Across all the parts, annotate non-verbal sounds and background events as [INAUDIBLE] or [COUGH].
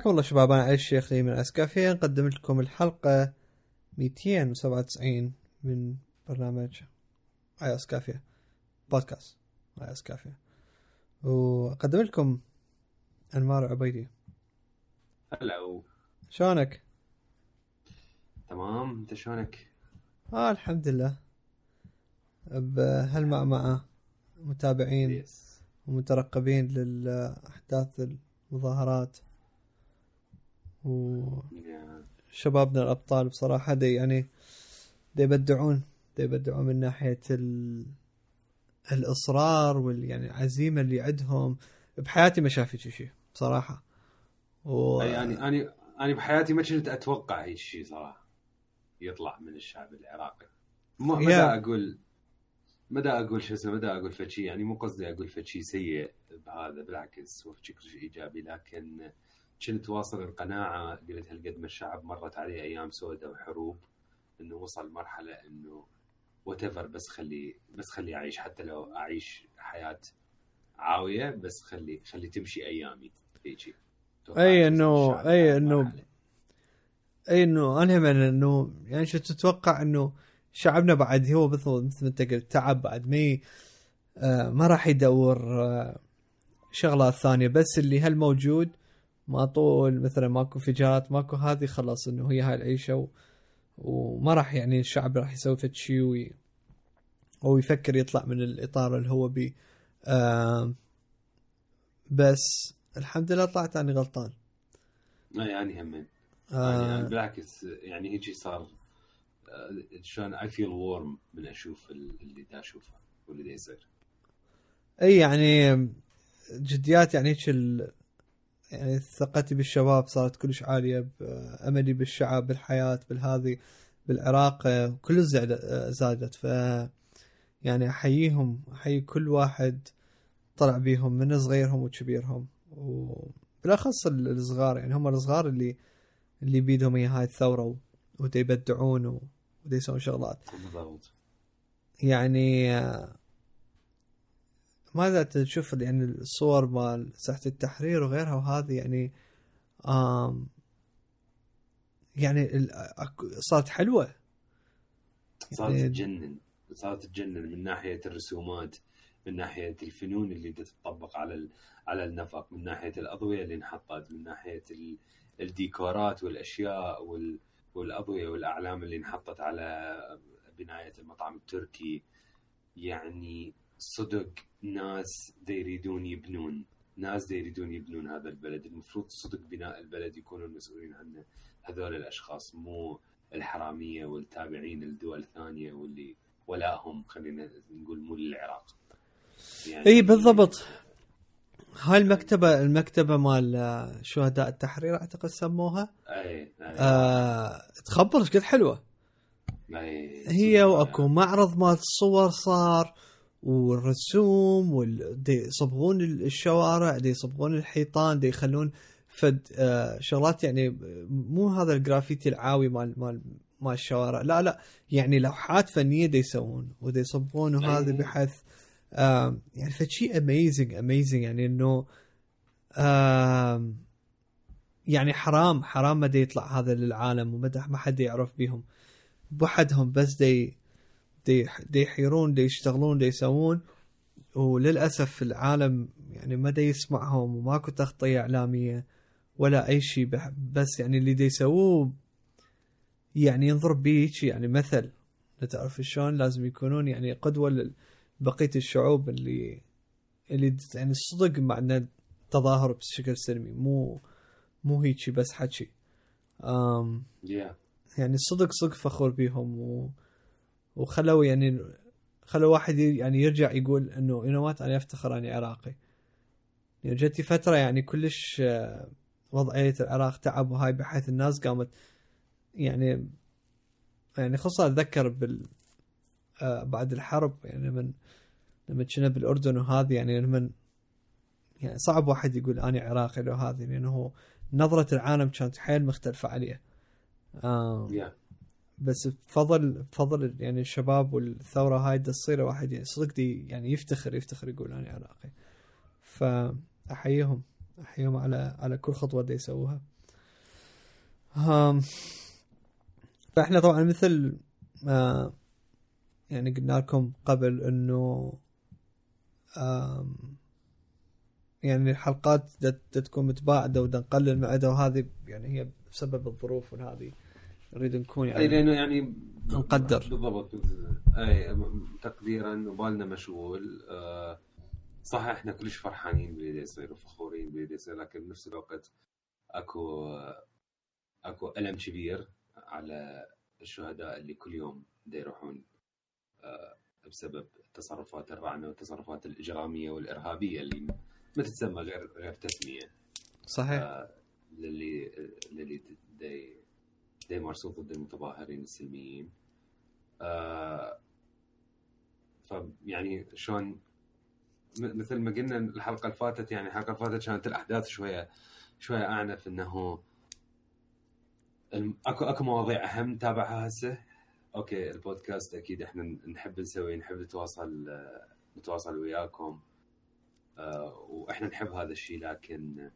حياكم الله شباب أنا علي الشيخ من اسكافيه نقدم لكم الحلقة 297 من برنامج اي اسكافيه بودكاست اي اسكافيه وأقدم لكم أنمار عبيدي. هلو شلونك؟ تمام. أنت شلونك؟ آه الحمد لله. بهالمعمعة متابعين يس ومترقبين للأحداث المظاهرات. وشبابنا يا. الأبطال بصراحة دي يعني دي يبدعون دي يبدعون من ناحية ال... الإصرار وال يعني العزيمة اللي عندهم بحياتي ما شافت شي شيء بصراحة و... يعني أنا أنا بحياتي ما كنت أتوقع هيك شيء صراحة يطلع من الشعب العراقي ما يا. دا أقول ما دا أقول شو اسمه ما دا أقول فد شيء يعني مو قصدي أقول فد شيء سيء بهذا بالعكس هو كل شيء إيجابي لكن كنت واصل القناعة قلت هالقد ما الشعب مرت عليه أيام سوداء وحروب إنه وصل مرحلة إنه وات بس خلي بس خلي أعيش. حتى لو أعيش حياة عاوية بس خلي خلي تمشي أيامي هيجي أي إنه- الشعب أي مرحلة. إنه أي إنه أنا هم إنه يعني شو تتوقع إنه شعبنا بعد هو مثل مثل ما أنت قلت تعب بعد ما آه ما راح يدور آه شغلات ثانية. بس اللي هل موجود ما طول مثلا ماكو انفجارات ماكو هذه خلاص إنه هي هاي العيشة و وما راح يعني الشعب راح يسوي فد شيء وي أو يفكر يطلع من الإطار اللي هو بيه. آه بس الحمد لله طلعت اني غلطان. يعني هم يعني آه بالعكس يعني هيجي صار آه، شلون I feel warm من أشوف ال- اللي دا أشوفه واللي دا يصير. إي يعني جديات يعني هيك. يعني ثقتي بالشباب صارت كلش عالية املي بالشعب بالحياة بالهذه بالعراق آه، زادت. ف يعني أحييهم أحيي كل واحد طلع بيهم من صغيرهم وكبيرهم. وبالأخص ال- الصغار يعني هم الصغار اللي اللي بيدهم هي هاي الثورة و- ودا يبدعون ودا يسوون شغلات. يعني ماذا تشوف يعني الصور مال ساحة التحرير وغيرها وهذه يعني آم يعني صارت حلوة؟ صارت يعني- تجنن. صارت تجنن من ناحية الرسومات من ناحية الفنون اللي تطبق على ال- على النفق من ناحية الأضوية اللي انحطت من ناحية ال- الديكورات والأشياء وال والأضوية والأعلام اللي انحطت على بناية المطعم التركي. يعني صدق ناس يريدون يبنون. ناس يريدون يبنون هذا البلد. المفروض صدق بناء البلد يكونوا المسؤولين عنه هذول الأشخاص مو الحرامية والتابعين لدول ثانية واللي ولاهم خلينا نقول مو للعراق. يعني إي بالضبط. هاي المكتبة المكتبة مال شهداء التحرير أعتقد سموها. إي إي. آه تخبر إيش قد حلوة. أي هي وأكو معرض مال صور صار. والرسوم وال يصبغون الشوارع دي يصبغون الحيطان دي يخلون فد آه شغلات يعني مو هذا الجرافيتي العاوي مال مال مال الشوارع لا لا يعني لوحات فنية دي يسوون ودي يصبغون وهذا أي. بحيث آه يعني فد شيء amazing amazing يعني إنه آه يعني حرام حرام ما دي يطلع هذا للعالم وما ما حد يعرف بيهم بوحدهم بس دي دي دي يحيرون دي يشتغلون دي يسوون. وللأسف العالم يعني ما دي يسمعهم وماكو تغطيه إعلامية ولا أي شيء بس يعني اللي دي يسووه يعني ينظر به يعني مثل. تعرف شلون؟ لازم يكونون يعني قدوة لبقيه الشعوب اللي اللي يعني صدق معنا تظاهر بشكل سلمي. مو مو هيك بس حكي. يا يعني صدق صدق فخور بيهم و... وخلوا يعني خلوا واحد يعني يرجع يقول إنه يو وات أنا أفتخر أني عراقي. يعني جتي فترة يعني كلش آه، وضعية العراق تعب وهاي بحيث الناس قامت يعني يعني خصوصا أتذكر بال آه، بعد الحرب يعني من لما كنا بالأردن وهذه يعني لما يعني صعب واحد يقول أنا عراقي لو هذه لأنه نظرة العالم كانت حيل مختلفة عليه. آه. يا بس بفضل بفضل يعني الشباب والثورة هاي تصير واحد يعني صدق دي يعني يفتخر يفتخر يقول أنا عراقي. فأحييهم أحييهم على على كل خطوة دا يسووها. فإحنا طبعا مثل ما يعني قلنا لكم قبل إنه يعني الحلقات تكون متباعدة ودا نقلل معدها وهذه يعني هي بسبب الظروف وهذه نريد نكون يعني لأنه يعني نقدر. بالضبط. أي تقديرا وبالنا مشغول. آه، صح إحنا كلش فرحانين باللي يصير وفخورين باللي يصير لكن بنفس الوقت أكو أكو ألم كبير على الشهداء اللي كل يوم دا يروحون آه، بسبب التصرفات الرعنة والتصرفات الإجرامية والإرهابية اللي ما تتسمى غير غير تسمية. صحيح. آه، للي للي يمارسون ضد المتظاهرين السلميين. آه فيعني شلون مثل ما قلنا الحلقة اللي فاتت يعني الحلقة اللي فاتت كانت الأحداث شوية شوية أعنف إنه اكو أكو مواضيع أهم نتابعها هسه. أوكي البودكاست أكيد إحنا نحب نسوي نحب نتواصل نتواصل وياكم. آه، وإحنا نحب هذا الشيء لكن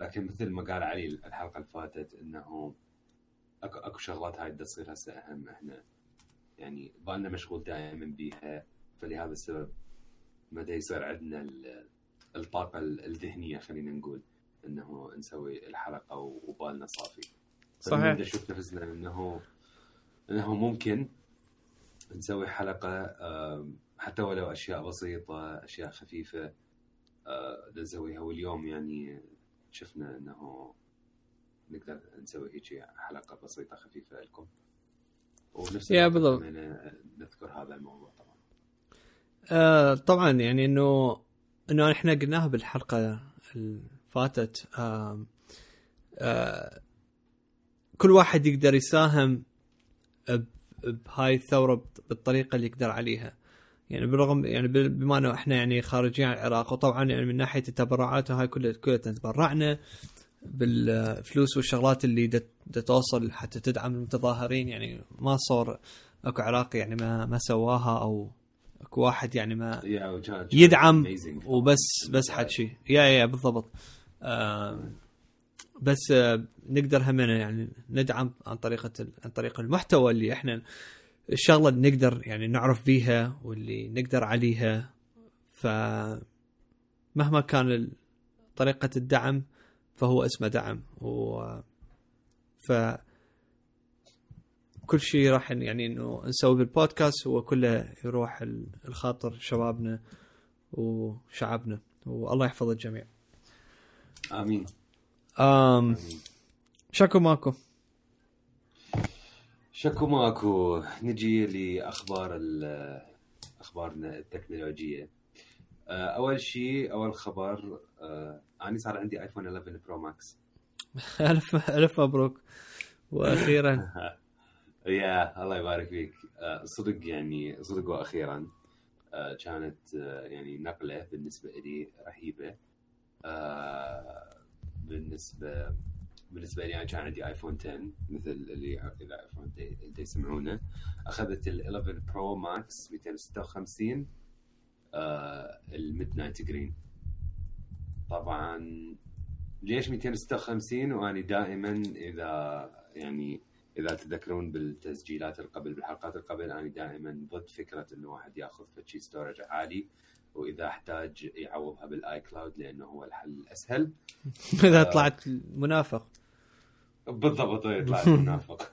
لكن مثل ما قال علي الحلقة اللي فاتت إنه اكو أكو شغلات هاي بدها تصير هسه أهم إحنا. يعني بالنا مشغول دائما بيها فلهذا السبب ما دا يصير عندنا ال- الطاقة الذهنية خلينا نقول إنه نسوي الحلقة وبالنا صافي. صحيح. نشوف نفسنا إنه إنه ممكن نسوي حلقة حتى ولو أشياء بسيطة أشياء خفيفة آه، نسويها. واليوم يعني شفنا إنه نقدر نسوي هيك حلقة بسيطة خفيفة لكم. وبنفس يا بالضبط. نذكر هذا الموضوع طبعا. آه طبعا يعني انه إنه إحنا قلناها بالحلقة اللي فاتت آه آه كل واحد يقدر يساهم بهاي الثورة بالطريقة اللي يقدر عليها. يعني بالرغم يعني بما إنه إحنا يعني خارجين عن العراق وطبعا يعني من ناحية التبرعات وهاي كلها كلها تبرعنا. بالفلوس والشغلات اللي توصل حتى تدعم المتظاهرين. يعني ما صار أكو عراقي يعني ما ما سواها أو أكو واحد يعني ما يدعم. وبس بس حد شيء. يا يا بالضبط. بس نقدر همنا يعني ندعم عن طريقة عن طريق المحتوى اللي إحنا الشغلة اللي نقدر يعني نعرف بيها واللي نقدر عليها. ف مهما كان طريقة الدعم فهو اسمه دعم. و ف كل شيء راح يعني إنه نسوي بالبودكاست هو كله يروح ال- الخاطر شبابنا وشعبنا. والله يحفظ الجميع. آمين. امين شكو ماكو. شكو ماكو. نجي لأخبار أخبارنا التكنولوجية. آه، أول شيء أول خبر آه، أنا صار عندي iPhone 11 Pro Max الف ألف مبروك. وأخيرا. [LAUGHS] يا الله يبارك فيك. آه، صدق يعني صدق وأخيرا آه، كانت آه، يعني نقلة بالنسبة لي رهيبة. بالنسبة بالنسبة لي أنا كان عندي آيفون 10 مثل اللي اذا آيفون اللي يسمعونه. أخذت ال 11 Pro Max 256 آه، ال Midnight Green طبعا ليش 256 وأنا دائما إذا يعني إذا تذكرون بالتسجيلات القبل بالحلقات القبل أنا دائما ضد فكرة إنه واحد يأخذ فشي storage عالي وإذا احتاج يعوضها بال iCloud لأنه هو الحل الأسهل. [LAUGHS] إذا طلعت منافق. بالضبط يطلع منافق.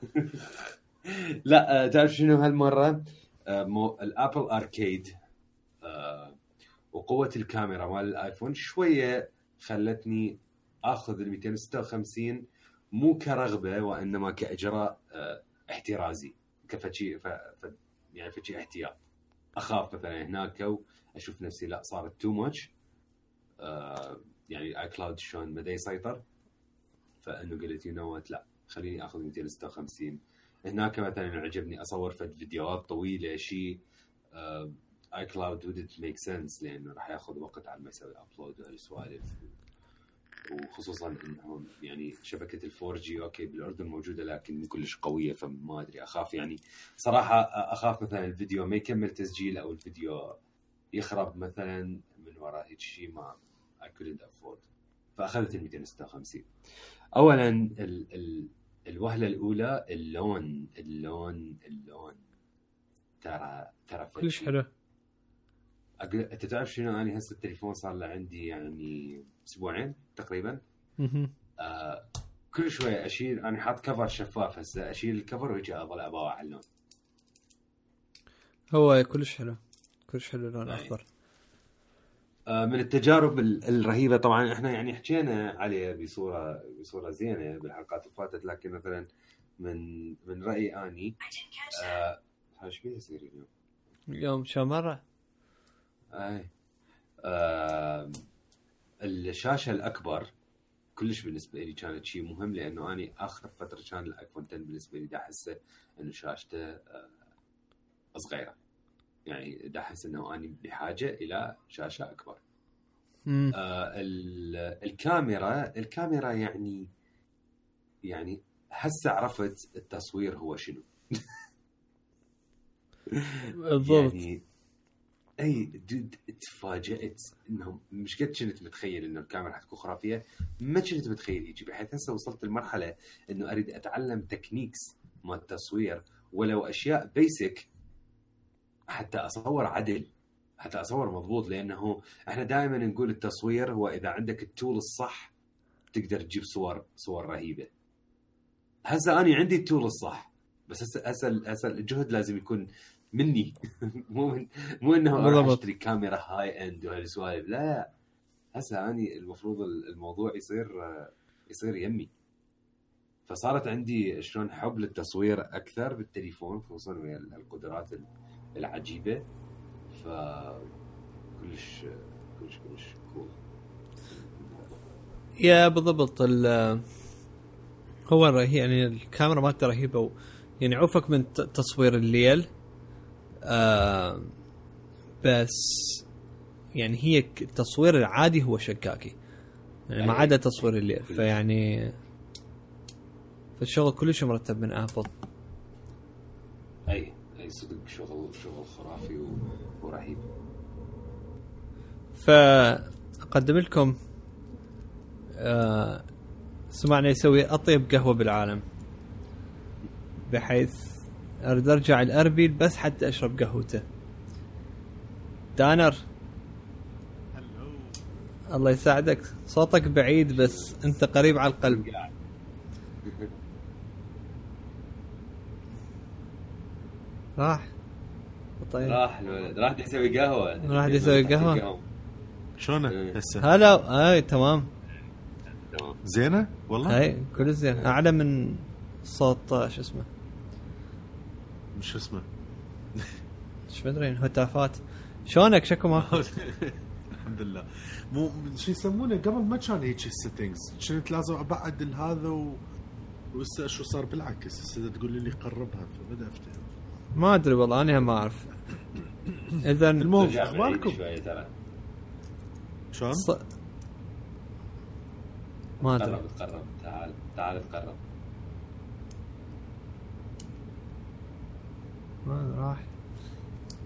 [LAUGHS] لا آه، تعرف شنو هالمرة؟ آه، مو ال Apple Arcade آه، وقوة الكاميرا مال الآيفون شوية خلتني آخذ ال 256 مو كرغبة وإنما كإجراء آه، احترازي كفتشي ف... ف... يعني فتشي احتياط. أخاف مثلا هناك أشوف نفسي لا صارت too much يعني iCloud شلون بدا يسيطر. فإنه قلت you know لا خليني آخذ 256 هناك مثلا عجبني أصور فد فيديوهات طويلة شيء iCloud would make sense لأنه راح ياخذ وقت على ما يسوي upload وهالسوالف وخصوصا انه يعني شبكة ال 4G أوكي بالأردن موجودة لكن مو كلش قوية فما أدري أخاف. يعني صراحة أخاف مثلا الفيديو ما يكمل تسجيل أو الفيديو يخرب مثلا من وراء هيك شيء ما I couldn't afford. فأخذت ال 256 اولا ال ال الوهلة الأولى اللون اللون اللون. ترى ترى كلش. حلو. أقول أنت تعرف شنو أنا هسه التليفون صار له عندي يعني أسبوعين تقريبا. آه كل شوية أشيل أنا حاط كفر شفاف هسه أشيل الكفر وهيك أظل اباوع على اللون هو كلش حلو كلش حلو اللون أي. الأخضر آه، من التجارب ال- الرهيبة طبعا إحنا يعني حكينا عليه بصوره بصورة زينة بالحلقات اللي فاتت لكن مثلا من من رأيي أني آه إيش بيه يصير اليوم؟ اليوم شو مره أي. آه الشاشة الأكبر كلش بالنسبة لي كانت شيء مهم لأنه أني آخر فترة كان الآيفون 10 بالنسبة لي دا احسه إنه شاشته آه صغيرة. يعني دا احس إنه أني بحاجة إلى شاشة أكبر. آه، ال- الكاميرا الكاميرا يعني يعني هسه عرفت التصوير هو شنو. بالضبط. يعني إي dude تفاجات إنهم مش قد كنت متخيل إنه الكاميرا حتكون خرافية ما كنت متخيل هيجي بحيث هسه وصلت لمرحلة إنه أريد أتعلم techniques مال التصوير ولو أشياء basic حتى أصور عدل حتى أصور مضبوط لأنه إحنا دائما نقول التصوير هو إذا عندك ال tool الصح تقدر تجيب صور صور رهيبة. هسه أنا عندي ال tool الصح بس هسه هسه الجهد لازم يكون مني. [LAUGHS] مو من مو انه أروح. أشتري كاميرا high end وهالسوالف لا هسه اني المفروض الموضوع يصير يصير يمي. فصارت عندي شلون حب للتصوير أكثر بالتليفون خصوصا ويا القدرات العجيبة. ف كلش كلش كلش cool يا بالضبط ال هو يعني الكاميرا مالته رهيبة يعني عوفك من تصوير الليل. آه بس يعني هي التصوير العادي هو شكاكي يعني ما. عدا تصوير الليل. فيعني فالشغل كلش مرتب من ابل أي أي صدق شغل شغل خرافي ورهيب فأقدم لكم آه سمعنا يسوي أطيب قهوة بالعالم بحيث أريد أرجع الأربيل بس حتى أشرب قهوته. دانر. الله يساعدك. صوتك بعيد بس أنت قريب على القلب. راح. طيب. راح الولد راح يسوي قهوة. راح يسوي قهوة؟ شلونه إيه. هسه؟ هلا. أي تمام. زينة؟ والله؟ أي كل زين. أعلى من صوت شو اسمه؟ مش اسمه؟ شو مدري هتافات. شلونك؟ شكو [LAUGHS] الحمد لله. مو شو يسمونه؟ قبل ما كان هيك ال settings كنت لازم أبعد هذا و وهسه شو صار بالعكس. هسه تقول لي قربها فبدأ أفتهم. ما أدري والله أنا ما أعرف. [COUGHS] اذا المهم أخباركم؟ شوية ترى. شلون؟ ما أدري. قرب تقرب. تعال تعال تقرب. ما راح؟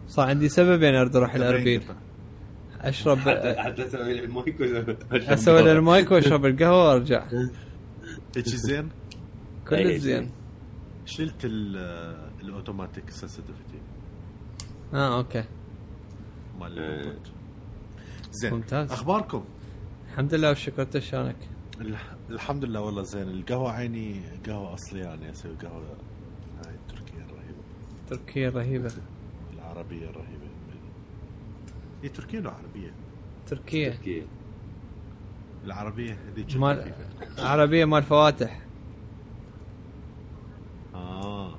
صار عندي سببين اريد أروح الاربيل اشرب حتى حتى أسوي لي المايك أسوي المايك وأشرب القهوة وأرجع. هيك زين؟ كل أي. زين. شلت ال- ال automatic sensitivity. آه okay. مال إيه. زين ممتاز. أخباركم؟ الحمد لله والشكر أنت شلونك؟ الح- الحمد لله والله زين. القهوة عيني قهوة أصلية يعني أسوي قهوة الرهيبه تركيا رهيبة. العربية الرهيبه هي تركية ولا عربية؟ تركيا تركيا العربية هذيك مال الخفيفة. عربية مال فواتح. آه.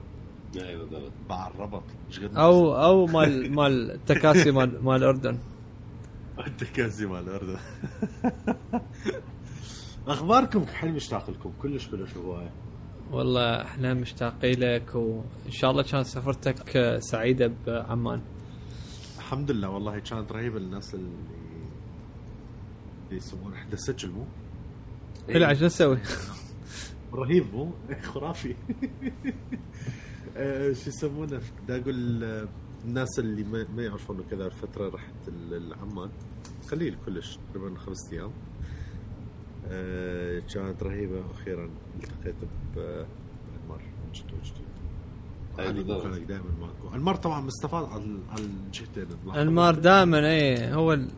اي بالضبط بعربط إيش قد أو أو مال مال التكاسي مال مال الاردن التكاسي [LAUGHS] مال الاردن [LAUGHS] أخباركم حلو مشتاق لكم كلش كلش هواية. والله إحنا مشتاقين لك وإن شاء الله كانت سفرتك سعيدة بعمان. الحمد لله والله كانت رهيبة الناس اللي اللي يسمون إحدى السجل مو؟ حلو عشان نسوي؟ [LAUGHS] رهيب مو؟ خرافي. [LAUGHS] آه، شو يسمونه؟ دا أقول آه، الناس اللي ما, يعرفون كذا فتره رحت العمان قليل كلش تقريبا خمس أيام. كانت رهيبة. وأخيرا التقيت بانمار من جد وجدي أي علي بالضبط. مكانك دائما ماكو. انمار طبعا مستفاد على على الجهتين انمار دائما اي هو ال-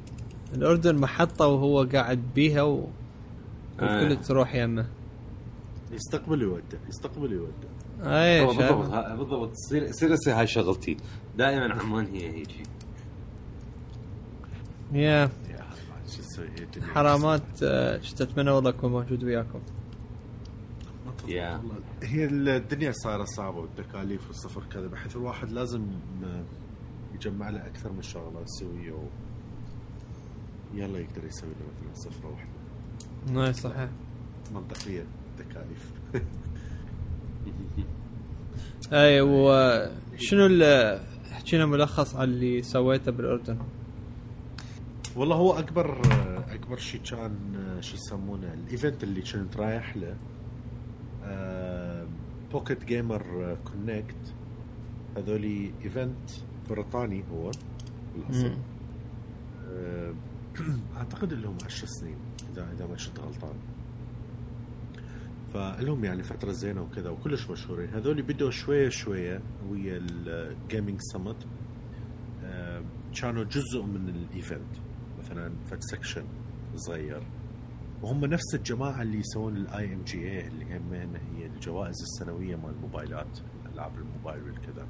الأردن محطة وهو قاعد بيها و... والكل آه. تروح يمه. يستقبل يودع يستقبل يودع اي هو بالضبط. بالضبط. تصير سيريسلي هاي شغلتي. دائما عمان هي هيجي. يا. حرامات آه، شت اتمنى والله اكون موجود وياكم. هي الدنيا صايرة صعبة والتكاليف والسفر كذا بحيث الواحد لازم آه، يجمع له أكثر من شغله يسويها و... يلا يقدر يسوي له مثلا سفره واحدة. اي صحيح. منطقية التكاليف. [LAUGHS] أي وشنو اللي حكينا ملخص على اللي سويته بالأردن. والله هو أكبر أكبر شيء كان شو يسمونه الإيفنت اللي كنت رايح له Pocket Gamer Connects هذولي event بريطاني هو بالاصل. آه، [CLEARS THROAT] أعتقد لهم 10 سنين إذا إذا ما كنت غلطان. فلهم يعني فترة زينة وكذا وكلش مشهورين. هذول بدوا شوية شوية ويا الجيمنج سمت كانوا جزء من ال event. مثلا فد section صغير. وهم نفس الجماعة اللي يسوون ال IMGA اللي هم هي الجوائز السنوية مال الموبايلات ألعاب الموبايل والكذا.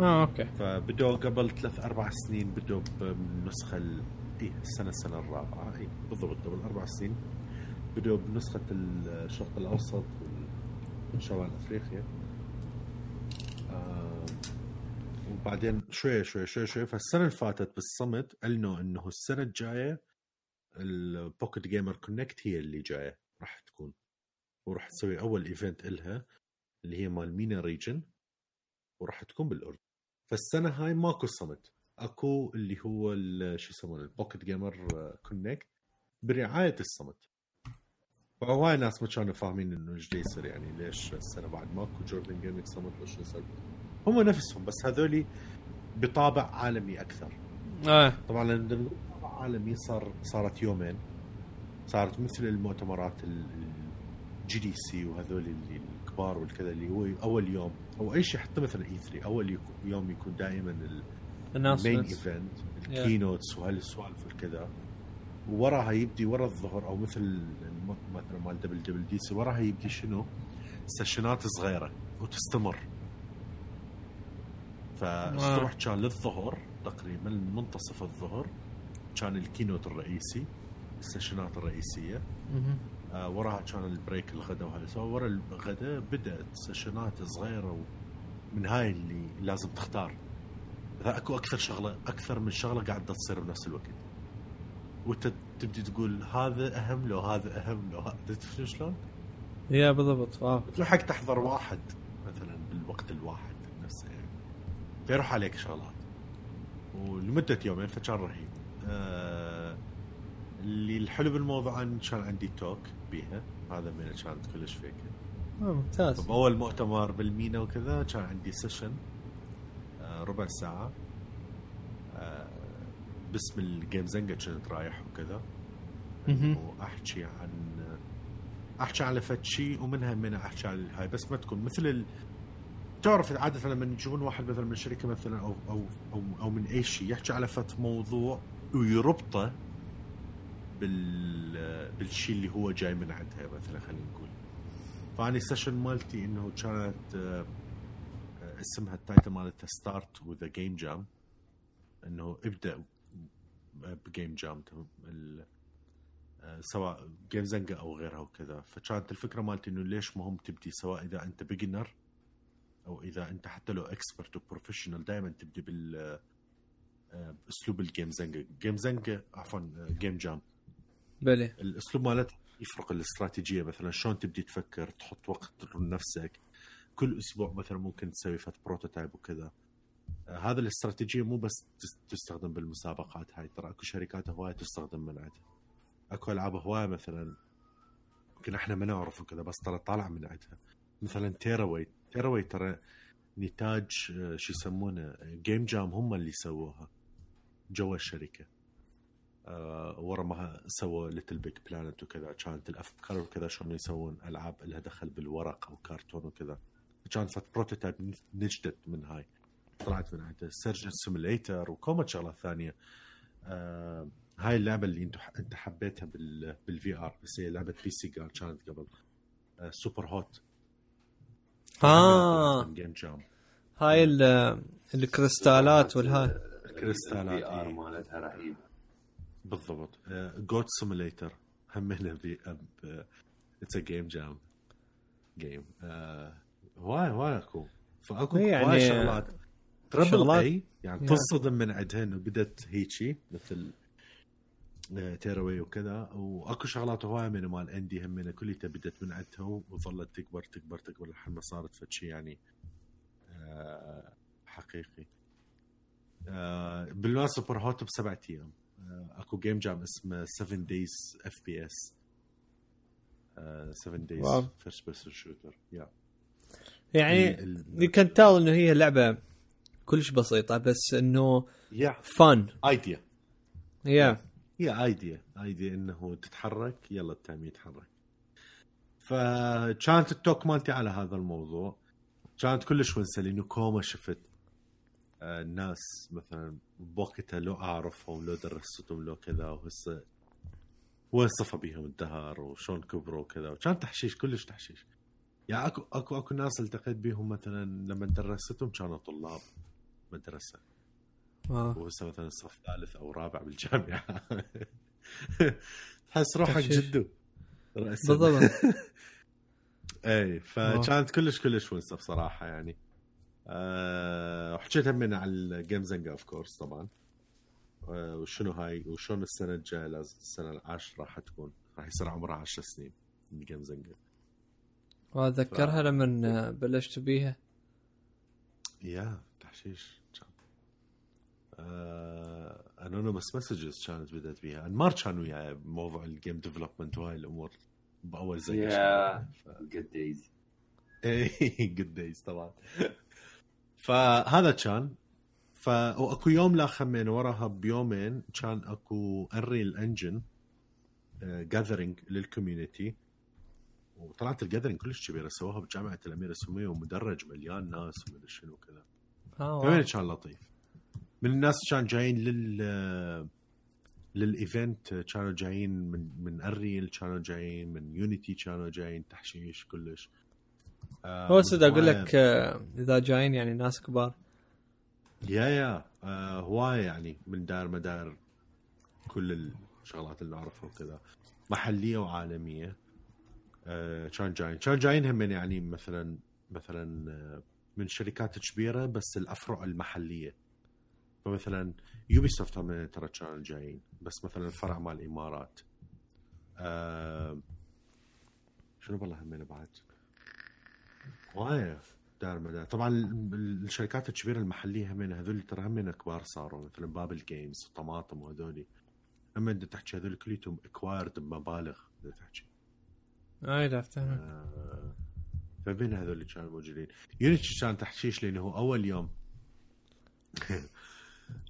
آه okay. فبدوا قبل ثلاث أربع سنين بدوا بالنسخه ال... اي السنة السنة الرابعة. اي بالضبط قبل أربع سنين بدوا بنسخة الشرق الأوسط وشمال أفريقيا. آه وبعدين شوي شوي شوي شوي. فالسنة اللي فاتت بال Summit اعلنوا إنه السنة الجاية ال Pocket Gamer Connects هي اللي جاية راح تكون. وراح تسوي أول event إلها اللي هي مال MENA region وراح تكون بالأردن. فالسنة هاي ماكو summit أكو اللي هو شو يسمونه؟ ال Pocket Gamer Connects برعاية ال Summit فهواي ناس ما كانوا فاهمين إنه إيش يصير يعني ليش السنة بعد ماكو Jordan Gaming Summit وش يصير؟ هم نفسهم بس هذولي بطابع عالمي أكثر. آه. طبعا عالمي صار صارت يومين. صارت مثل المؤتمرات ال GDC وهذول اللي الكبار والكذا اللي هو أول يوم أو أي شيء حتى مثلا E3 أول يوم يكون دائما ال main. event ال keynotes وهالسوالف والكذا. ووراها يبدي ورا الظهر أو مثل مثلا مال WWDC وراها يبدي شنو؟ sessionات صغيرة وتستمر. فالصبح كان للظهر تقريبا منتصف الظهر كان ال keynote الرئيسي ال sessionات الرئيسية. آه وراها كان ال break الغداء so ورا الغداء بدأت sessionات صغيرة من هاي اللي لازم تختار. أكو أكثر شغلة أكثر من شغلة قاعدة تصير بنفس الوقت. وأنت تبدي تقول هذا أهم لو هذا أهم لو هذا تفهم شلون؟ يا بالضبط واو تلحق تحضر واحد مثلا بالوقت الواحد. فيروح عليك شغلات ولمدة يومين فكان رهيب. آه اللي الحلو بالموضوع إن كان عندي talk بيها. هذا من كانت كلش big. آه ممتاز. باول مؤتمر بالمينا وكذا كان عندي session آه ربع ساعة. آه باسم ال Game Zanga كنت رايح وكذا. وأحكي عن أحكي على فد شيء ومنها من أحكي على هاي بس ما تكون. مثل. تعرف عادة لما يجون واحد مثلا من شركه مثلا أو أو أو, أو من أي شيء يحكي على فد موضوع ويربطه بال بالشيء اللي هو جاي من عندها مثلا خلينا نقول. فاني ال session مالتي إنه كانت آه، اسمها ال title مالتها start with game jam إنه ابدأ ب game jam آه، سواء Game Zanga أو غيرها وكذا. فكانت الفكرة مالتي إنه ليش مهم تبدي سواء إذا أنت beginner أو إذا أنت حتى لو expert و professional دائما تبدي بال آه، باسلوب ال Game Zanga Game Zanga عفوا آه، game jam بلي الأسلوب مالتها يفرق الاستراتيجية. مثلا شلون تبدي تفكر تحط وقت لنفسك. كل أسبوع مثلا ممكن تسوي فد prototype وكذا. آه هذا الاستراتيجية مو بس تس- تستخدم بالمسابقات. هاي ترى أكو شركات هواية تستخدم من عندها. أكو ألعاب هواية مثلا يمكن إحنا ما نعرف وكذا بس ترى طالع من عندها. مثلا Tearaway Tearaway ترى نتاج آه، شو يسمونه game jam هم اللي سووها جوا الشركة. آه ورا ما سووا LittleBigPlanet وكذا كانت الأفكار وكذا شلون يسوون ألعاب لها دخل بالورق أو كرتون وكذا. كان فد prototype نجدت من هاي. طلعت من عنده Surgeon Simulator وكومة شغلات ثانية. آه هاي اللعبة اللي انت انت حبيتها بال بال VR بس هي لعبة PC كانت قبل. آه Superhot آه. game jam هاي ال- الكريستالات والهاي. الكريستالات ال VR إيه. مالتها رهيبه بالضبط. Goat Simulator همنا في it's a game jam game هواي هواي اكو. فاكو إيه يعني هواي شغلات. triple A يعني. تصدم من عندها انه بدت هيجي مثل Tearaway وكذا وأكو شغلات هواي من مال indie همنا كلها بدت من عندها وظلت تكبر تكبر تكبر لحد ما صارت فد شيء يعني آه، حقيقي. بالمناسبه Superhot بسبعة أيام. آه، أكو game jam اسمه 7 days FPS 7 days. first person shooter yeah يعني ال- you can tell إنه هي لعبة كلش بسيطة بس إنه fun idea yeah هي idea idea إنه تتحرك يلا ال time يتحرك. فكانت ال talk مالتي على هذا الموضوع. كانت كلش ونسة لأنه كوما شفت آه، الناس مثلا بوقتها لو أعرفهم لو درستهم لو كذا وهسه وين صفى بيهم الدهر وشلون كبروا وكذا. وكان تحشيش كلش تحشيش. يعني أكو أكو أكو ناس التقيت بيهم مثلا لما درستهم كانوا طلاب مدرسة. آه. وهسه مثلا صف ثالث أو رابع بالجامعة. [LAUGHS] تحس روحك. جدو. رأساً. بالضبط. [LAUGHS] اي فكانت كلش كلش ونسة بصراحة يعني. أه وحكيت من على ال Game Zanga of course طبعا. أه وشنو هاي وشلون السنة الجاية لازم السنة العاشرة راح تكون. راح يصير عمرها 10 سنين ال Game Zanga وأتذكرها لما بلشت بيها. يا تحشيش. آه anonymous messages كانت بدأت بيها. انمار كان وياي بموضوع ال game development وهاي الأمور ب old days yeah good days اي good days طبعا. فهذا كان. ف وأكو يوم لا خمين وراها بيومين كان أكو Unreal Engine gathering لل community وطلعت ال gathering كلش كبيرة سووها بجامعة الاميره السميه ومدرج مليان ناس ومدري شنو كذا آه كمان. كان لطيف؟ من الناس كان جايين لل لل event كانوا جايين من Unreal كانوا جايين من Unity كانوا جايين تحشيش كلش. آه، هو صدق أقول لك آه، إذا جايين يعني ناس كبار. يا يا آه هواية يعني من دار مدار كل الشغلات اللي نعرفها وكذا. محلية وعالمية. آه كان جايين. كان جايين هم يعني مثلا مثلا من شركات كبيرة بس الأفرع المحلية. فمثلا يوبي سوفت هم ترى كانوا جايين بس مثلا الفرع مال الإمارات. آه شنو والله همين بعد؟ هواية دار مدار طبعا ال- الشركات الكبيرة المحلية همين هذول ترى همين كبار صاروا مثلا Babil Games و Tamatem وهذولي. أما انت تحكي هذول كليتهم acquired بمبالغ تحكي. اي آه، فبين هذول اللي كانوا موجودين؟ Unity كان تحشيش لأنه هو أول يوم. [LAUGHS]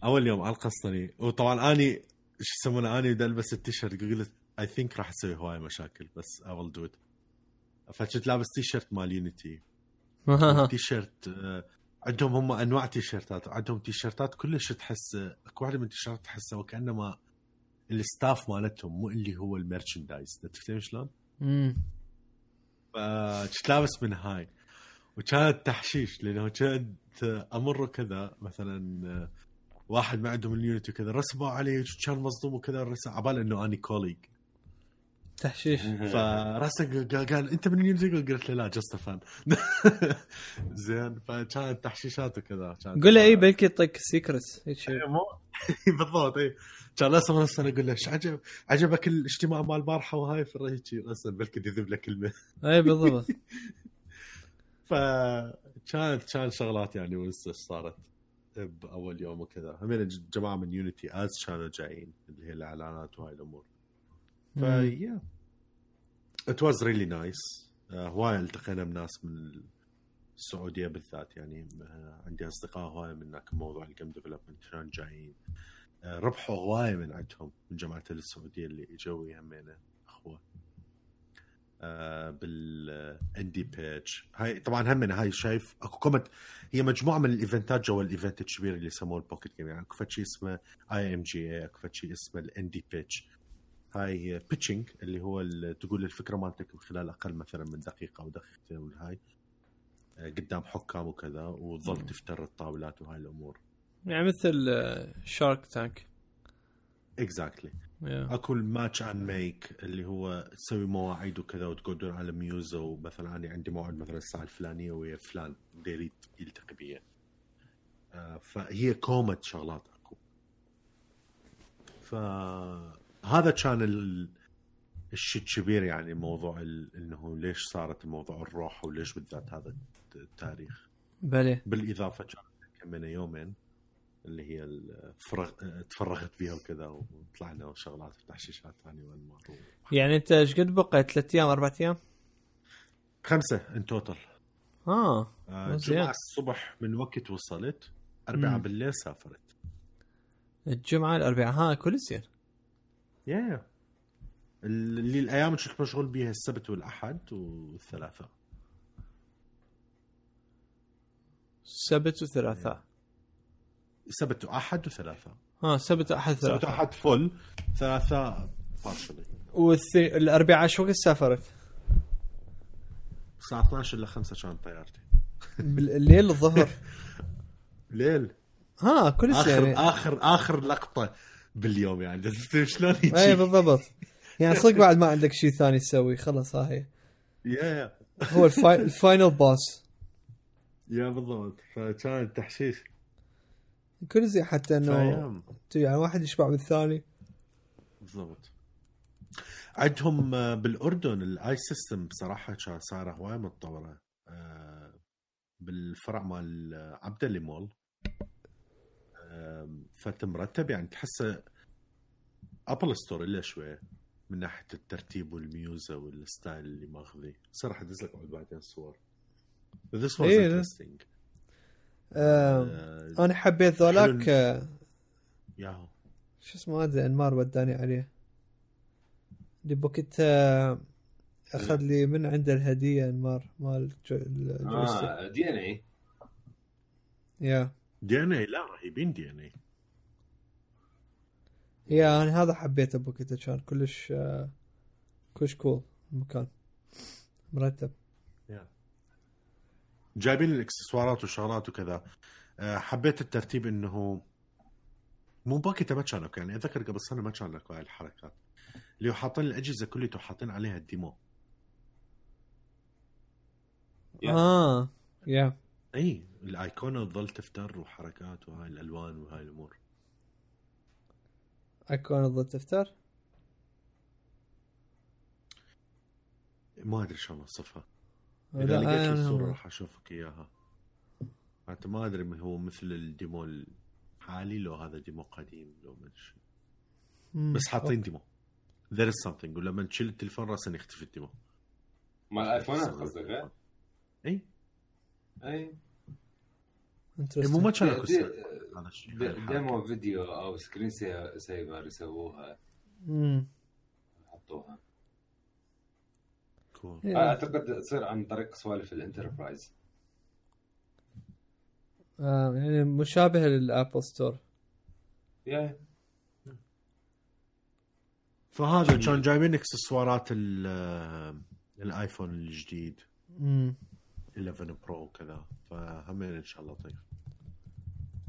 أول يوم على القسطني وطبعا أني شو يسمونه أني بدي ألبس التيشيرت قلت I think راح أسوي هواي مشاكل بس I will do it فكنت لابس تيشيرت مال Unity تي شيرت آه، عندهم هم أنواع تي شيرتات عندهم تي شيرتات كلش تحس أكو واحدة من التيشيرتات تحسها وكأنما ال staff مالتهم مو اللي هو ال merchandise. تفتهم شلون؟ أمم. فكنت لابس من هاي. وكانت تحشيش لأنه كنت أمر كذا مثلا آه، واحد ما عندهم اليونت وكذا رسموا علي كان مصدوم وكذا رسم عبال إنه اني كوليج تحشيش. فراسه قال, أنت من اليونت قلت له لا جست فان [LAUGHS] زين فكانت تحشيشات وكذا كانت قول له [LAUGHS] اي بلكي يعطيك سيكرت هيك شيء مو بالضبط إي. كان رسم رسم أقول له إيش عجب عجبك الاجتماع مال البارحه وهاي؟ في هيك رسم بلكي يذب له كلمة. اي بالضبط. [LAUGHS] فكانت كان شغلات يعني ونسه صارت. باول يوم وكذا. همين جماعة من Unity Ads كانوا جايين اللي هي الإعلانات وهاي الأمور. ف yeah it was really nice هواي التقينا بناس من السعودية بالذات يعني آه، عندي أصدقاء هواي من هناك موضوع ال game development كانوا جايين. آه، ربحوا هوايه من عندهم من جماعة السعودية اللي إجوا يمينا أخوة. بال Indie Pitch هاي طبعا هم هاي شايف أكو comment هي مجموعة من الإيفنتات جوا ال event الكبير اللي سموه ال Pocket Game يعني اكو شيء اسمه IMGA أكو شيء اسمه ال Indie Pitch هاي pitching اللي هو تقول الفكرة مالتك خلال أقل مثلا من دقيقة أو دقيقتين والهاي آه، قدام حكام وكذا وتظل تفتر الطاولات وهاي الأمور. يعني مثل Shark Tank exactly اكو ال match and meet اللي هو تسوي مواعيد وكذا وتقعدون على ميوزا ومثلا أنا عندي موعد مثلا الساعة الفلانية ويا فلان بده يريد يلتقي بي آه، فهي كومة شغلات أكو. فهذا كان ال... الشيء الكبير يعني موضوع ال... إنه ليش صارت موضوع الروح وليش بالذات هذا التاريخ. بلي. بالإضافة كانت كمان يومين. اللي هي الفرغ... تفرغت بيها وكذا وطلعنا وشغلات وتحشيشات ثانية وانمار يعني انت إيش قد بقى ثلاث أيام أربع أيام؟ خمسة ان توتال آه آه زين. جمعة الصبح من وقت وصلت اربعاء مم. بالليل سافرت. الجمعة الأربعاء ها كل زين يا اللي الأيام اللي كنت مشغول بيها السبت والأحد والثلاثاء. سبت وثلاثاء. سبت واحد وثلاثاء ها سبت أحد سبت ثلاثاء واحد فل ثلاثاء Partially والثي... الاربعاء شو وقت سافرت؟ الساعة 12 الا 5 كانت طيارتي. بالليل الظهر. [LAUGHS] ليل. ها كل اخر زين يعني. اخر آخر لقطة باليوم يعني. [LAUGHS] شلون اي بالضبط. يعني صدق بعد ما عندك شيء ثاني تسوي خلص ها هي. yeah هو ال fi... ال final boss yeah بالضبط. فكان تحشيش. كل زين حتى إنه يعني واحد يشبع بالثاني. بالضبط. عندهم آه، بالأردن ال iSystem بصراحة كان صار هواي متطورة. آه، بالفرع مال آه، عبدلي مول. آم، فتمرتب يعني تحسه Apple Store إلا شوية من ناحية الترتيب والميوزا وال style اللي ماخذيه صراحة ادز لك بعدين صور This was إيه، interesting. آه أنا حبيت ذولاك. آه، ياهو. شو اسمه هذا؟ انمار وداني عليه. اللي بوكيت آه، أخذ لي من عنده الهدية انمار مال جو- الجويستيك آه دي إن إي. يا. دي إن إي؟ لا رهيبين دي إن إي. يا أنا هذا حبيته بوكيت كان كلش آه، كلش cool المكان. مرتب. جايبين الاكسسوارات والشغلات وكذا. آه، حبيت الترتيب إنه مو باكيته ما كان لك يعني أتذكر قبل سنة ما كان لك هاي الحركات. اللي هو حاطين الأجهزة كلها حاطين عليها ال demo. آه yeah إي الايقونه تظل تفتر وحركات وهاي الألوان وهاي الأمور. ايقونه تظل تفتر؟ ما أدري شلون أوصفها. إذا لقيت الصورة راح أشوفك إياها حتى ما أدري هو مثل ال demo الحالي لو هذا demo قديم لو ما. مم. بس حاطين demo there is something ولما تشيل التليفون راسا يختفي ال demo مال الايفونات قصدك ها؟ إي إي. مو ما كان اكو. demo فيديو أو screen sa- saver يسووها مم. يحطوها cool yeah. أعتقد تصير عن طريق سوالف ال enterprise. آه يعني مشابه لل Apple Store. yeah. فهذا كان جايبين إكسسوارات ال- ال iPhone الجديد. مم. 11 Pro وكذا. فهمين إن شاء الله طيب.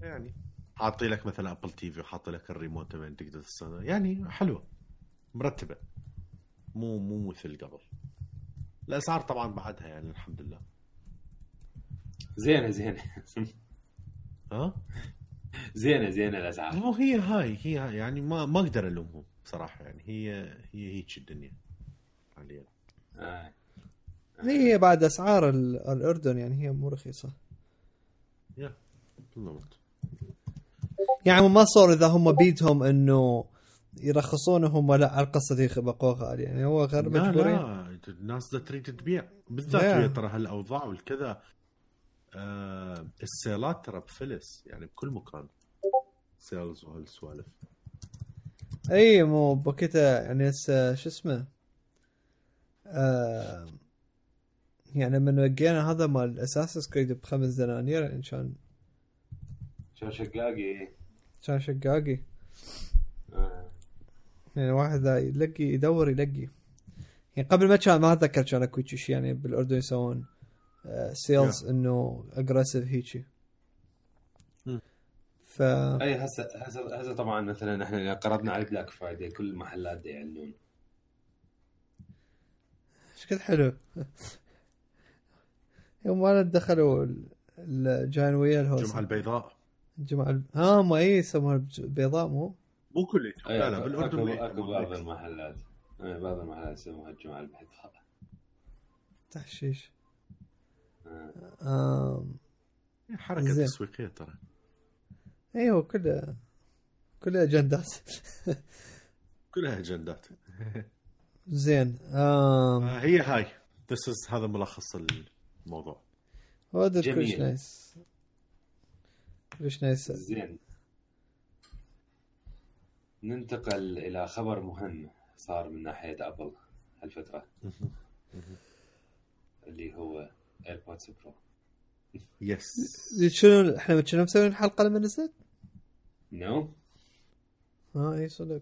يعني. حاطي لك مثلا Apple TV وحاطي لك الريموت تبين تقدر تستخدم يعني حلوة. مرتبة. مو مو مثل قبل. الأسعار طبعا بعدها يعني الحمد لله. زينة زينة. ها؟ زينة زينة الأسعار. مو هي هاي هي هاي يعني ما ما أقدر ألومهم بصراحة يعني. هي هي هيك الدنيا حاليا. آه. هي بعد أسعار ال- الأردن يعني هي مو رخيصة. يا بالضبط. يعني ما صار إذا هم بيدهم إنه يرخصونه هم لا على القصة يبقوا غالي يعني هو غير لا مجبورين. لا الناس دا تريد تبيع. بالذات لا. ويا ترى هالأوضاع والكذا آه السيلات ترى بفلس. يعني بكل مكان. سيلز وهالسوالف. أي مو بوكيتا يعني هسه شو اسمه آه يعني من وقينا هذا مال أساس كريد بخمس دنانير يعني كان شو شقاقي. كان شقاقي. آه. يعني واحد ذا يلقي يدور يلقي. يعني قبل ما كان ما أتذكر كان أكو شيء يعني بالأردن يسوون آه سيلز إنه اجريسيف هيجي. ف أي هسه هسه هسه طبعا مثلا إحنا إذا قربنا على Black Friday كل المحلات يعلنون. إيش قد حلو؟ [LAUGHS] يوم ما دخلوا ال- الجاين ويا الهوس الجمعه البيضاء. الجمعة الب... ها ما اي يسموها الج- بيضاء مو؟ مو كليتهم لا لا بالأردن اكو, بعض المحلات. أي، بعض المحلات يسموها الجمعه البيضاء تحشيش. آه. آم... حركة زين. تسويقية ترى. إيوه كلها كلها أجندات. كلها أجندات. زين آم... آه، هي هاي. This is هذا ملخص الموضوع. هذا جميل. كلش nice كلش nice زين. ننتقل إلى خبر مهم صار من ناحية Apple هالفترة. [LAUGHS] اللي هو AirPods Pro yes شنو إحنا كنا مسويين حلقه لما نزلت؟ no ها إي صدق.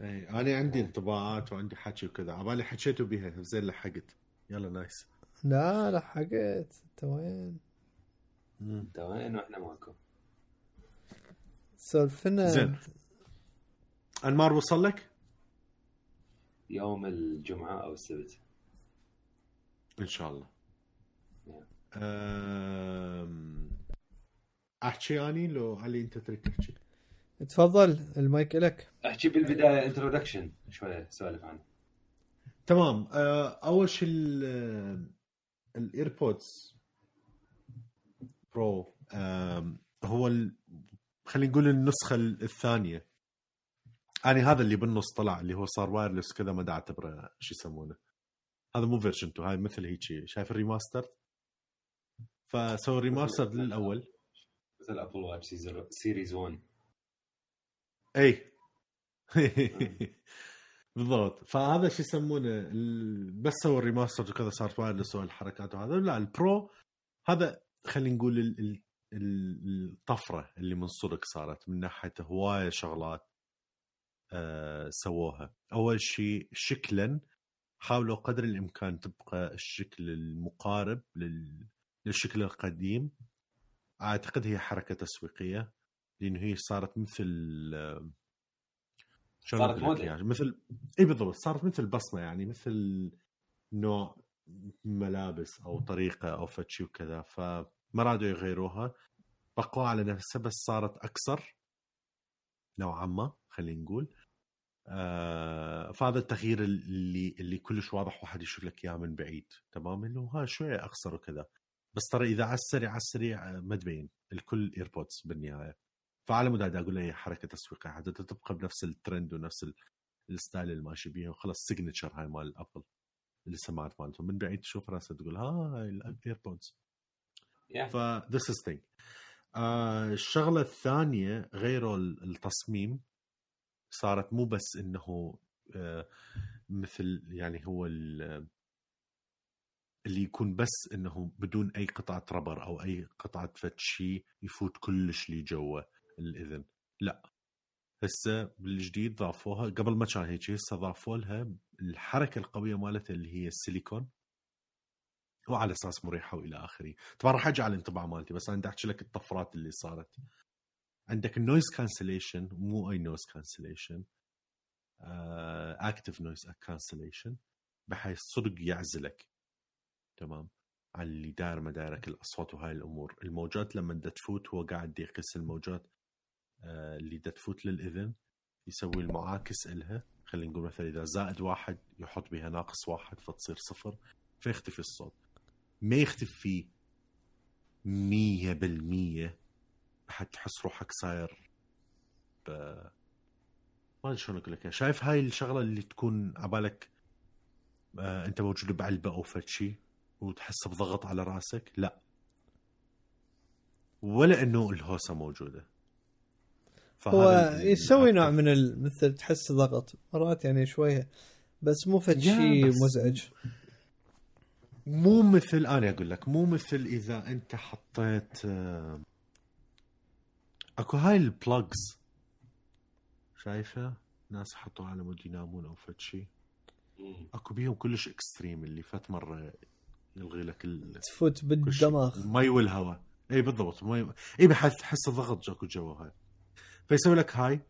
إي أنا عندي انطباعات وعندي حكي وكذا. عبالي حكيتوا بيها زين لحقت. يلا nice لا لحقت. انت وين؟ انت وين؟ وإحنا ماكو. سولفنا. زين. أنمار وصل لك؟ يوم الجمعة أو السبت. إن شاء الله. أم... أحكي أني لو علي أنت تريد تحكي؟ تفضل المايك لك أحكي بالبداية introduction شوية سوالف عنه. تمام. أه، أول شيء ال- ال AirPods Pro هو ال... خلينا نقول النسخة الثانية. أنا هذا اللي بالنص طلع اللي هو صار wireless كذا ما دا اعتبره شو يسمونه. هذا مو version 2 هاي مثل هيك شايف ال remaster فسووا remaster للأول. مثل Apple Watch Series 1 اي بالضبط. فهذا شو يسمونه بس سووا ال remaster وكذا صار wireless والحركات وهذا. لا ال Pro هذا خلينا نقول ال- ال- ال- الطفرة اللي من صدق صارت من ناحية هواية شغلات. سووها أول شيء شكلا حاولوا قدر الإمكان تبقى الشكل المقارب لل... للشكل القديم أعتقد هي حركة تسويقية لأنه هي صارت مثل آه، صارت موضة. إياها؟ مثل إي بالضبط صارت مثل بصمة يعني مثل نوع ملابس أو طريقة أو فد وكذا فما رادوا يغيروها بقوا على نفسها بس صارت أكثر نوعا ما خلينا نقول. آه فهذا التغيير اللي اللي كلش واضح واحد يشوف لك إياه من بعيد تمام؟ إنه ها شوية أقصر وكذا. بس ترى إذا على السريع على السريع آه، ما تبين. الكل AirPods بالنهاية. فعلى مود هذا أقول هي حركة تسويقيه حتى تبقى بنفس الترند ونفس ال- ال style اللي ماشي بيه وخلاص signature هاي مال Apple السماعات مالتهم من بعيد تشوف راسها تقول هاي ال AirPods Yeah. ف this is thing. آه الشغلة الثانية ال- التصميم صارت مو بس إنه آه مثل يعني هو ال- اللي يكون بس إنه بدون أي قطعة rubber أو أي قطعة فد شيء يفوت كلش لي جوا الإذن. لا. هسه بالجديد ضافوها قبل ما كان هيك هسه ضافوا لها الحركة القوية مالتها اللي هي السيليكون. وعلى أساس مريحة وإلى آخره. طبعا راح ارجع على الانطباع مالتي بس أنا بدي أحكي لك الطفرات اللي صارت. عندك ال noise cancellation مو أي noise cancellation active noise cancellation بحيث صدق يعزلك. تمام؟ عن اللي داير مدارك الأصوات وهاي الأمور. الموجات لما دا تفوت هو قاعد يقيس الموجات آه، اللي دا تفوت للإذن يسوي المعاكس إلها. خلينا نقول مثلا إذا زائد واحد يحط بها ناقص واحد فتصير صفر فيختفي الصوت. ما يختفي مية بالمية حتى تحس روحك صاير ب... ما أدري شلون أقول لك. شايف هاي الشغلة اللي تكون عبالك آه أنت موجود بعلبة أو فد شيء وتحس بضغط على رأسك لا ولا إنه الهوسة موجودة هو يسوي نوع. من مثل تحس ضغط مرات يعني شوية بس مو فد شيء مزعج مو مثل أنا أقول لك مو مثل إذا أنت حطيت آه، أكو هاي ال plugs شايفة؟ ناس حطوا على مود ينامون أو فد شيء. أكو بيهم كلش extreme اللي فات مرة يلغي لك ال... تفوت. بالدماغ. المي والهواء إي بالضبط المي إي بحس تحس الضغط اكو جوا هاي. فيسوي لك هاي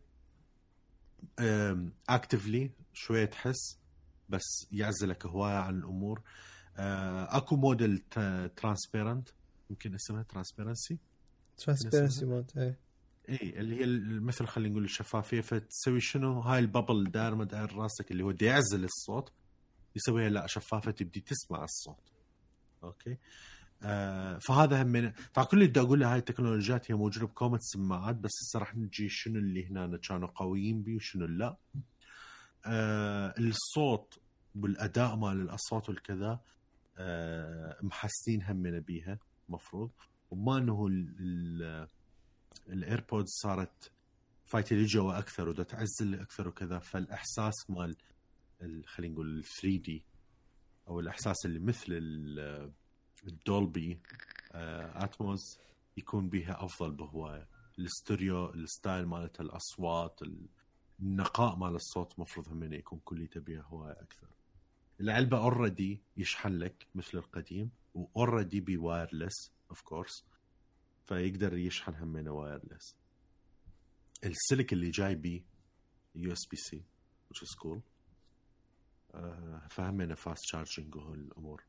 actively شوية تحس بس يعزلك هواية عن الأمور. اكو mode إل transparent يمكن اسمها transparency. transparency mode اي اي اللي هي مثل خلينا نقول الشفافية فتسوي شنو؟ هاي ال bubble داير ما داير راسك اللي هو دي يعزل الصوت يسويها لا شفافة تبدي تسمع الصوت. أوكي؟ آه فهذا هم من فكل اللي بدي أقول له هاي التكنولوجيات هي موجودة بكومة سماعات بس هسه راح نجي شنو اللي هنا كانوا قويين بيه وشنو لا. آه الصوت والأداء مال الأصوات والكذا آه محسنين همنا بيها مفروض. وما إنه ال AirPods صارت فايتة لي جوا أكثر ودا تعزل أكثر وكذا. فالإحساس مال ال- خلينا نقول ال 3D أو الإحساس اللي مثل ال- ال Dolby آه، Atmos يكون بيها أفضل بهواية. الاستوديو ال style مالت الأصوات النقاء مال الصوت مفروض هم يكون كليته بيها هواية أكثر. العلبة already يشحن لك مثل القديم و already ب wireless of course فيقدر يشحن همينه wireless السلك اللي جاي بيه USB-C which is cool. آه، فهمنا fast charging وهول الأمور.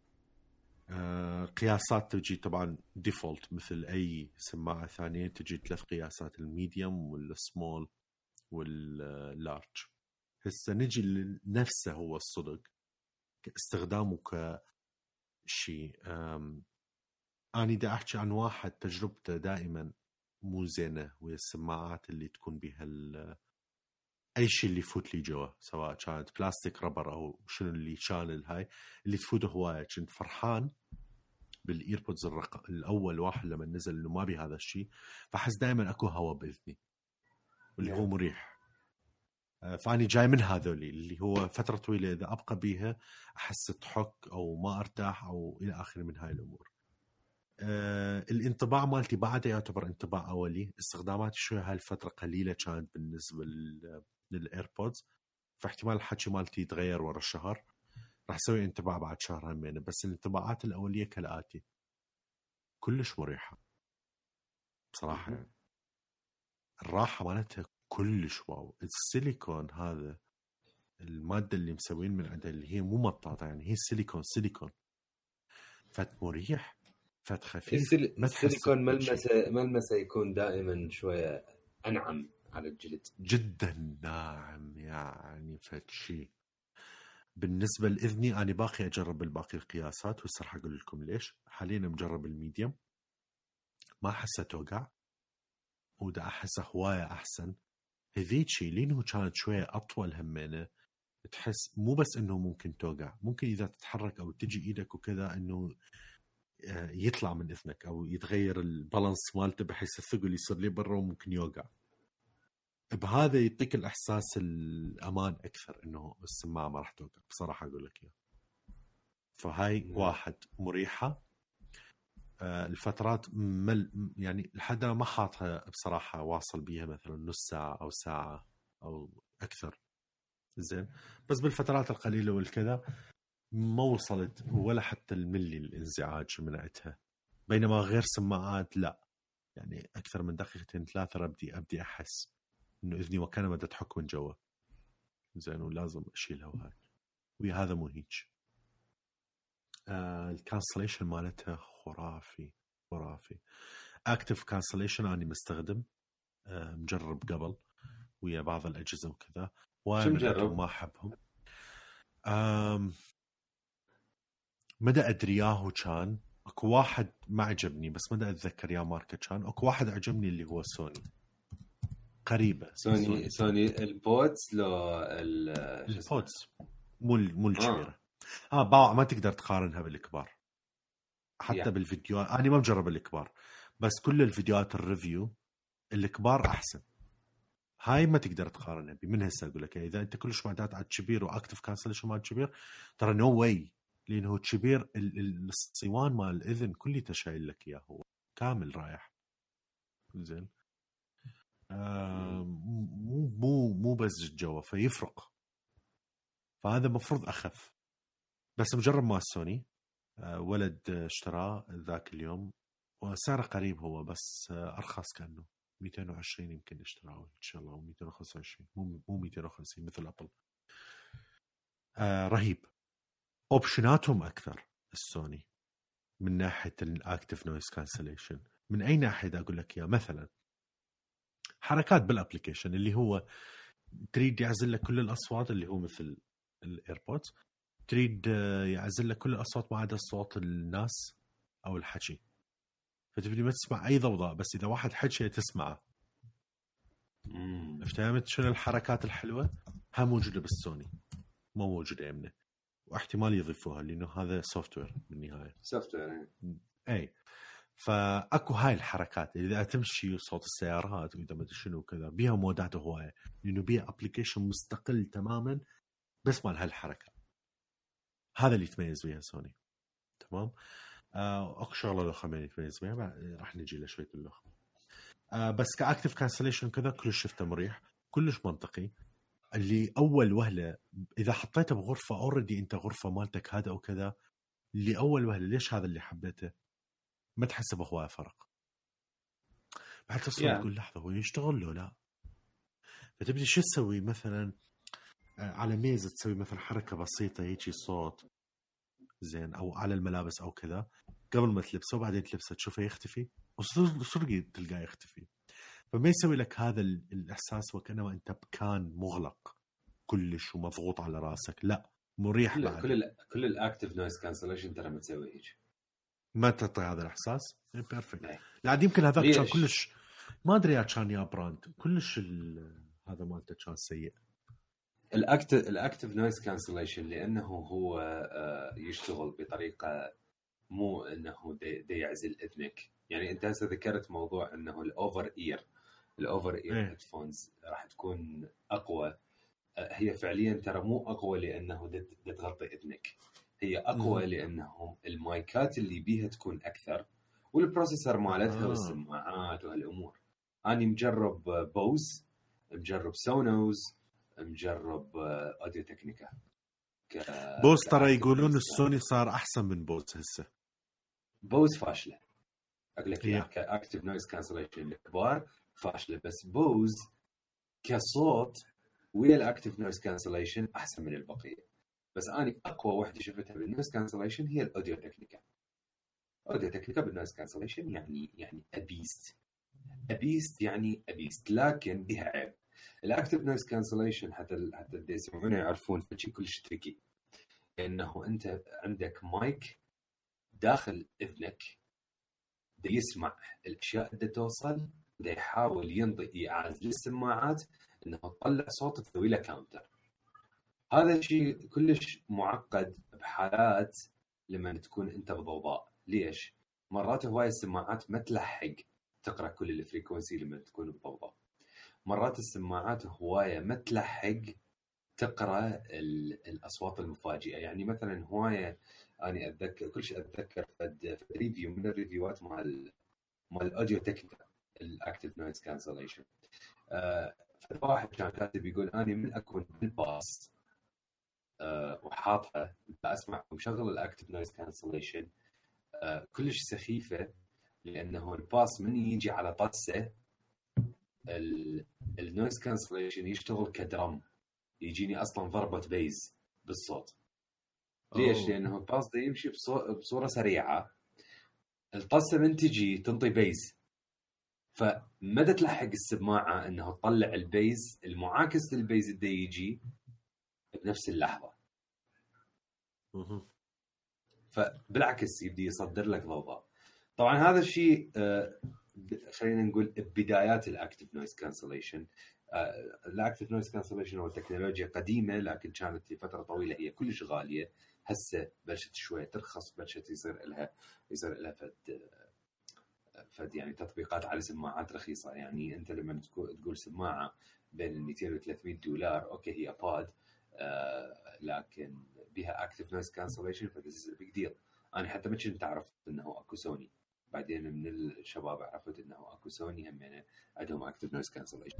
آه، قياسات تجي طبعا default مثل أي سماعة ثانية تجي ثلاث قياسات ال medium وال small وال large هسه نجي لنفسه هو الصدق. استخدامه كشيء. أنا دا أحكي عن واحد تجربته دائما مو زينة ويا السماعات اللي تكون بها أي شيء اللي يفوت لي جوا سواء كانت بلاستيك rubber أو شنو اللي كان الهاي اللي تفوته هواية. كنت فرحان بال AirPods الرق... الأول واحد لما نزل إنه ما بي هذا الشيء فحس دائما أكو هواء بإذني واللي هو. مريح. فأني جاي من هذولي اللي هو فترة طويلة إذا أبقى بيها أحس تحك أو ما أرتاح أو إلى آخره من هاي الأمور. آه الانطباع مالتي بعد يعتبر انطباع أولي، استخداماتي شوي هاي الفترة قليلة كانت بالنسبة لل- لل AirPods فاحتمال الحكي مالتي يتغير ورا الشهر. راح أسوي انطباع بعد شهر همين بس الانطباعات الأولية كالآتي. كلش مريحة. بصراحة يعني. الراحة مالتها كلش wow. السيليكون هذا المادة اللي مسوين من عندها اللي هي مو مطاطة يعني هي سيليكون سيليكون. فت مريح فت خفيف السيل- السيليكون. ملمسة ملمسة يكون دائما شوية أنعم على الجلد. جدا ناعم يعني فد شيء. بالنسبة لإذني أنا باقي أجرب الباقي القياسات وهسه راح أقول لكم ليش. حاليا مجرب ال medium ما احسها توقع ودا احسها هواية أحسن. هذيك لأنه كانت شوية أطول همينه تحس مو بس إنه ممكن توقع ممكن إذا تتحرك أو تجي إيدك وكذا إنه آه، يطلع من إذنك أو يتغير البالانس مالته بحيث الثقل يصير لي برا وممكن يوقع. بهذا يعطيك الإحساس الأمان أكثر إنه السماعة ما راح توقع بصراحة أقول لك اياها فهاي نعم. واحد مريحة. الفترات مل يعني لحد ما حاطها بصراحة واصل بيها مثلا نص ساعة أو ساعة أو أكثر. زين؟ بس بالفترات القليلة والكذا ما وصلت ولا حتى الملي الانزعاج منعتها بينما غير سماعات لا. يعني أكثر من دقيقتين ثلاثة أبدي أبدي أحس إنه إذني وكانما بدها تحك من جوا. زين؟ ولازم أشيلها وهاي. ويا هذا مو هيج آه الكانسليشن مالتها خرافي خرافي. active cancellation أني مستخدم آه مجرب قبل ويا بعض الأجهزة وكذا وايد؟ عندهم ما أحبهم. مدى أدري ياهو كان أكو واحد ما عجبني بس مدى أتذكر يا ماركة كان أكو واحد عجبني اللي هو سوني. قريبة سوني سوني. ال buds لو؟ ال buds مو مو الكبيرة. آه باع ما تقدر تقارنها بالكبار. حتى Yeah. بالفيديوهات أنا ما مجرب الكبار بس كل الفيديوهات ال review الكبار أحسن. هاي ما تقدر تقارنها بي من هسه أقول لك إذا أنت كلش متعود على تشبير و active cancellation مال تشبير ترى no way لأنه تشبير ال- ال- الصيوان مال الإذن كله شايل لك إياه هو كامل رايح. زين؟ آه، مو مو مو بس جوا فيفرق. فهذا المفروض أخف. بس مجرب مال سوني آه، ولد اشتراه ذاك اليوم وسعره قريب هو بس آه، أرخص كأنه 220 يمكن اشتراه إن شاء الله أو 225 مو مو 250 مثل أبل. آه رهيب. أوبشناتهم أكثر السوني من ناحية ال active noise cancellation من أي ناحية أقول لك إياه؟ مثلا حركات بال application اللي هو تريد يعزل لك كل الأصوات اللي هو مثل ال AirPods تريد آه، يعزل لك كل الأصوات ما عدا صوت الناس أو الحكي. فتبدي ما تسمع أي ضوضاء بس إذا واحد حكي تسمعه. فهمت شنو الحركات الحلوة؟ ها موجودة بالسوني. مو موجودة يمنا واحتمال يضيفوها لأنه هذا software بالنهايه software اي فأكو هاي الحركات. إذا تمشي صوت السيارات وإذا ما شنو كذا بيها مودات هواية. لأنه بيها application مستقل تماما بس مال هالحركة. هذا اللي يتميز بيها سوني. تمام؟ آه أكو شغلة الاخرى ما يتميز بعد- راح نجي لشوية الاخرى آه بس ك active cancellation كذا كلش شفته مريح كلش منطقي. اللي أول وهلة إذا حطيته بغرفة already أنت غرفة مالتك هذا أو كذا لاول وهلة ليش هذا اللي حبيته؟ ما تحس بهواية فرق. بعد تصير Yeah. تقول لحظة هو يشتغل لو لا؟ فتبدي شو تسوي؟ مثلا على ميزة تسوي مثلا حركة بسيطة هيجي صوت زين أو على الملابس أو كذا قبل ما تلبسه وبعدين تلبسه تشوفه يختفي؟ وصدق تلقاه يختفي. فما يسوي لك هذا ال- الإحساس وكانما أنت بكان مغلق كلش ومضغوط على راسك. لا مريح كل بعد. كل ال كل ال active noise cancellation ترى ما تسوي هيك. ما تعطي هذا الإحساس؟ perfect نعم. لا عاد يمكن هذاك؟ كان كلش ما أدري يا كان يا brand كلش ال- هذا مالته كان سيء. ال active ال active noise cancellation لأنه هو آه، يشتغل بطريقة مو إنه دي, دي يعزل إذنك يعني أنت هسه ذكرت موضوع إنه ال over ear ال over ear إيه. headphones راح تكون أقوى آه، هي فعليا ترى مو أقوى لأنه تغطي إذنك هي أقوى مم. لأنه المايكات اللي بيها تكون أكثر وال processor مالتها آه. والسماعات وهالأمور أنا مجرب آه، Bose مجرب Sonos مجرب Audio-Technica Bose ترى يقولون السوني صار احسن من Bose هسه Bose فاشله أقول لك. اياها ك active noise cancellation الكبار فاشله بس Bose كصوت ويا ال active noise cancellation احسن من البقيه بس أنا اقوى وحده شفتها بال noise cancellation هي ال Audio-Technica Audio-Technica بال noise cancellation يعني يعني a beast a beast يعني a beast لكن بها عيب ال active noise cancellation حتى حتى اللي يسمعونه يعرفون فشي كلش tricky إنه أنت عندك مايك داخل اذنك دا يسمع الأشياء اللي توصل دا يحاول ينطي ايعاز للسماعات إنه تطلع صوت تسوي له counter هذا شيء كلش معقد بحالات لما تكون أنت بضوضاء. ليش؟ مرات هواي السماعات ما تلحق تقرأ كل ال frequency لما تكون بضوضاء. مرات السماعات هواية ما تلحق تقرأ ال- الأصوات المفاجئة. يعني مثلا هواية اني أتذكر كل شيء أتذكر فد review من الريفيوات مال مال الاوديو تكنيكا ال active noise cancellation. واحد كان كاتب يقول اني من أكون بالباص آه، وحاطها اسمع ومشغل ال active noise cancellation. كلش سخيفة لأنه الباص من يجي على طسه ال noise cancellation يشتغل ك drum يجيني أصلا ضربة bass بالصوت. ليش؟ أوه. لأنه الباص ده يمشي بصو- بصورة سريعة. الطسه من تجي تنطي bass فمدى تلحق السماعة إنه تطلع ال bass المعاكس لل bass اللي يجي بنفس اللحظة. فبالعكس يبدي يصدر لك ضوضاء. طبعا هذا الشيء آه، خلينا نقول بدايات ال active noise cancellation ال active noise cancellation هو تكنولوجيا قديمة لكن كانت لفترة طويلة هي كلش غالية. هسه بلشت شوية ترخص بلشت يصير لها يصير لها فد فد يعني تطبيقات على سماعات رخيصة. يعني أنت لما تقول سماعة بين ال 200 و 300 دولار أوكي هي بود آه لكن بها active noise cancellation ف this big deal أنا حتى ما كنت أعرف إنه أكو سوني. بعدين من الشباب عرفت إنه أكو سوني هم يعني عندهم active noise cancellation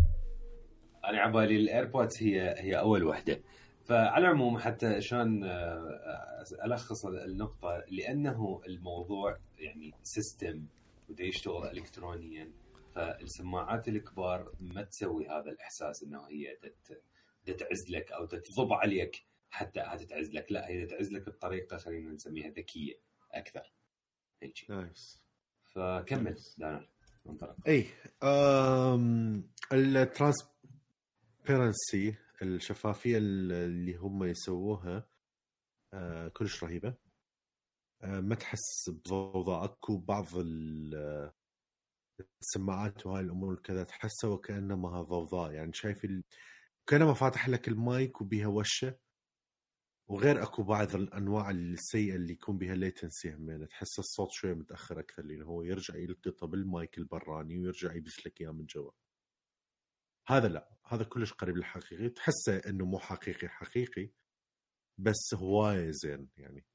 أنا على بالي الايربودز هي هي أول وحدة. فعلى العموم حتى شلون آه، ألخص النقطة لأنه الموضوع يعني system وده يشتغل الكترونيا فالسماعات الكبار ما تسوي هذا الإحساس إنه هي تعز لك أو تضب عليك حتى تعز لك. لا هي تعز لك بطريقة خلينا نسميها ذكية أكثر. nice فكمل دانر اي. ال transparency الشفافية اللي هم يسووها آه كلش رهيبة. آه ما تحس بضوضاء. أكو بعض السماعات وهاي الأمور كذا تحسها وكانما ضوضاء. يعني شايف ال... كانما فاتح لك المايك وبيها وشة. وغير أكو بعض الأنواع السيئة اللي يكون بها latency همين تحس الصوت شوية متأخر أكثر لأنه هو يرجع يلقطه بالمايك البراني ويرجع يبث لك إياه من جوا. هذا لا هذا كلش قريب للحقيقي. تحسه إنه مو حقيقي حقيقي بس هواية زين يعني.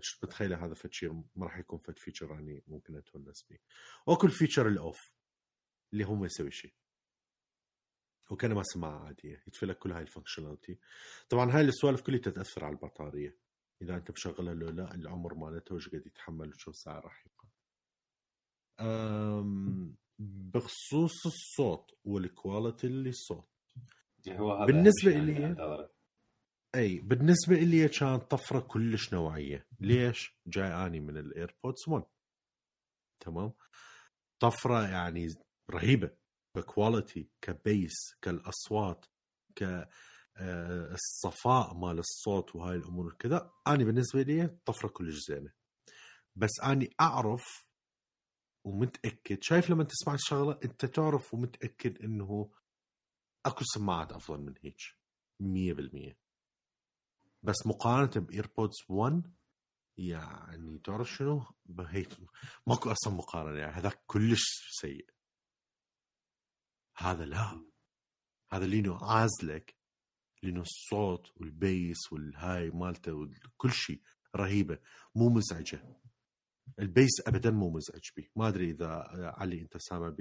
شو بتخيله هذا فد شيء ما راح يكون فد feature يعني ممكن أتونس به. واكو ال feature ال off اللي هو ما يسوي شيء. وكان ما سماعه عاديه يطفي لك كل هاي ال functionality طبعا هاي السوالف كلها تتأثر على البطارية. إذا أنت مشغلها لو لا. العمر مالته وش قد يتحمل وشو ساعة راح يبقى بخصوص الصوت وال quality اللي الصوت يعني هو بالنسبة لي أي بالنسبة لي كانت طفرة كلش نوعية. ليش؟ جاي أني من الايربودز 1 تمام؟ طفرة يعني رهيبة. ككواليتي كبيس كالأصوات ك آه، الصفاء مال الصوت وهاي الأمور كذا أنا بالنسبة لي طفرة كلش زينة. بس أني أعرف ومتأكد شايف لما تسمع الشغلة أنت تعرف ومتأكد إنه أكو سماعات أفضل من هيك 100% بس مقارنة بإيربودز 1 يعني تعرف شنو؟ هيك ماكو أصلا مقارنة يعني هذاك كلش سيء. هذا لا. هذا لينو عازلك لأنه الصوت والبيس والهاي مالته وكل شيء رهيبة مو مزعجة. البيس ابدا مو مزعج بي ما أدري إذا علي أنت سامع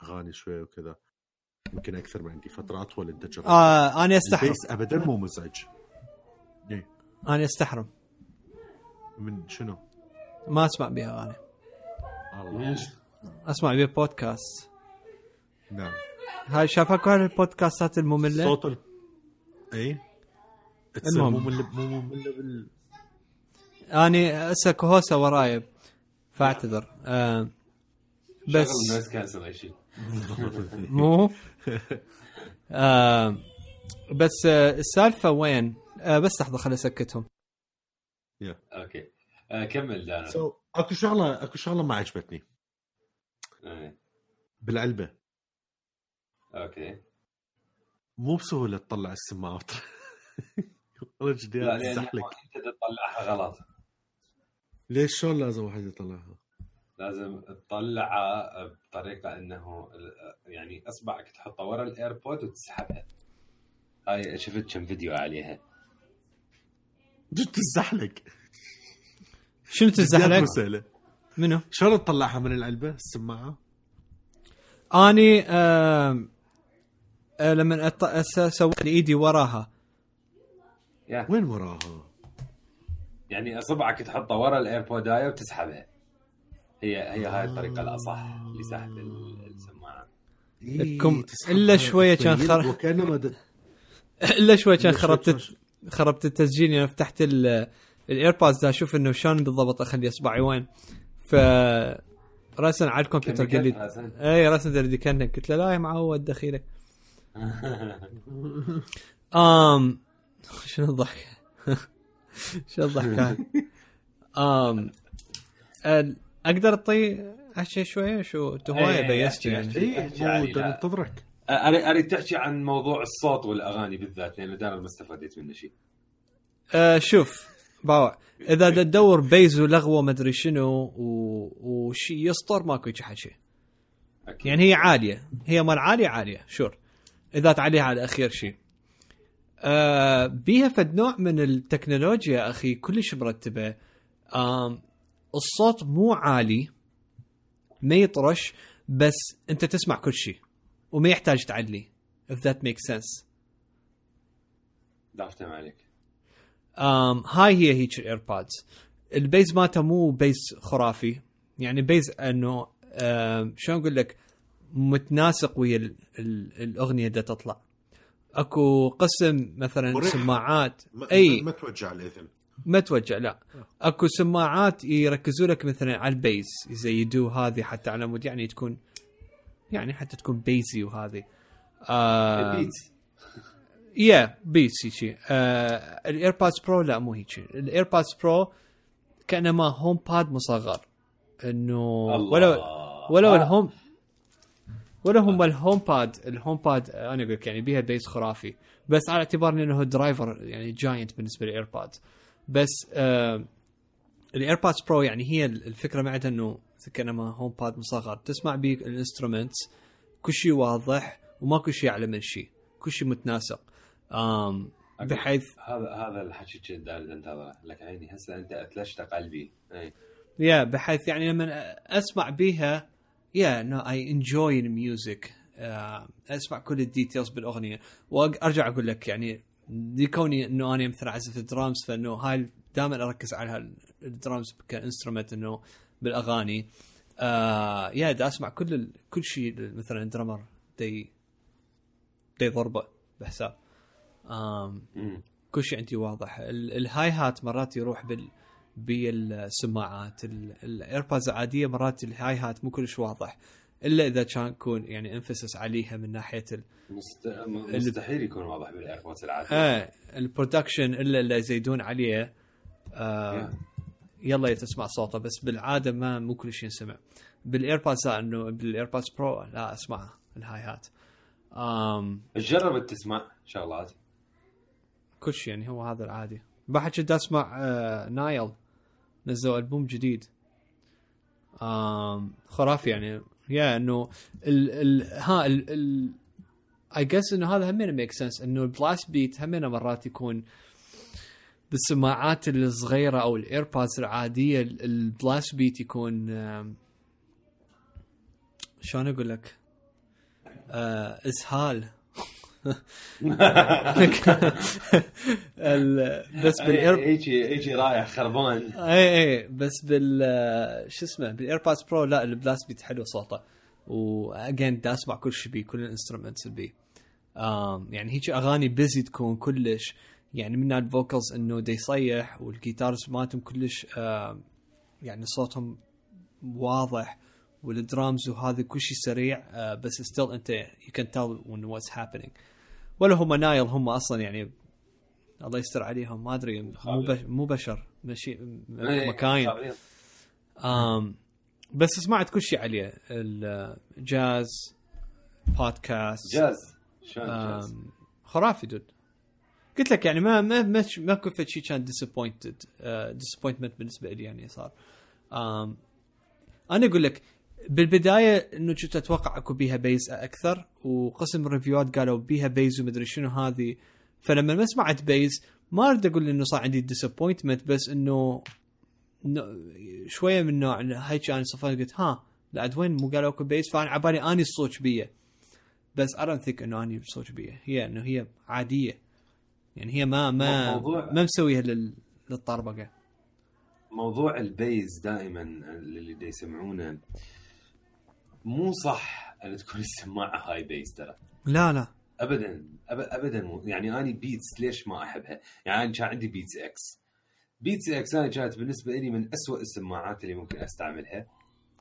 باغاني شوي وكذا. يمكن أكثر من عندي فتره اطول أنت جربت. آه أنا أستحرم. البيس ابدا مو مزعج. ليه؟ أنا أستحرم. من شنو؟ ما أسمع بها أغاني. الله. أسمع بها بودكاست نعم. هاي شافك كل البودكاستات المملة؟ صوت ال... إي. المهم. مو ممله مو مملة بال أني هسه كهوسه وراي فاعتذر. آه بس مو؟ [LAUGHS] آه بس آه السالفة وين؟ آه بس لحظة خليني أسكتهم. أوكي. آه كمل دانا. So, أكو شغله أكو شغلة ما عجبتني. إيه. بالعلبة. أوكي. مو بسهولة تطلع السماعات [LAUGHS] رجلي لا يعني انت تطلعها غلط. ليش شلون لازم واحد يطلعها؟ لازم تطلعها بطريقة إنه يعني أصبعك تحطه ورا الأيربود وتسحبها هاي شفت كم فيديو عليها. تزحلق. شنو تزحلق؟ منو؟ شلون تطلعها من العلبة؟ السماعة؟ أني آه لما سويت إيدي وراها. وين وراها؟ يعني أصبعك تحطه ورا الايربودايه وتسحبها هي هي هاي الطريقة الأصح لسحب السماعة. لكم إلا شوية كان خرب وكانما إلا شوية كان خربت خربت التسجيل يعني فتحت الإيربودز. أشوف إنه شلون بالضبط أخلي إصبعي وين. ف راسا على الكمبيوتر قال لي اي راسا دري كان قلت له لا يا معود دخيلك. ام شنو الضحك شو الضحك ام أقدر أطي أحكي شوية؟ شو أنت هواية بيست يعني؟ اي انتظرك اريد تحكي عن موضوع الصوت والأغاني بالذات لأن دائما ما استفدت منه شيء. أه شوف باوع. إذا تدور بيز ولغوه ما أدري شنو وشي يسطر ماكو حكي. أكيد. يعني هي عالية. هي مال عالية عالية شور إذا تعليها على أخير شيء. آه بيها فد نوع من التكنولوجيا أخي كلش مرتبة. آم الصوت مو عالي ما يطرش بس أنت تسمع كل شيء وما يحتاج تعلي if that makes sense. ضافتم عليك. آم هاي هي هيك الايربودز ال bass مالته مو bass خرافي يعني bass إنه شلون أقول لك؟ متناسق ويا ال- ال- الأغنية اللي تطلع. أكو قسم مثلا مريح. سماعات. ما, أي. ما توجع الإذن. ما توجع لا. أكو سماعات يركزوا لك مثلا على ال bass يزيدوا هذه حتى على مود يعني تكون يعني حتى تكون bassy وهذه. آه البيتس يا Beats هيجي آه ال AirPods Pro لا مو هيجي ال AirPods Pro كانما HomePod مصغر. إنه ولو ولو آه. ال Home ولو هم ال HomePod ال HomePod أنا أقول لك يعني بيها bass خرافي. بس على اعتبار إنه driver يعني giant بالنسبة لل AirPods بس آه ال AirPods Pro يعني هي الفكرة معها إنه كأنما HomePod مصغر. تسمع بيه ال instruments كل شيء واضح وماكو شيء أعلى من شيء. كل شيء متناسق. آم. بحيث هذا هذا الحكي دارد انتظره. لك عيني هسه أنت اتلشت قلبي اي يا بحيث يعني لما أسمع بيها you know I enjoy ال music أسمع كل ال details بالأغنية. وارجع أقول لك يعني لكوني إنه أنا مثلا اعزف الدرامز فإنه هاي دائما أركز على ال drums ك instrument إنه بالأغاني. آه yeah دا أسمع كل ال... كل شيء مثلا drummer دي دي ضربه بحساب. آم مم. كل شيء عندي واضح. ال- ال hi-hat مرات يروح بال بالسماعات. ال- ال AirPods العادية مرات ال hi-hat مو كلش واضح إلا إذا كان يكون يعني emphasis عليها من ناحية ال مست... مستحيل يكون واضح بال AirPods العادي آه ال production إلا اللي يزيدون عليه آه Yeah. يلا تسمع صوته بس بالعادة ما مو كل شيء ينسمع. بال AirPods لا إنه بال AirPods Pro لا أسمع ال hi-hat آم جرب تسمع شغلات كل شيء يعني هو هذا العادي. بعد كنت أسمع آه Nile نزلوا ألبوم جديد. خرافي يعني. yeah إنه ال ال ها ال ال I guess إنه هذا همينه make sense إنه ال blast beat همينه مرات يكون بالسماعات الصغيرة أو ال AirPods العادية ال- ال blast beat يكون شلون أقول لك؟ آه إسهال. ال- [LAUGHS] بس بال Air هيجي هيجي رايح خربان. اي اي بس بال شو اسمه بال AirPods Pro لا ال blast beat حلو صوته. و again دا أسمع كل شيء بيه كل ال instruments بيه. آم يعني هيك أغاني bassy تكون كلش. يعني من ال vocals إنه دا يصيح وال guitars مالتهم كلش. يعني صوتهم واضح. والدرامز وهذا كل شيء سريع آه بس still أنت you can tell what's happening ولا هم Nile هم أصلا يعني الله يستر عليهم ما أدري مو مو بشر ماشي إيه، مكاين. آم بس سمعت كل شيء عليه ال jazz podcast jazz. jazz؟ خرافي dude قلت لك يعني ما ما ما ما كنت شيء كان disappointed disappointment بالنسبة لي يعني صار. أنا أقول لك بالبداية إنه كنت أتوقع أكو بيها bass أكثر وقسم ال reviewات قالوا بيها bass ومدري شنو هذه. فلما ما سمعت bass ما أريد أقول إنه صار عندي disappointment بس إنه شوية من نوع إنه هيك أنا صفيت قلت ها بعد وين مو قالوا أكو bass؟ فانا على بالي أني الصوت بيه بس I don't think إنه أني صوت بيه هي إنه هي عادية. يعني هي ما ما ما مسويها لل للطربقة. موضوع ال bass دائما اللي يسمعونه مو صح أن تكون السماعة هاي bass ترى. لا لا. ابدا ابدا مو- يعني أني Beats ليش ما أحبها؟ يعني أنا كان عندي BeatsX BeatsX أنا كانت بالنسبة لي من أسوأ السماعات اللي ممكن أستعملها.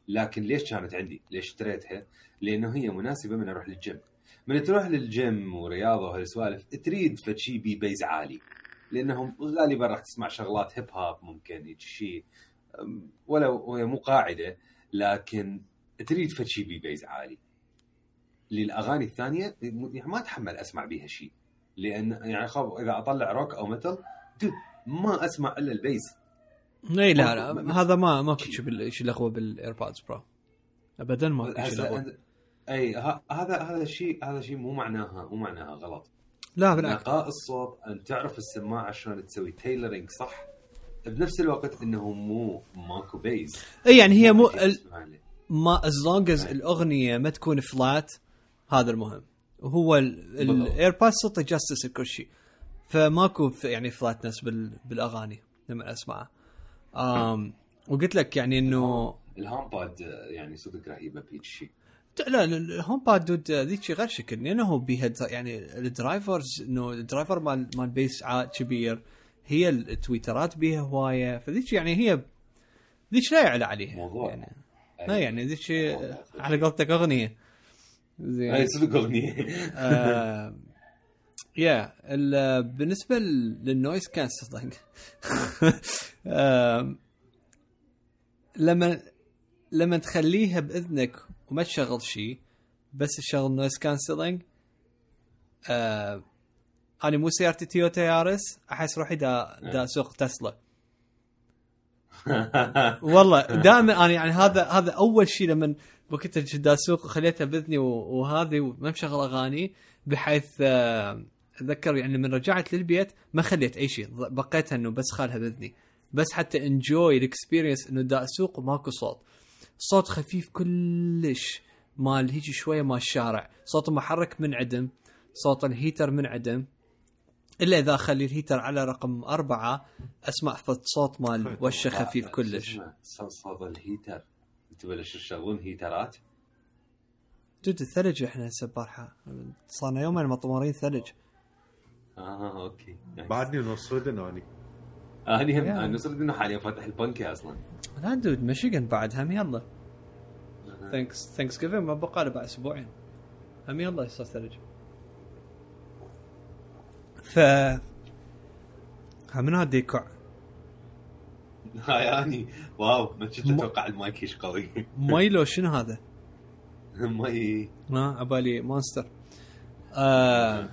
لكن ليش كانت عندي؟ ليش اشتريتها؟ لأنه هي مناسبة من أروح للجيم. من تروح للجيم ورياضة وهالسوالف تريد فشي بي bass عالي. لأنهم غالبا راح تسمع شغلات hip hop ممكن شيء ولو هي مو قاعدة لكن تريد فشي بي bass عالي. للأغاني الثانية يعني ما أتحمل أسمع بيها شيء. لأن يعني خاف إذا أطلع روك أو metal ما أسمع إلا ال bass. إي لا ما- لا هذا ما ما كنت شيء شيء الاخوه بال AirPods Pro ابدا ما كنت شيء أنت- إي هذا هذا الشيء هذا شيء مو معناها مو معناها غلط. لا بالعكس. نقاء الصوت أن تعرف السماعة شلون تسوي tailoring صح بنفس الوقت إنه مو ماكو bass. إي يعني هي مو شيء ال-. ما as long as الأغنية ما تكون flat هذا المهم. وهو. ال AirPod صوته justice لكل شيء. فماكو يعني flatness بال بالأغاني لما اسمعها آم وقلت لك يعني إنه ال HomePod آه، يعني صدق رهيبة بهيك شيء. لا ال HomePod dude ذيك شي غير شكل. لأنه هو بيها يعني ال drivers إنه ال driver مال مال bass كبير. هي ال tweeterات بيها هواية. فذيك يعني هي ذيك لا يعلى عليها. موضوع. يعني لا يعني ذيك شي على قولتك أغنية. زين. أي صدق أغنية. [LAUGHS] آه، يا ال- بالنسبة لل noise cancelling [LAUGHS] لما لما تخليها بإذنك وما تشغل شيء بس تشغل noise cancelling آه أنا مو سيارتي تويوتا يارس أحس روحي دا, دا اسوق تسلا. والله دائما أنا يعني هذا هذا أول شيء لما وقت كنت اسوق وخليتها باذني وهذه وما مشغل أغاني بحيث آه، أتذكر يعني من رجعت للبيت ما خليت أي شيء بقيتها إنه بس خالها باذني بس حتى enjoy ال experience إنه دا اسوق وماكو صوت. صوت خفيف كلش مال هيجي شوية مال الشارع. صوت المحرك منعدم صوت الهيتر منعدم إلا إذا اخلي الهيتر على رقم أربعة أسمع صوت مال وشه خفيف كلش؟ صوت صوت الهيتر. بلشوا تشغلون هيترات. دود الثلج إحنا هسه البارحه صارنا يومين مطمورين ثلج. آه أوكي. نايس. بعدني نصردن أني. اني هم يا. أنا صرت انه حاليا فاتح البنكه أصلا. لا دود ميشيغان بعد هم يلا. ثانكس ثانكس جيفن ما بقى له بعد أسبوعين. هم يلا يصير ثلج. ف من هذا يكع هاي اني wow ما كنت أتوقع المايك هيش قوي. [LAUGHS] مالو شنو هذا؟ [LAUGHS] ماي. ها عبالي مونستر آه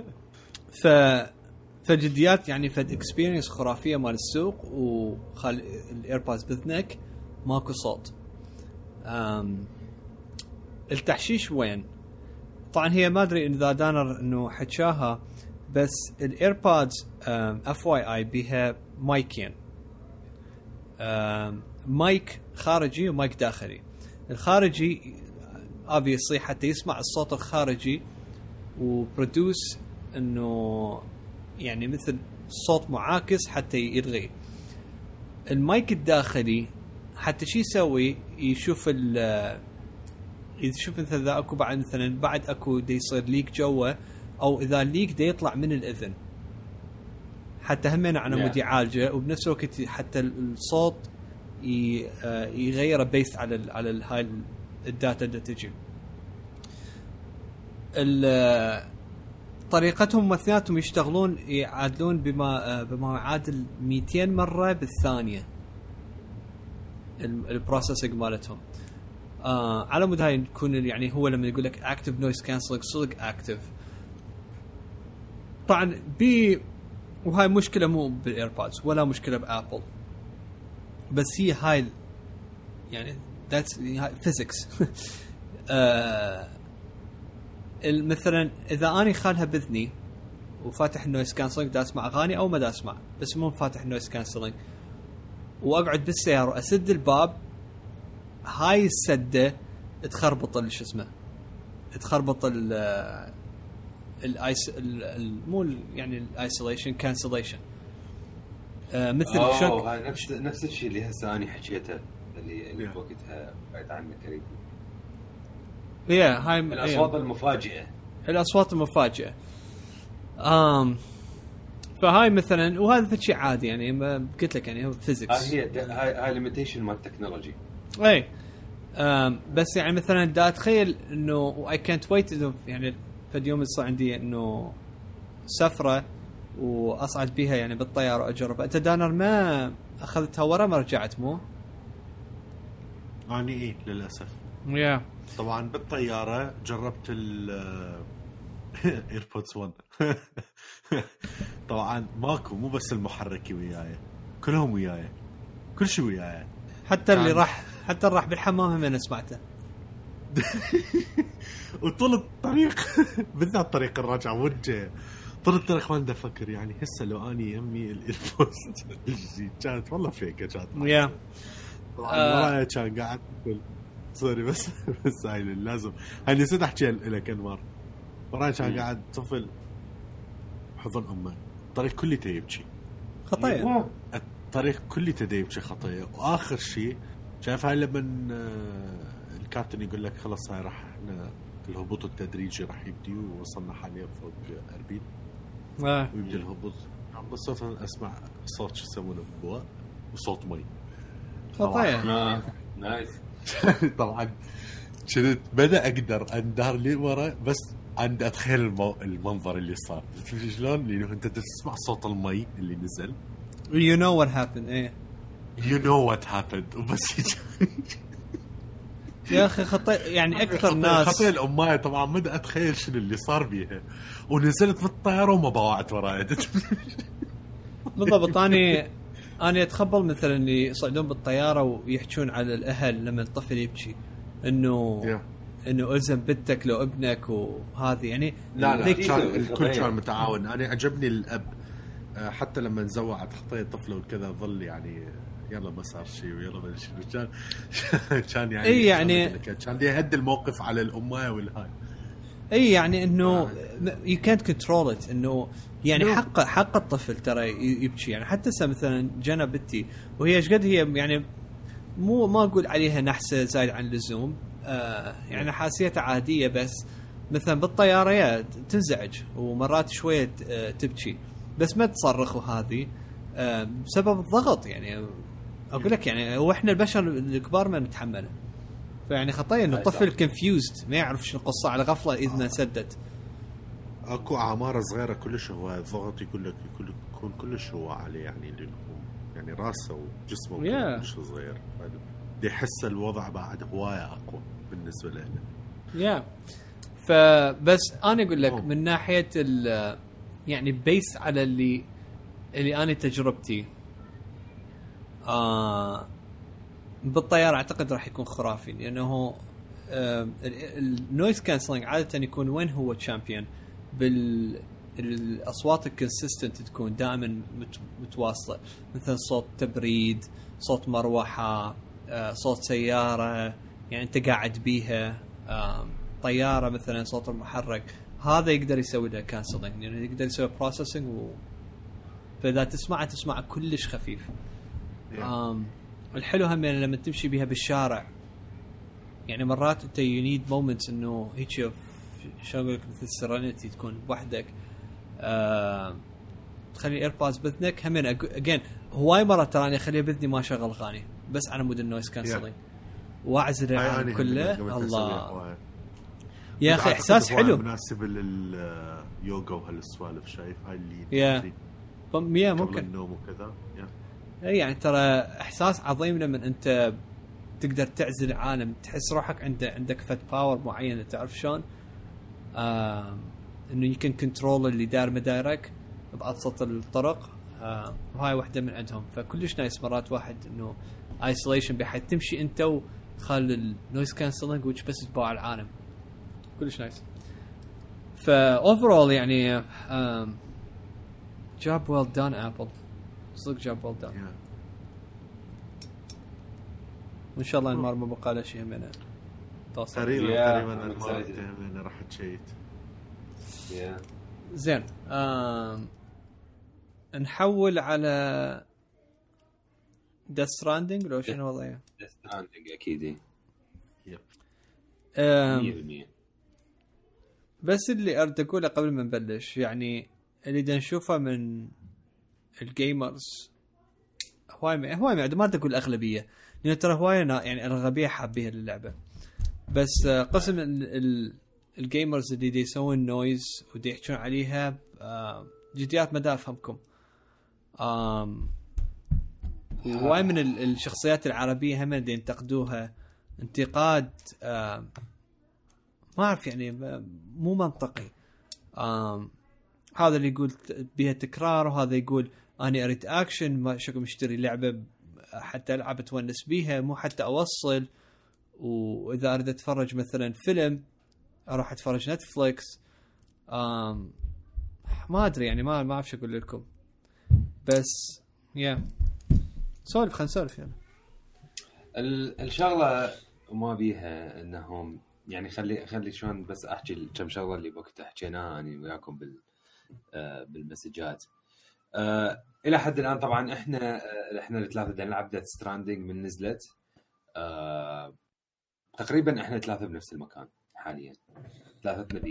[LAUGHS] ف فجديات يعني فد experience خرافية مال السوق وخل ال AirPods باذنك ماكو صوت. آم التحشيش وين؟ طبعا هي ما أدري اذا دانر إنه حكاها. بس ال AirPods FYI بيها مايكين. مايك خارجي ومايك داخلي. الخارجي obviously حتى يسمع الصوت الخارجي و produce إنه يعني مثل صوت معاكس حتى يلغي. المايك الداخلي حتى شو يسوي؟ يشوف ال يشوف مثلا اذا أكو بعد مثلا بعد أكو دي يصير leak جوا أو إذا leak دا يطلع من الإذن. حتى همين على. مود يعالجه وبنفس الوقت حتى الصوت آه، يغيره based على ال على ال هاي ال- data اللي تجي. طريقتهم اثنيناتهم يشتغلون يعادلون بما آه، بما يعادل 200 مرة بالثانية. ال- processing مالتهم. آه على مود هاي يكون يعني هو لما يقول لك active noise cancelling صدق active طبعا بي وهاي مشكلة مو بال AirPods ولا مشكلة ب Apple بس هي هاي يعني that's physics [LAUGHS] مثلا إذا أني خالها بإذني وفاتح ال noise cancelling دا اسمع أغاني أو ما دا اسمع بس مو فاتح ال noise cancelling وأقعد بالسيارة وأسد الباب هاي السدة تخربط شو اسمه تخربط ال الايس ال- ال- مو يعني الايسوليشن كانسليشن مثل شك اوه هاي نفس نفس الشيء اللي هسه أنا حكيته اللي اللي Yeah. بوقتها بعد عنك قريب. يا هاي الأصوات المفاجئة. الأصوات المفاجئة. امم فهاي مثلا وهذا شيء عادي يعني ما قلت لك يعني هو physics هاي هي هاي هاي limitation مال ال technology اي بس يعني مثلا دا أتخيل إنه اي كانت ويت يعني فد يوم يصير عندي إنه سفرة وأصعد بيها يعني بالطيارة واجرب أنت دانر ما أخذتها ورا ما رجعت مو؟ اني إيه للأسف. yeah. طبعا بالطيارة جربت ال [LAUGHS] ايربودز 1 [LAUGHS] طبعا ماكو مو بس المحركي وياي كلهم وياي كل شيء وياي. حتى اللي راح حتى اللي راح بالحمام هم أنا سمعته. [LAUGHS] وطول الطريق [LAUGHS] بالذات طريق الرجعة وجه. طول الطريق ما أفكر يعني هسه لو أني يمي البوست [LAUGHS] كانت والله فيكه كانت يا. طبعا. ورايا كان قاعد سوري بس بس هاي لازم هاي نسيت احكيها لك انمار ورايا كان. قاعد طفل حضن أمه. الطريق كله يبكي خطايا الطريق كله يبكي خطيه وآخر شيء شايف هاي لما آه، الكابتن يقول لك خلص هاي راح إحنا الهبوط التدريجي راح يبدي ووصلنا حاليا فوق 40 آه. ويبدا الهبوط. بس أسمع صوت شو يسمونه بواء وصوت مي. خطايا. [LAUGHS] نايس. [LAUGHS] طبعا. كنت بدأ أقدر أندار لي ورا بس عند أتخيل المو... المنظر اللي صار. تدري شلون؟ لأنه أنت تسمع صوت المي اللي نزل. يو نو وات هابن إيه. يو نو وات هابند وبس يا أخي خطايا يعني أكثر ناس خطيه الامايه طبعا ما أتخيل شنو اللي صار بيها. ونزلت بالطيارة وما بواعت وراي [LAUGHS] بالضبط اني أنا أتخيل مثلا اللي يصعدون بالطيارة ويحجون على الأهل لما الطفل يبكي. انه إنه إلزم بنتك لو ابنك وهذه يعني لا لا كان الكل كان متعاون. أنا عجبني الأب آه، حتى لما نزوعت خطيه طفله وكذا ظل يعني يلا ما صار شيء ويلا ما شنو كان [LAUGHS] كان يعني إي يعني- كان يهدي الموقف على الامايه والهاي. إي يعني إنه. يو كانت كنترول ات إنه يعني. حق حق الطفل ترى يبكي. يعني حتى مثلا جنى بنتي وهي إيش قد هي يعني مو ما أقول عليها نحسة زايد عن اللزوم آه يعني حاسيتها عادية بس مثلا بالطيارة يا تنزعج ومرات شوية آه، تبكي. بس ما تصرخ وهذه آه بسبب الضغط يعني. أقول لك يعني هو إحنا البشر الكبار ما نتحمله. فيعني خطايا إنه الطفل. confused ما يعرف شنو القصة على غفلة اذنه سدت أكو أعمار صغيرة كلش هو الضغط يقول لك يكون يكون كلش هو عليه يعني لأنه يعني راسه وجسمه Yeah. كلش صغير يحس الوضع بعد هواية أقوى بالنسبة له Yeah فبس أنا أقول لك. من ناحية ال يعني بيس على اللي اللي أنا تجربتي. آه بالطيارة أعتقد راح يكون خرافي لأنه ال noise cancelling عادة يكون وين هو champion بال الأصوات ال consistent تكون دائما مت- متواصلة مثل صوت تبريد صوت مروحة آه، صوت سيارة يعني أنت قاعد بيها طيارة مثلا صوت المحرك هذا يقدر يسوي له cancelling يعني يقدر يسوي processing و فإذا تسمعه تسمعه كلش خفيف. آم الحلو هم يعني لما تمشي بها بالشارع يعني مرات أنت you need moments إنه هيك شلون أقول لك مثل serenity تكون بوحدك آم، تخلي AirPods باذنك هم again هواي مرات ترى أنا أخليها باذني ما أشغل أغاني بس على مود ال noise cancelling وأعزل العالم كله. الله. يا أخي إحساس حلو. مناسب لليوغا وهالسوالف شايف؟ هاي اللي يا. قبل ممكن. النوم وكذا. Yeah. اي يعني ترى إحساس عظيم لما أنت تقدر تعزل العالم تحس روحك عند عندك فت power معينه تعرف شلون؟ إنه يمكن control اللي داير مدايرك بأبسط الطرق. وهاي واحدة من عندهم. فكلش nice مرات واحد إنه isolation بحيث تمشي أنت وتخلي ال noise cancelling بس تباع العالم. كلش nice فا اوفرول يعني جاب ويل دان ابل صدق جاب ويل دان يا. وإن شاء الله المار ما بقى له شيء من توصل تقريبا Yeah, تقريبا اني راح تشيت Yeah. زين. نحول على ديث ستراندنج لو شنو وضعه؟ Death Stranding أكيد إيه. Yep آم، 100% بس اللي اريد أقوله قبل ما نبلش يعني اللي دا نشوفه من ال gamers هواي هواي ما ما أقول الاغلبيه لأن ترى هواي يعني الاغلبيه حابين اللعبه بس آه، قسم ال- ال- ال gamers اللي دي يسوون noise ودي يحكون عليها آه، جديات ما أفهمكم. آم، وهواي من ال- الشخصيات العربية هم اللي ينتقدوها. انتقاد آم، ما أعرف يعني م- مو منطقي. هذا اللي يقول بيها تكرار وهذا يقول أنا اريد اكشن ما شكو مشتري لعبة حتى العب اتونس بيها مو حتى اوصل. واذا اريد اتفرج مثلا فيلم أروح اتفرج Netflix. آم ما ادري يعني ما ما اعرف شو أقول لكم. بس يا سولف خلينا نسولف يعني ال- الشغلة وما بيها انهم يعني خلي خلي شلون بس احكي كم شغلة اللي وقت حكيناها اني وياكم بال آه، بال messages. آه، إلى حد الآن طبعا إحنا آه، إحنا الثلاثة بدنا نلعب Death Stranding من نزلت. آه، تقريبا إحنا ثلاثة بنفس المكان حاليا. ثلاثتنا ب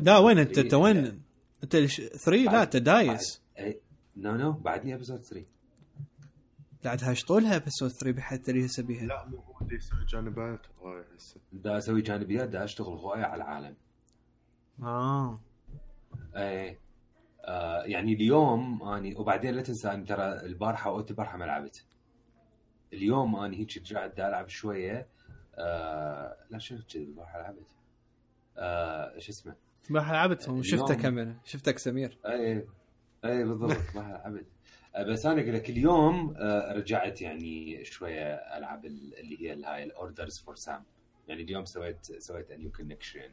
لا وين أنت؟ أنت وين؟ أنت 3 لا أنت دايس. No no بعدني episode 3 قاعد هاش طولها episode 3 بحيث اللي هسه بيها لا مو هو اللي يسوي جانبات. هاي هسه دا أسوي جانبيات دا أشتغل هواية على العالم. آه. إيه. آه يعني اليوم أني وبعدين لا تنسى أني ترى البارحة وقت البارحة ما لعبت. اليوم أني هيك رجعت دا ألعب شوية آه لا شو البارحة لعبت؟ آه شو اسمه؟ ما لعبتهم وشفتك اليوم- كمان شفتك سمير. اي اي بالضبط ما لعبت. آه، بس أنا أقول لك اليوم آه، رجعت يعني شوية ألعب ال- اللي هي ال- هاي ال orders for Sam يعني اليوم سويت سويت new connection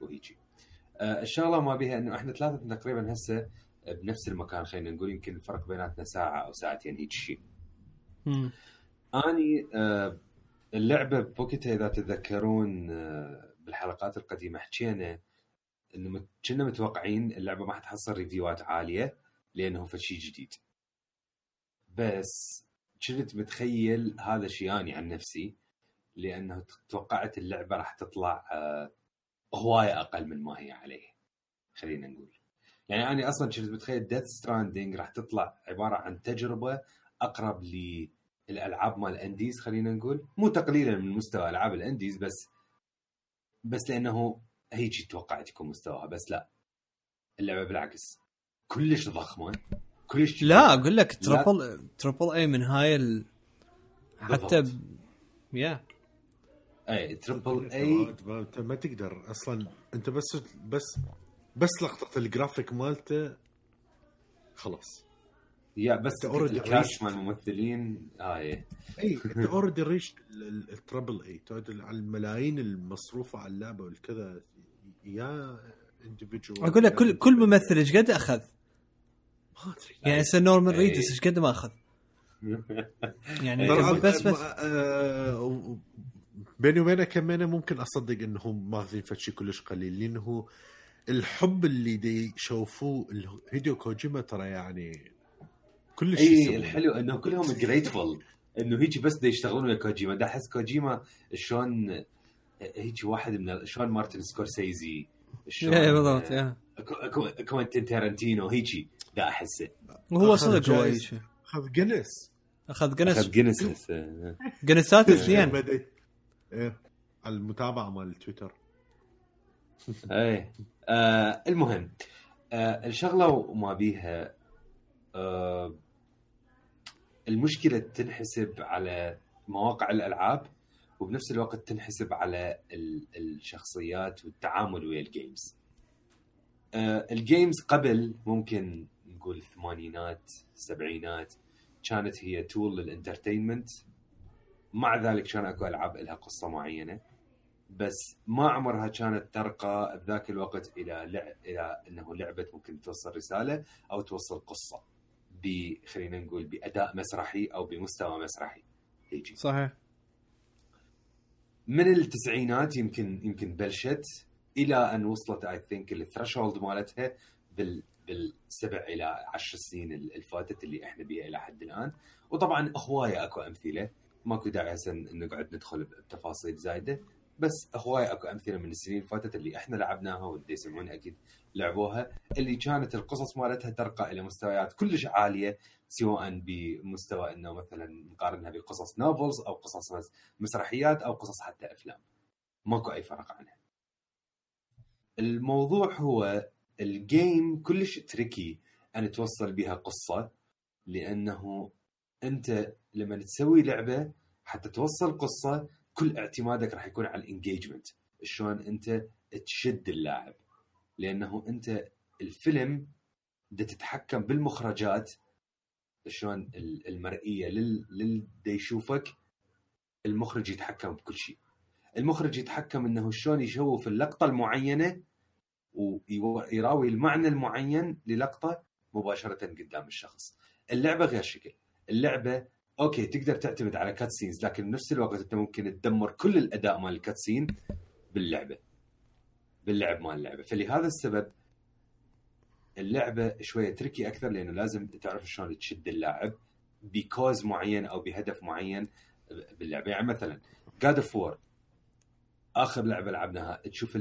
وهيجي. آه، الشغله ما بيها إنه إحنا ثلاثة تقريبا هسه بنفس المكان خلينا نقول يمكن الفرق بيناتنا ساعة أو ساعتين هيك شيء. أني آه، اللعبة بوكيتها إذا تتذكرون آه، بالحلقات القديمة حكينا إنه كنا متوقعين اللعبة ما حتحصل reviewات عالية لأنه فد شيء جديد بس كنت متخيل هذا الشيء أني عن نفسي لأنه توقعت اللعبة راح تطلع آه، هوايه أقل من ما هي عليه. خلينا نقول. يعني أنا أصلا كنت متخيل Death Stranding راح تطلع عبارة عن تجربة أقرب للألعاب مال ال indies خلينا نقول. مو تقليلا من مستوى ألعاب ال indies بس بس لأنه هيجي توقعت يكون مستواها بس لا. اللعبة بالعكس. كلش ضخمة. كلش لا أقول لك triple Triple اي من هاي ال... حتى ب... yeah اي triple اي ما- انت ما تقدر أصلا. أنت بس بس بس لقطة الجرافيك مالته خلاص. يا بس الكاش reached. مال الممثلين هاي اي أنت اوريدي ريش التربل اي تعد على الملايين المصروفة على اللعبة والكذا. يا individual. أقول لك كل كل ممثل إيش قد أخذ؟ ما أدري. يعني هسه نورمان. ريدس إيش قد ما أخذ؟ [LAUGHS] يعني بس بس آه، بيني وبينك كمان ممكن أصدق انهم ماخذين فد شيء كلش قليل لأنه الحب اللي دي يشوفوه هيديو كوجيما ترى يعني كلش اي يسوي. الحلو إنه كلهم grateful إنه هيجي بس دا يشتغلون ويا كوجيما دا أحس كوجيما شلون هيجي واحد من شلون مارتن سكورسيزي شلون إيه بالضبط يا. كو- كو- كوينتين تارنتينو هيجي دا احسه وهو صدق هو. شيء أخذ جنس أخذ جنس أخذ هسه. جنسات اثنين إيه المتابعة مال تويتر. إيه. آه المهم آه الشغلة وما بيها آه المشكلة تنحسب على مواقع الألعاب وبنفس الوقت تنحسب على ال- الشخصيات والتعامل ويا ال games. آه ال games قبل ممكن نقول الثمانينات السبعينات كانت هي tool لل entertainment مع ذلك كان أكو ألعاب لها قصة معينة بس ما عمرها كانت ترقى بذاك الوقت إلى لع... إلى إنه لعبه ممكن توصل رسالة أو توصل قصة ب خلينا نقول بأداء مسرحي أو بمستوى مسرحي. هيجي. صحيح. من التسعينات يمكن يمكن بلشت إلى أن وصلت I think ال threshold مالتها بال بالسبع إلى عشر سنين الفاتت اللي إحنا بيها إلى حد الآن. وطبعا هواية أكو أمثلة. ماكو داعي هسه نقعد ندخل بتفاصيل زايدة. بس هوايه أكو أمثلة من السنين اللي فاتت اللي إحنا لعبناها واللي يسمعون أكيد لعبوها اللي كانت القصص مالتها ترقى إلى مستويات كلش عالية سواء بمستوى إنه مثلا نقارنها بقصص نوفلز أو قصص مس- مسرحيات أو قصص حتى أفلام. ماكو أي فرق عنها. الموضوع هو ال game كلش tricky أن توصل بها قصة لأنه أنت لما تسوي لعبة حتى توصل قصة كل اعتمادك راح يكون على ال engagement شلون انت تشد اللاعب. لأنه انت الفيلم بدك تتحكم بالمخرجات. شلون ال- المرئية لل دا يشوفك المخرج يتحكم بكل شيء. المخرج يتحكم إنه شلون يشوف اللقطة المعينة ويراوي المعنى المعين للقطة مباشرة قدام الشخص. اللعبة غير شكل، اللعبة okay تقدر تعتمد على cut scenes لكن بنفس الوقت أنت ممكن تدمر كل الأداء مال ال cut scene باللعبة. باللعب مال اللعبة، فلهذا السبب اللعبة شوية tricky أكثر لأنه لازم تعرف شلون تشد اللاعب ب cause معين أو بهدف معين باللعبة يعني مثلا God of War آخر لعبة لعبناها تشوف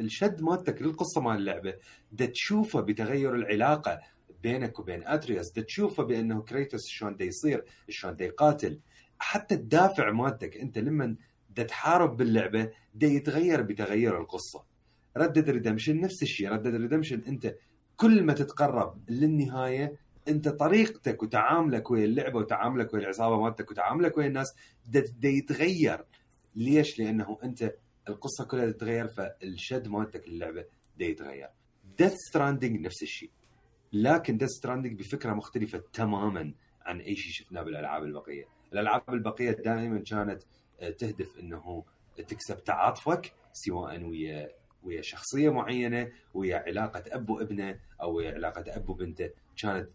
الشد مالتك للقصة مال اللعبة دا تشوفه بتغير العلاقة بينك وبين اترياس دا تشوفه بأنه كريتوس شلون دا يصير شلون دا يقاتل حتى الدافع مالتك أنت لما دا تحارب باللعبة دا يتغير بتغير القصة Red Dead Redemption نفس الشيء Red Dead Redemption أنت كل ما تتقرب للنهاية أنت طريقتك وتعاملك ويا اللعبة وتعاملك ويا العصابة مالتك وتعاملك ويا الناس دا, دا يتغير ليش؟ لأنه أنت القصة كلها تتغير فالشد مالتك للعبة دا يتغير. Death Stranding نفس الشيء. لكن Death Stranding بفكرة مختلفة تماما عن أي شيء شفناه بالألعاب البقية. الألعاب البقية دائما كانت آه، تهدف إنه تكسب تعاطفك سواء ويا ويا شخصية معينة ويا علاقة أب وابنه أو ويا علاقة أب وبنته كانت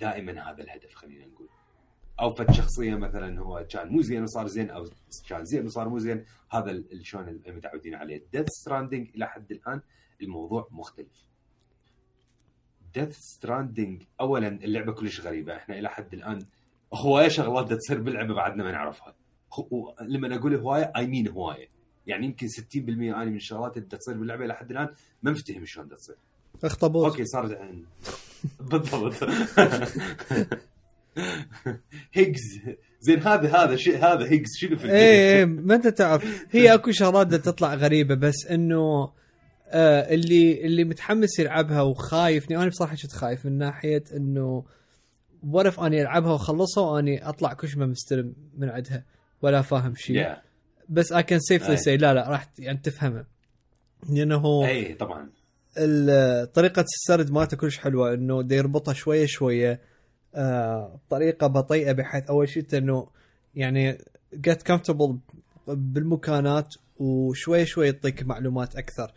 دائما هذا الهدف خلينا نقول. أو فد شخصية مثلا هو كان مو زين وصار زين أو كان زين وصار مو زين هذا شلون المتعودين عليه Death Stranding إلى حد الآن الموضوع مختلف Death Stranding اولا اللعبة كلش غريبة. إحنا إلى حد الآن هواية شغلات تصير باللعبة بعدنا ما نعرفها. لما أقول هواية I mean هواية. يعني يمكن 60% اني من الشغلات اللي تصير باللعبة إلى حد الآن ما مفتهم شلون تصير اخطبوط okay صار [LAUGHS] بالضبط. [LAUGHS] هيجز زين هذا هذا شيء هذا هيجز شنو في إيه إيه ما أنت تعرف. هي أكو شغلات تطلع غريبة بس إنه آه اللي اللي متحمس يلعبها وخايف أنا بصراحة كنت خايف من ناحية إنه worth اني ألعبها وأخلصها وأني أطلع كشمه مستلم من عندها ولا فاهم شيء. Yeah. بس I can safely. say لا لا راح يعني تفهمها. لأنه اي طبعا. طريقة السرد مالته كلش حلوة إنه دا يربطها شوية شوية آه بطريقة بطيئة بحيث أول شيء إنه يعني get comfortable بالمكانات وشوية شوية يعطيك معلومات أكثر.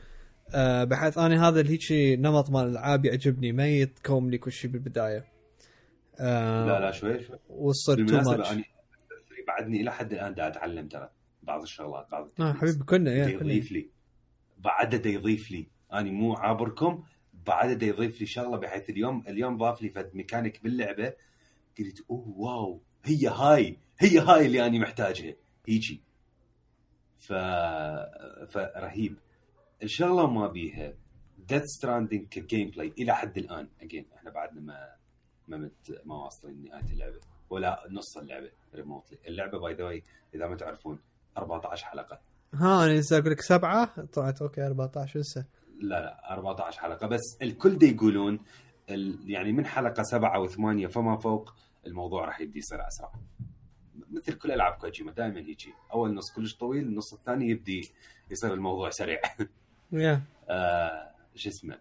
آه بحيث أنا هذا الهيجي نمط مال الألعاب يعجبني ما يتكوم لي كل شيء بالبداية. آه لا لا شوي شوي. وصل too much بعدني إلى حد الآن دا أتعلم ترى بعض الشغلات بعض آه. حبيبي كنا يا يضيف لي بعد دا يضيف لي. أنا مو عابركم بعد دا يضيف لي شغلة بحيث اليوم اليوم ضاف لي فد ميكانيك باللعبة. قلت oh wow هي هاي هي هاي اللي أنا محتاجها. هيجي. ف فرهيب الشغله ما بيها. Death Stranding ك gameplay إلى حد الآن. اجين إحنا بعدنا ما ما مت ما واصلين نهاية اللعبة. ولا نص اللعبة remotely اللعبة by the way إذا ما تعرفون 14 حلقة. ها أنا لسه أقول لك سبعة؟ طلعت أوكي 14 لسه. لا لا 14 حلقة. بس الكل دا يقولون ال- يعني من حلقة سبعة وثمانية فما فوق الموضوع راح يبدي يصير أسرع. مثل كل ألعاب كوجيما دائما هيجي. أول نص كلش طويل النص الثاني يبدي يصير الموضوع سريع. [LAUGHS] آه شو اسمه؟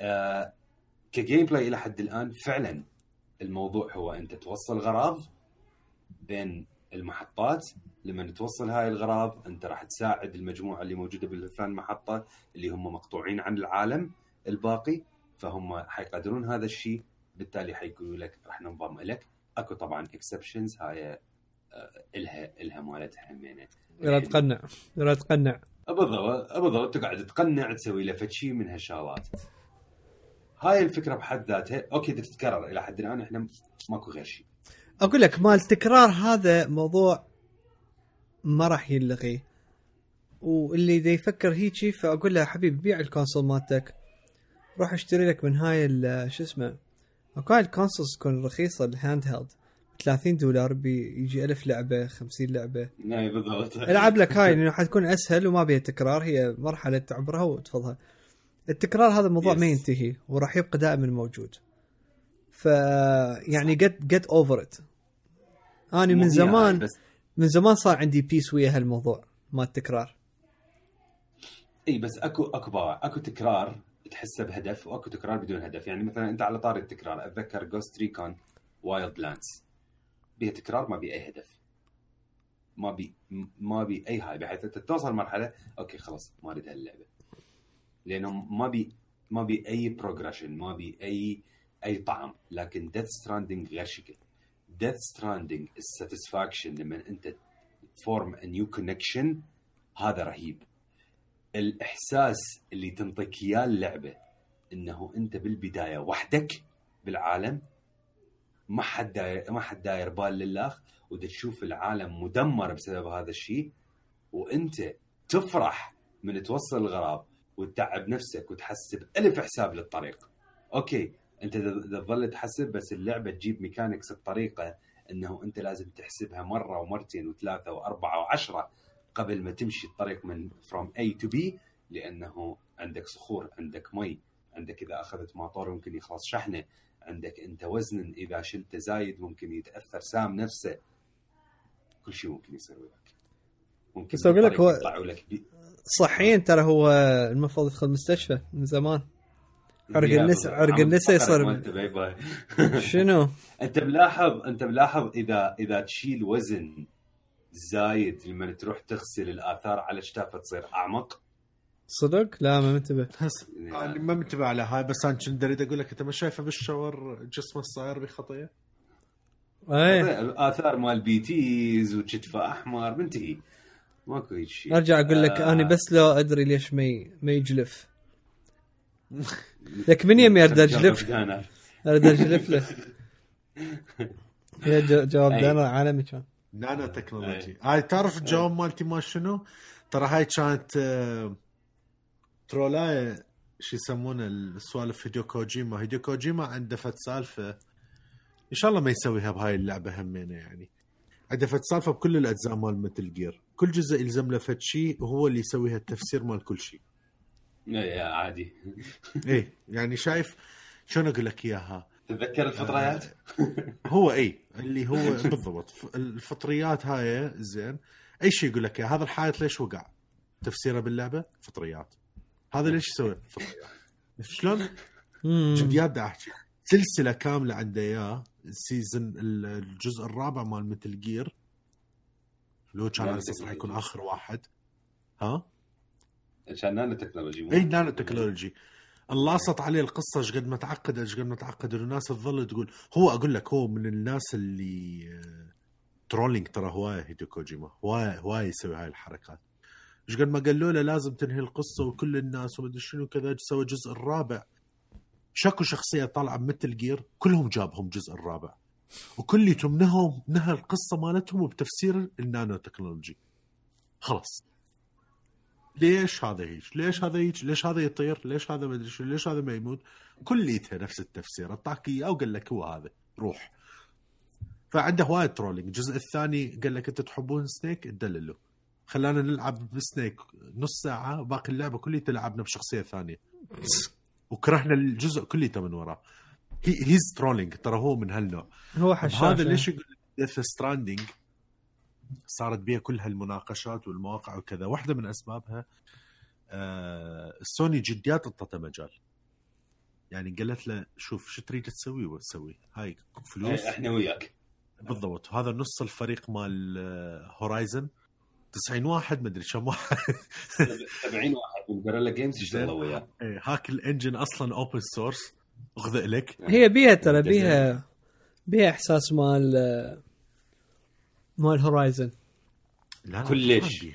آه ك gameplay إلى حد الآن فعلا الموضوع هو أنت توصل غراض بين المحطات لما توصل هاي الغراض أنت راح تساعد المجموعة اللي موجودة بالثلاث محطات اللي هم مقطوعين عن العالم الباقي فهم حيقدرون هذا الشيء بالتالي حيقولوا لك راح ننضم لك أكو طبعا exceptions هاي آه، الها إلها مالتها همينه يلا تقنع يلا تقنع. بالضبط بالضبط تقعد تقنع تسوي له شيء من هالشغلات. هاي الفكرة بحد ذاتها. أوكي تتكرر إلى حد الآن إحنا ماكو غير شيء أقول لك مال التكرار هذا موضوع ما راح يلغي واللي دا يفكر هيجي فأقول له حبيبي بيع ال console مالتك. روح اشتري لك من هاي شو اسمه اكو هاي ال consoles تكون رخيصة ال handheld. 30 دولار بيجي ألف لعبة 50 لعبة. اي بالضبط. ألعب لك هاي [LAUGHS] لأنه حتكون أسهل وما بيها تكرار هي مرحلة تعبرها وتفضها. التكرار هذا الموضوع Yes. ما ينتهي وراح يبقى دائما موجود. ف يعني get get over it أنا من زمان من زمان صار عندي peace ويا هالموضوع ما التكرار. إي بس أكو أكو باع أكو تكرار تحسه بهدف وأكو تكرار بدون هدف. يعني مثلا أنت على طاري التكرار أتذكر Ghost Recon Wildlands بيها تكرار ما بيها اي هدف. ما بي ما بي أي هاي بحيث أنت توصل مرحلة أوكي خلاص ما أريد هاللعبة. لأنه ما بي ما بي أي progression ما بي أي أي طعم. لكن Death Stranding غير شكل. Death Stranding ال satisfaction لما أنت form a new connection هذا رهيب. الإحساس اللي تنطيك اياه اللعبة إنه أنت بالبداية وحدك بالعالم ما حد داير ما حد داير بال للآخر وتشوف العالم مدمر بسبب هذا الشيء وإنت تفرح من توصل الغراض وتتعب نفسك وتحسب ألف حساب للطريق. أوكي أنت تظل تحسب بس اللعبة تجيب mechanics بطريقة إنه أنت لازم تحسبها مرة ومرتين وثلاثة وأربعة وعشرة قبل ما تمشي الطريق من from A to B لأنه عندك صخور عندك مي عندك إذا أخذت ماطور ممكن يخلص شحنة. عندك انت وزن اذا شلته زايد ممكن يتأثر سام نفسه كل شيء ممكن يصير وياك ممكن بس أقول لك هو- لك بي- صحيا ترى هو المفروض يدخل مستشفى من زمان عرق النسا-. عرق النسا يصير-. [LAUGHS] شنو؟ أنت ملاحظ أنت ملاحظ اذا إذا تشيل وزن زايد لما تروح تغسل الآثار على شتافه تصير أعمق صدق؟ لا ما منتبه. هس أنا ما منتبه على هاي بس أنا كنت أريد أقول لك انت ما شايفه بالشاور جسمه صاير بخطيه؟ إيه. آثار مال بي تيز وكتفه أحمر منتهي ماكو هيك شيء. أرجع أقول لك آه، أنا بس لو أدري ليش ما ي- ما يجلف. لك من يمي اريد [LAUGHS] أجلف. اريد أجلف له. هي جو- جواب. دانا عالمي كان. نانو تكنولوجي. هاي تعرف الجواب مالتي ما شنو؟ ترى هاي كانت آه، ترولاية شو يسمونه السوالف هيديو كوجيما هيديو كوجيما عنده فد سالفه. ان شاء الله ما يسويها بهاي اللعبه همينه يعني عنده فد سالفه بكل الاجزاء مال مثل جير كل جزء يلزم له فد شيء وهو اللي يسوي التفسير مال كل شيء عادي [LAUGHS] إيه يعني شايف شلون أقول لك اياها تتذكر الفطريات؟ هو اي اللي هو بالضبط. الفطريات هاي زين. اي شيء يقول لك هذا الحائط ليش وقع؟ تفسيره باللعبه؟ فطريات هذا ليش يسوي؟ شلون؟ مم. جديات دا أحكي. سلسلة كاملة عنده إياه ال season ال- الجزء الرابع مال Metal Gear. اللي هو كان على أساس راح يكون آخر واحد. ها؟ عشان نانو تكنولوجي إي نانو تكنولوجي. انلاصت عليه القصة إيش قد ما تعقدت إيش قد ما تعقد. الناس تظل تقول هو أقول لك هو من الناس اللي آه، trolling ترى هواية هيدو كوجيما هواية هواية يسوي هاي الحركات. إيش قد ما قالوا له لازم تنهي القصة وكل الناس ومدري شنو كذا سوى الجزء الرابع شكو شخصية طالعة ب Metal Gear كلهم جابهم الجزء الرابع وكليتهم نهوا نهى القصة مالتهم بتفسير النانو تكنولوجي خلاص ليش هذا هيك؟ ليش هذا هيك؟ ليش هذا يطير؟ ليش هذا ما أدري؟ ليش هذا ما يموت؟ كليتها نفس التفسير، أعطاك إياه وقال لك هو هذا، روح. فعنده وايد trolling، الجزء الثاني قال لك أنت تحبون Snake؟ تدللوا. خلانا نلعب ب Snake نص ساعة وباقي اللعبة كلها لعبنا بشخصية ثانية. وكرهنا الجزء كله من وراه. he's trolling ترى هو من هالنوع. هو حشاش هذا ليش يقول Death Stranding صارت بيها كل هالمناقشات والمواقع وكذا. واحدة من أسبابها آه سوني جديات اعطته مجال. يعني قالت له شوف شو تريد تسوي؟ وتسوي هاي فلوس. إيه، إحنا وياك. بالضبط. هذا نص الفريق مال Horizon 90 واحد مدري كم واحد. 70 واحد. من Guerrilla Games [LAUGHS] يشتغلوا وياه. إيه، هاك ال engine أصلا open source أخذ لك هي بيها ترى. بيها بيها إحساس مال مال هورايزن لا كلش.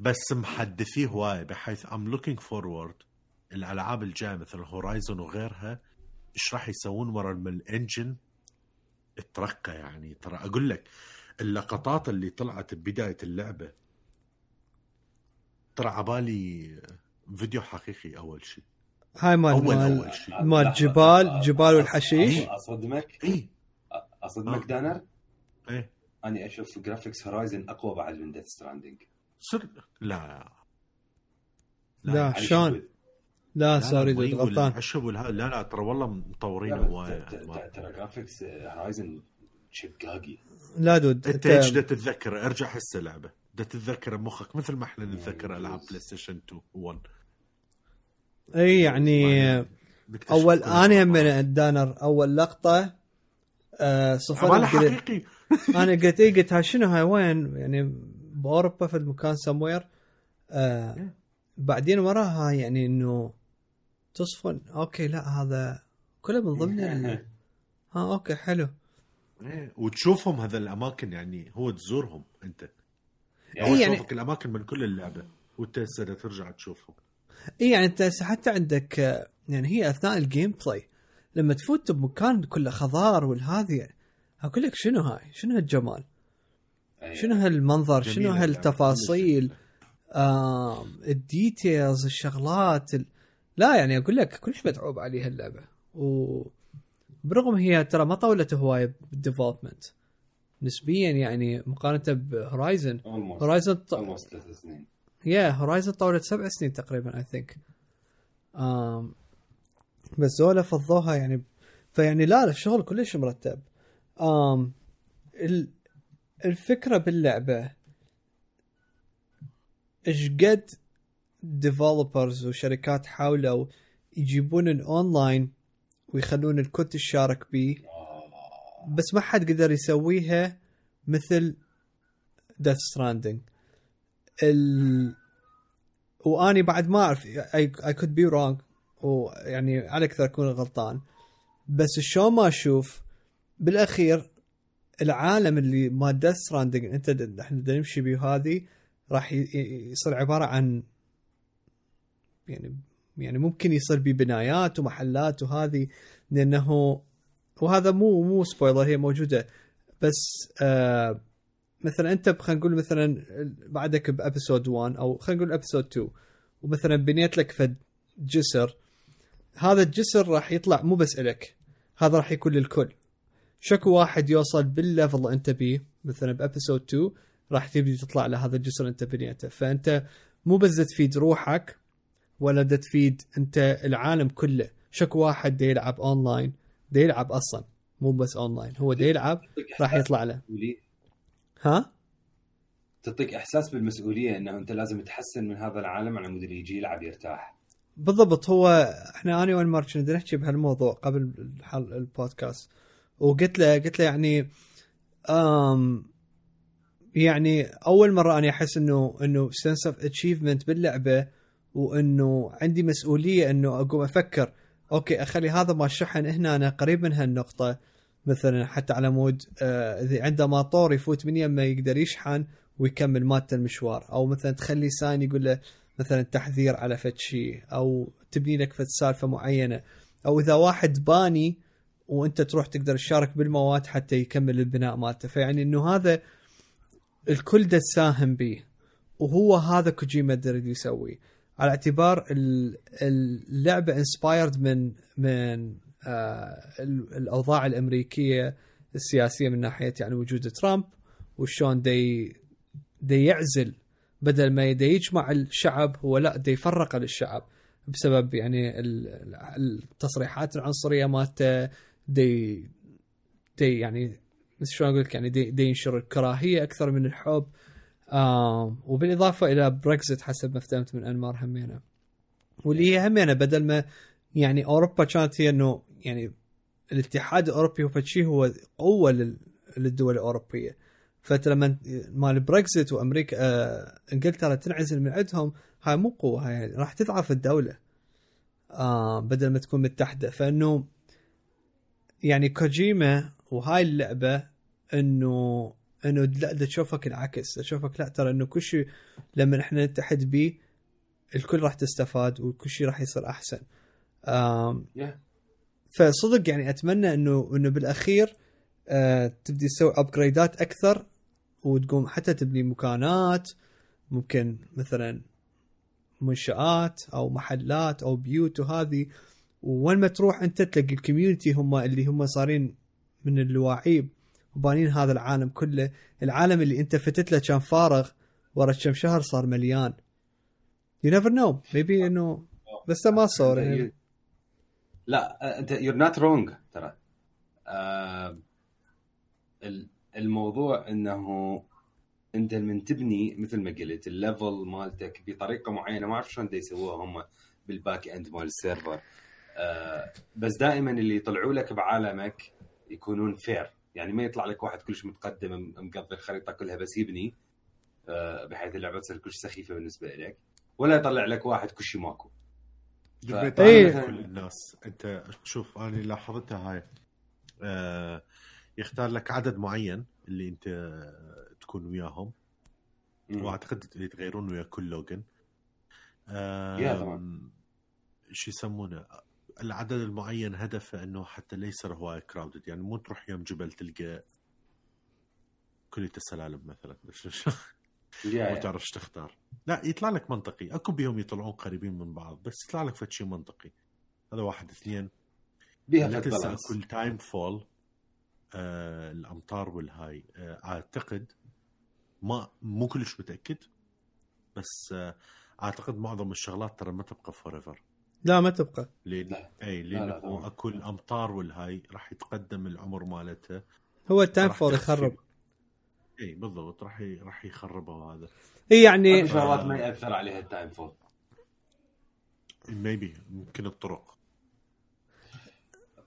بس محدثيه هواي بحيث I'm looking forward الألعاب الجاية مثل هورايزون وغيرها إيش راح يسوون ورا من ال engine؟ الترقى يعني. ترى أقول لك اللقطات اللي طلعت ببداية اللعبة ترى عبالي فيديو حقيقي أول شيء. هاي مال أول مال أول شيء. مال جبال. جبال والحشيش. اصدمك إي. اصدمك آه. دانر؟ إيه أني أشوف جرافيكس هورايزن أقوى بعد من ديث ستراندنج سر لا. لا شلون؟ لا سوري غلطان. عشب والها لا لا ترى والله مطورين لا، ترى جرافيكس هورايزن شقاقي. لا دود أنت إيش تتذكر؟ ارجع هسه لعبه دا تتذكر بمخك مثل ما إحنا نتذكر ألعاب بلاي ستيشن 2 1 إي يعني أول أنا من الدانر أول لقطة آه صفر حقيقي. [LAUGHS] أنا قلت إي قلت ها شنو هاي وين؟ يعني بأوروبا في المكان سموير آه بعدين وراها يعني إنه تصفن. okay لا هذا كله من ضمن ال... ها okay حلو. إيه، وتشوفهم هذا الأماكن يعني هو تزورهم أنت. إيه هو يعني- تشوفك الأماكن من كل اللعبة وانت هسه ترجع تشوفهم اي يعني انت حتى عندك آه، يعني هي أثناء ال gameplay لما تفوت بمكان كله خضار والهذي أقول لك شنو هاي؟ شنو هالجمال؟ أي. شنو هالمنظر؟ شنو هالتفاصيل؟ آم ال details الشغلات ال... لا يعني أقول لك كلش متعوب عليها اللعبه و برغم هي ترى ما طولت هواية بال development نسبيا يعني مقارنة بهورايزن. هورايزن ثلاث سنين. يا هورايزن طولت سبع سنين تقريبا I think um, بس زولا فضوها يعني فيعني لا الشغل كلش مرتب. um, ال... الفكرة باللعبة إيش قد developers وشركات حاولوا يجيبون الاونلاين ويخلون الكل تشارك بيه؟ بس ما حد قدر يسويها مثل ديث ستراندنج ال وأني بعد ما أعرف I could be wrong ويعني على أكثر أكون غلطان. بس شلون ما أشوف بالأخير العالم اللي ما ديث ستراندنج أنت د- إحنا نمشي بيه هذه راح ي- يصير عبارة عن يعني يعني ممكن يصير ببنايات ومحلات وهذه لأنه وهذا مو مو spoiler هي موجودة. بس آه مثلا أنت خلينا نقول مثلا بعدك ب episode 1 أو خلينا نقول episode 2 ومثلا بنيت لك فد جسر. هذا الجسر راح يطلع مو بس إلك هذا راح يكون للكل. شكو واحد يوصل بال level اللي أنت بيه مثلا ب episode 2 راح تبدي تطلع له هذا الجسر أنت بنيته. فأنت مو بس تفيد روحك ولا تفيد أنت العالم كله. شكو واحد يلعب اونلاين دا يلعب أصلا مو بس أونلاين هو دا يلعب راح يطلع له. ها؟ تعطيك إحساس بالمسؤولية إنه أنت لازم تحسن من هذا العالم على مود اللي يجي يلعب يرتاح. بالضبط هو إحنا أنا وين مارك كنا نحكي بهالموضوع قبل البودكاست وقلت له قلت له يعني أم يعني أول مرة أنا أحس انه إنه sense of achievement باللعبة وإنه عندي مسؤولية إنه أقوم أفكر okay أخلي هذا ما الشحن هنا أنا قريب من هالنقطة. مثلا حتى على مود آه، إذا عنده ماطور يفوت من يمه يقدر يشحن ويكمل مالته المشوار. أو مثلا تخلي sign يقول له مثلا تحذير على فد شيء أو تبني لك فد سالفة معينة. أو إذا واحد باني وأنت تروح تقدر تشارك بالمواد حتى يكمل البناء مالته. فيعني إنه هذا الكل ده تساهم به وهو هذا كوجيما يريد يسويه على اعتبار ال- اللعبة انسبايرد من من آه ال- الأوضاع الأمريكية السياسية من ناحية يعني وجود ترامب وشون دي دي يعزل بدل ما يدي يجمع الشعب هو لا دي يفرق للشعب بسبب يعني ال- ال- التصريحات العنصرية مالته دي دي يعني شلون أقول لك يعني دي, دي ينشر الكراهيه أكثر من الحب وبالإضافة إلى بريكزت حسب ما فهمت من أنمار همينة. واللي هي همينة بدل ما يعني أوروبا كانت هي إنه يعني الاتحاد الأوروبي هو شيء هو قوة لل- للدول الأوروبية. فأنت لما مال بريكزت وأمريكا آه إنجلترا تنعزل من عندهم هاي مو قوة هاي يعني راح تضعف الدولة آه بدل ما تكون متحدة. فإنه يعني كوجيما وهاي اللعبة إنه إنه لا دا تشوفك العكس تشوفك لا ترى إنه كل شيء لما إحنا نتحد بيه الكل راح تستفاد وكل شيء راح يصير أحسن. آم Yeah. فصدق يعني أتمنى إنه إنه بالأخير آه تبدي تسوي ابجريدات أكثر وتقوم حتى تبني مكانات ممكن مثلا منشآت أو محلات أو بيوت وهذه. وين ما تروح أنت تلاقي ال community هم اللي هم صارين من الواعيب وبانين هذا العالم كله. العالم اللي انت فتت له كان فارغ ورا كم شهر صار مليان. you never know maybe إنه بس ما صار أنت يعني. لا أنت you're not wrong ترى. آه، ال- الموضوع إنه أنت من تبني مثل ما قلت ال level مالتك بطريقة معينة ما أعرف شلون يسووها هم بال back end مال ال server. آه، بس دائما اللي يطلعوا لك بعالمك يكونون fair يعني ما يطلع لك واحد كلش متقدم مقضي الخريطة كلها بس يبني آه، بحيث اللعبة تصير كلش سخيفة بالنسبة لك ولا يطلع لك واحد كلشي ماكو ف- جبت إيه. كل الناس أنت شوف أنا لاحظتها هاي آه يختار لك عدد معين اللي أنت تكون وياهم مم. وأعتقد يتغيرون ويا كل لوجن آه يا طبعاً. شو يسمونه العدد المعين هدفه أنه حتى لا يصير هواي كراودد يعني مو تروح يم جبل تلقى كلية السلالم مثلا. ما يا. تعرفش تختار. لا يطلع لك منطقي. أكو بيهم يطلعون قريبين من بعض بس يطلع لك شيء منطقي. هذا واحد. اثنين بيها لا تنسى. كل timefall آه الأمطار والهاي. آه أعتقد ما مو كلش متأكد بس آه أعتقد معظم الشغلات ترى ما تبقى forever لا ما تبقى لا. إي لا، لأن لا، طبعاً. اكو الأمطار والهاي راح يتقدم العمر مالتها هو ال time تختفي. يخرب إي بالضبط راح ي- راح يخربها هذا إي يعني شغلات ما يأثر عليها ال timefall maybe ممكن الطرق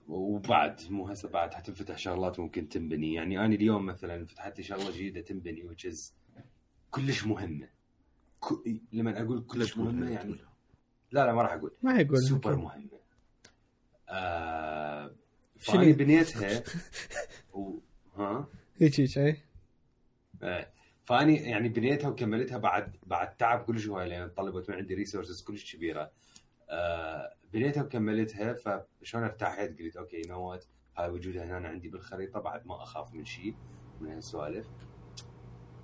وبعد مو هسه بعد حتنفتح شغلات ممكن تنبني يعني أنا اليوم مثلا فتحت لي شغلة جديدة تنبني which is كلش مهمة ك... لما أقول كلش مهمة لا يعني. لا لا ما راح أقول. ما يقول. سوبر مهمه آه... شنو؟ فاني بنيتها [LAUGHS] و... ها؟ هيك هيك اي آه، فأني يعني بنيتها وكملتها بعد بعد تعب كلش هواي لأن طلبت من عندي resources كلش كبيرة. آه، بنيتها وكملتها فشلون ارتاحيت؟ قلت okay know what هاي وجودها هنا عندي بالخريطة بعد ما أخاف من شيء من هالسوالف.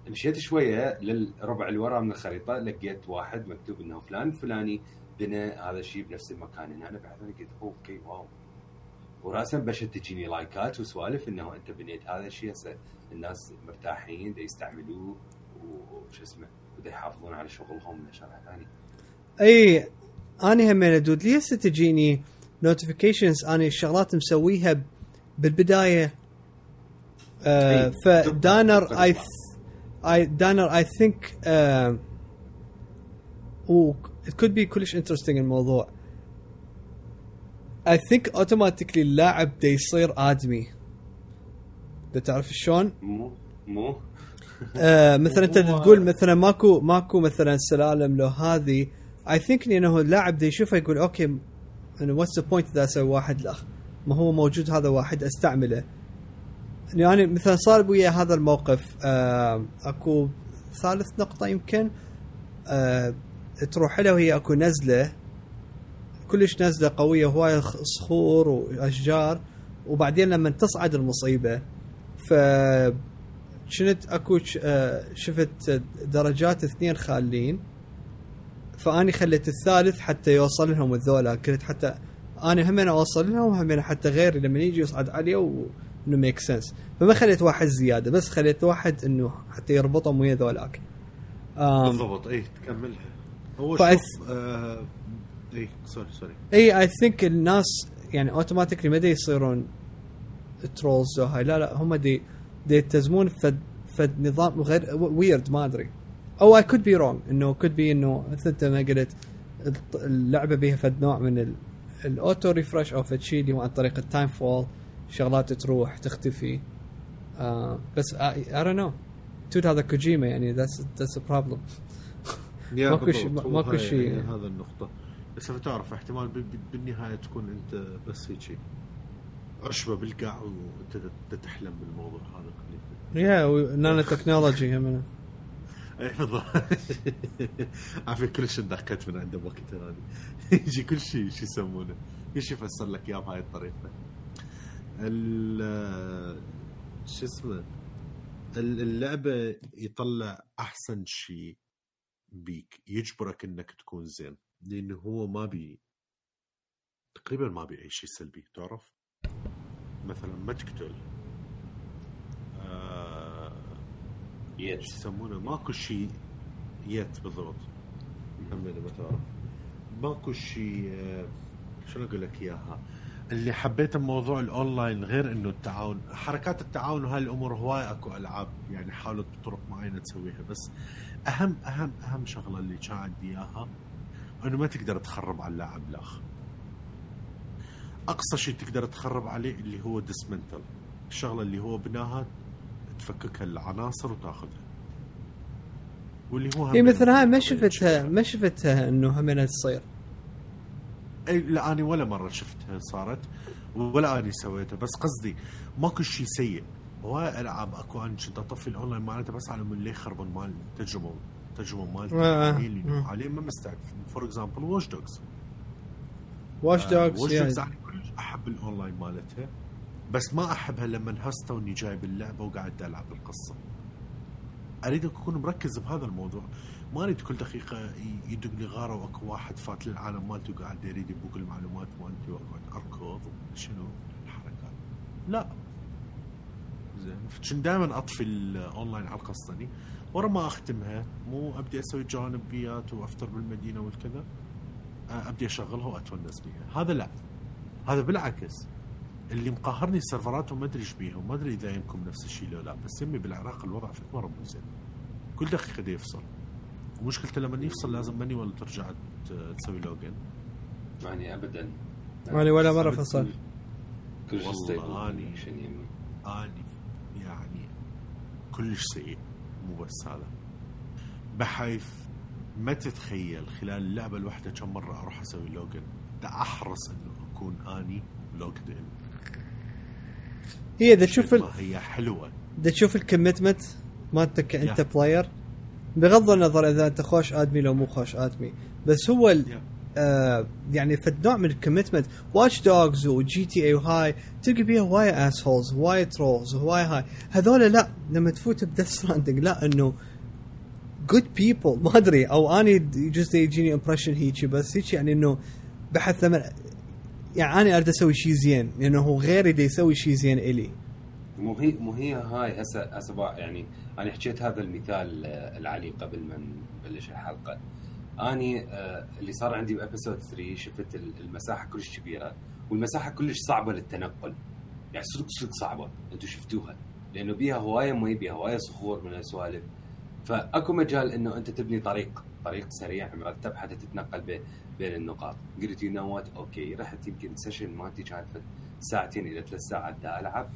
مشيت شوية للربع اللي ورا من الخريطة لقيت واحد مكتوب إنه فلان فلاني بنى هذا الشيء بنفس المكان. هنا أنا بعد قلت okay wow. وراسا بلشت تجيني لايكات وسوالف إنه أنت بنيت هذا الشيء هسه الناس مرتاحين دا يستعملوه وش اسمه ودا يحافظون على شغلهم من شغله ثانية أي أنا هم دود لي هسه تجيني نوتيفيكيشنز أنا الشغلات مسويها بالبداية. آه إي، فدانر اي. اي دانر اي ثينك it could be كلش interesting الموضوع. I think automatically اللاعب دا يصير آدمي. دا تعرف شلون؟ مو مو. آه مثلا أنت [LAUGHS] تقول مثلا ماكو ماكو مثلا سلالم لو هذه. I think إنه اللاعب دا يشوفه يقول okay إنه what's the point إذا أسوي واحد؟ لا. ما هو موجود هذا واحد أستعمله. يعني مثلا صار ويا هذا الموقف آه أكو ثالث نقطة يمكن. آه تروح له وهي أكو نزلة. كلش نزلة قوية هوايه خ- صخور وأشجار. وبعدين لما تصعد المصيبة ف چنت أكو آه، شفت درجات اثنين خالين. فأني خليت الثالث حتى يوصل لهم الذولا. قلت حتى أنا هم أوصل لهم وهم حتى غيري لما يجي يصعد عليه وانه make sense فما خليت واحد زيادة بس خليت واحد إنه حتى يربطهم ويا ذولاك. بالضبط اي تكملها. هو فأث- شوف آه اي sorry sorry. اي I think الناس يعني automatically ما دي يصيرون trolls هاي لا لا هم دي دي يلتزمون فد فد نظام غير ويرد ما أدري. أو I could be wrong إنه could be إنه مثل أنت ما قلت اللعبة بيها فد نوع من ال- ال auto refresh أو فد شيء اللي هو عن طريق ال timefall شغلات تروح تختفي. آه بس I don't know تود هذا كوجيما يعني that's that's problem ماكو شيء- ماكو شيء. هذا النقطة. بس تعرف احتمال ب- ب- بالنهاية تكون أنت بس هيك عشبة بالقاع وأنت تتحلم بالموضوع هذا يا نانو تكنولوجي هم. أي بالضبط. [LAUGHS] عارف كلش انضحكت من عنده وقت هذه. [LAUGHS] يجي كل شيء شو يسمونه؟ كل شيء يفسر لك إياه بهاي الطريقة. ال شو اسمه؟ ال- اللعبة يطلع أحسن شيء. بيك يجبرك إنك تكون زين لأنه هو ما بي تقريبا ما بي أي شيء سلبي تعرف؟ مثلا ما تقتل آه يت. يسمونه؟ ماكو شيء يت بالضبط. همين ما تعرف؟ ماكو شيء آه، شلون أقول لك إياها؟ اللي حبيته بموضوع الأونلاين غير إنه التعاون حركات التعاون وهاي الأمور هواي أكو ألعاب يعني حاولت بطرق معينه تسويها بس اهم اهم أهم شغلة اللي كان عندي إياها إنه ما تقدر تخرب على اللاعب الآخر أقصى شيء تقدر تخرب عليه اللي هو ديسمنتل الشغله اللي هو بناها تفككها العناصر وتاخذها. واللي هو هي هم مثل هاي ما شفتها. ما شفتها إنه همنا تصير. اي لا أنا ولا مرة شفتها صارت ولا اني سويتها. بس قصدي ماكو شيء سيء. هواي ألعاب أكو أنا كنت اطفي الأونلاين مالتها بس على من ليه خربان مال التجربه التجربه مالتي آه، آه. اللي. حاليا ما مستعد. for example واتش دوجز واش دوجز واتش دوجز أنا كلش أحب الأونلاين مالتها بس ما أحبها لما انهست اني جايب اللعبة وقاعد ألعب القصة. أريد أكون مركز بهذا الموضوع. ما أريد كل دقيقة ي- يدق لي غارة وأكو واحد فات للعالم مالتي وقاعد يريد يبوق المعلومات مالتي واقعد أركض شنو الحركات لا. زين. كنت دائما أطفي الأونلاين على القصة دي ورا ما أختمها مو أبدي أسوي جانبيات وافتر بالمدينة والكذا. أبدي أشغلها وأتونس بيها. هذا لا. هذا بالعكس. اللي مقهرني السيرفرات وما أدري إيش بيهم. ما أدري إذا يمكم نفس الشيء لو لا. بس يمي بالعراق الوضع فد مرة مو زين. كل دقيقة دي يفصل. ومشكلته لما يفصل لازم مني ولا ترجع تسوي login. يعني ابدا. يعني ولا مرة كل- فصل. كل شيء. اني يعني؟ كلش سيء مو بس هذا بحيث ما تتخيل خلال اللعبة الواحدة كم مرة أروح أسوي login دا أحرص إنه أكون أني logged in هي إذا تشوف ال... هي حلوة إذا تشوف ال commitment مالتك انت Yeah. player بغض النظر إذا أنت خوش آدمي لو مو خوش آدمي بس هو ال... Yeah. آه يعني فد نوع من ال commitment واتش دوجز وجي تي اي وهاي تلقى بيها هواي assholes هواي trolls هواي هاي هذول لا لما تفوت بديث ستراندنج لا إنه good people ما أدري أو أني جزء يجيني impression هيجي بس هيك يعني إنه بحث لما يعني أنا أريد أسوي شيء زين لأنه هو غيري دا يسوي شيء زين إلي. مو هي مو هي هاي هسه يعني أنا حكيت هذا المثال آه، العلي قبل ما نبلش الحلقة. أني آه، اللي صار عندي ب episode 3 شفت ال- المساحة كلش كبيرة والمساحة كلش صعبة للتنقل. يعني صدق صدق صعبة أنتم شفتوها لأنه بيها هواية مي بيها هواية صخور من السوالف. فأكو مجال إنه أنت تبني طريق طريق سريع مرتب حتى تتنقل بين النقاط. قلت you know what okay رحت يمكن session مالتي كانت ساعتين إلى ثلاث ساعات دا ألعب.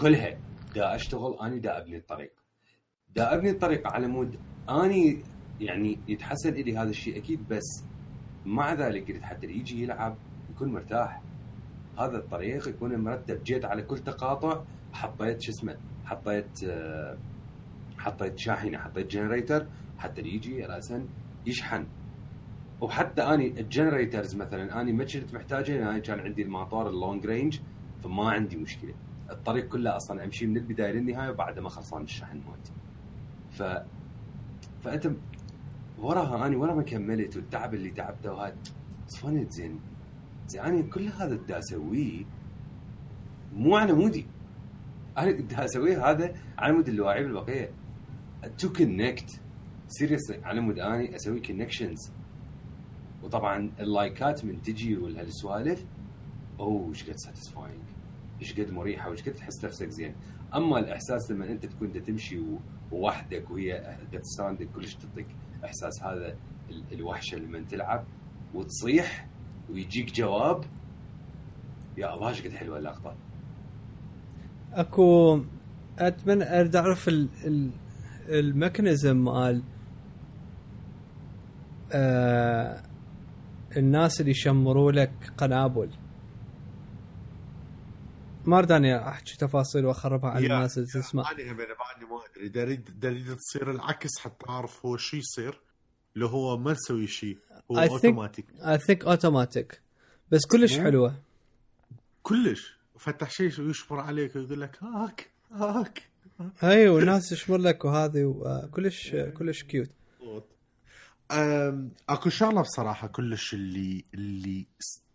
كلها دا أشتغل أني دا أبني الطريق. دا أبني الطريق على مود أني يعني يتحسن إلي هذا الشيء أكيد بس مع ذلك قلت حتى اللي يجي يلعب يكون مرتاح. هذا الطريق يكون مرتب جيت على كل تقاطع. حطيت شو اسمه حطيت حطيت شاحنة حطيت generator حتى اللي يجي راسا يشحن. وحتى أني ال generators مثلا أني ما كنت محتاجه لأن كان عندي الماطور ال long range فما عندي مشكلة. الطريق كله أصلا أمشي من البداية للنهاية وبعد ما خلصان الشحن مالتي. ف فأنت وراها أني ورا ما كملت والتعب اللي تعبته وهذا صفنت زين زين أنا كل هذا دا أسويه مو على مودي. أنا دا أسويه هذا على مود اللاعبين البقيه to connect سيريس على مود أني أسوي connections وطبعا ال like ات من تجي والسوالف oh إيش قد satisfying إيش قد مريحة وإيش قد تحس نفسك زين. أما الإحساس لما أنت تكون تمشي ووحدك وهي تستاندك كلش تعطيك احساس هذا ال- الوحشه لما تلعب وتصيح ويجيك جواب يا الله إيش قد حلوة اللقطة. أكو أتمنى أريد أعرف ال ال ال mechanism مال آه الناس اللي يشمروا لك قنابل. ما أريد أني أحكي تفاصيل وأخربها على الناس اللي تسمع. أنا بعدني ما أدري. دا اريد تصير العكس حتى أعرف هو شو يصير لو هو ما يسوي شيء هو I think- اوتوماتيك اي ثينك اوتوماتيك بس كلش مو؟ حلوة. كلش. فتح شيء ويشمر عليك ويقول لك هاك هاك. اي والناس تشمر لك وهذه و- كلش cute أكو شغلة بصراحة كلش اللي اللي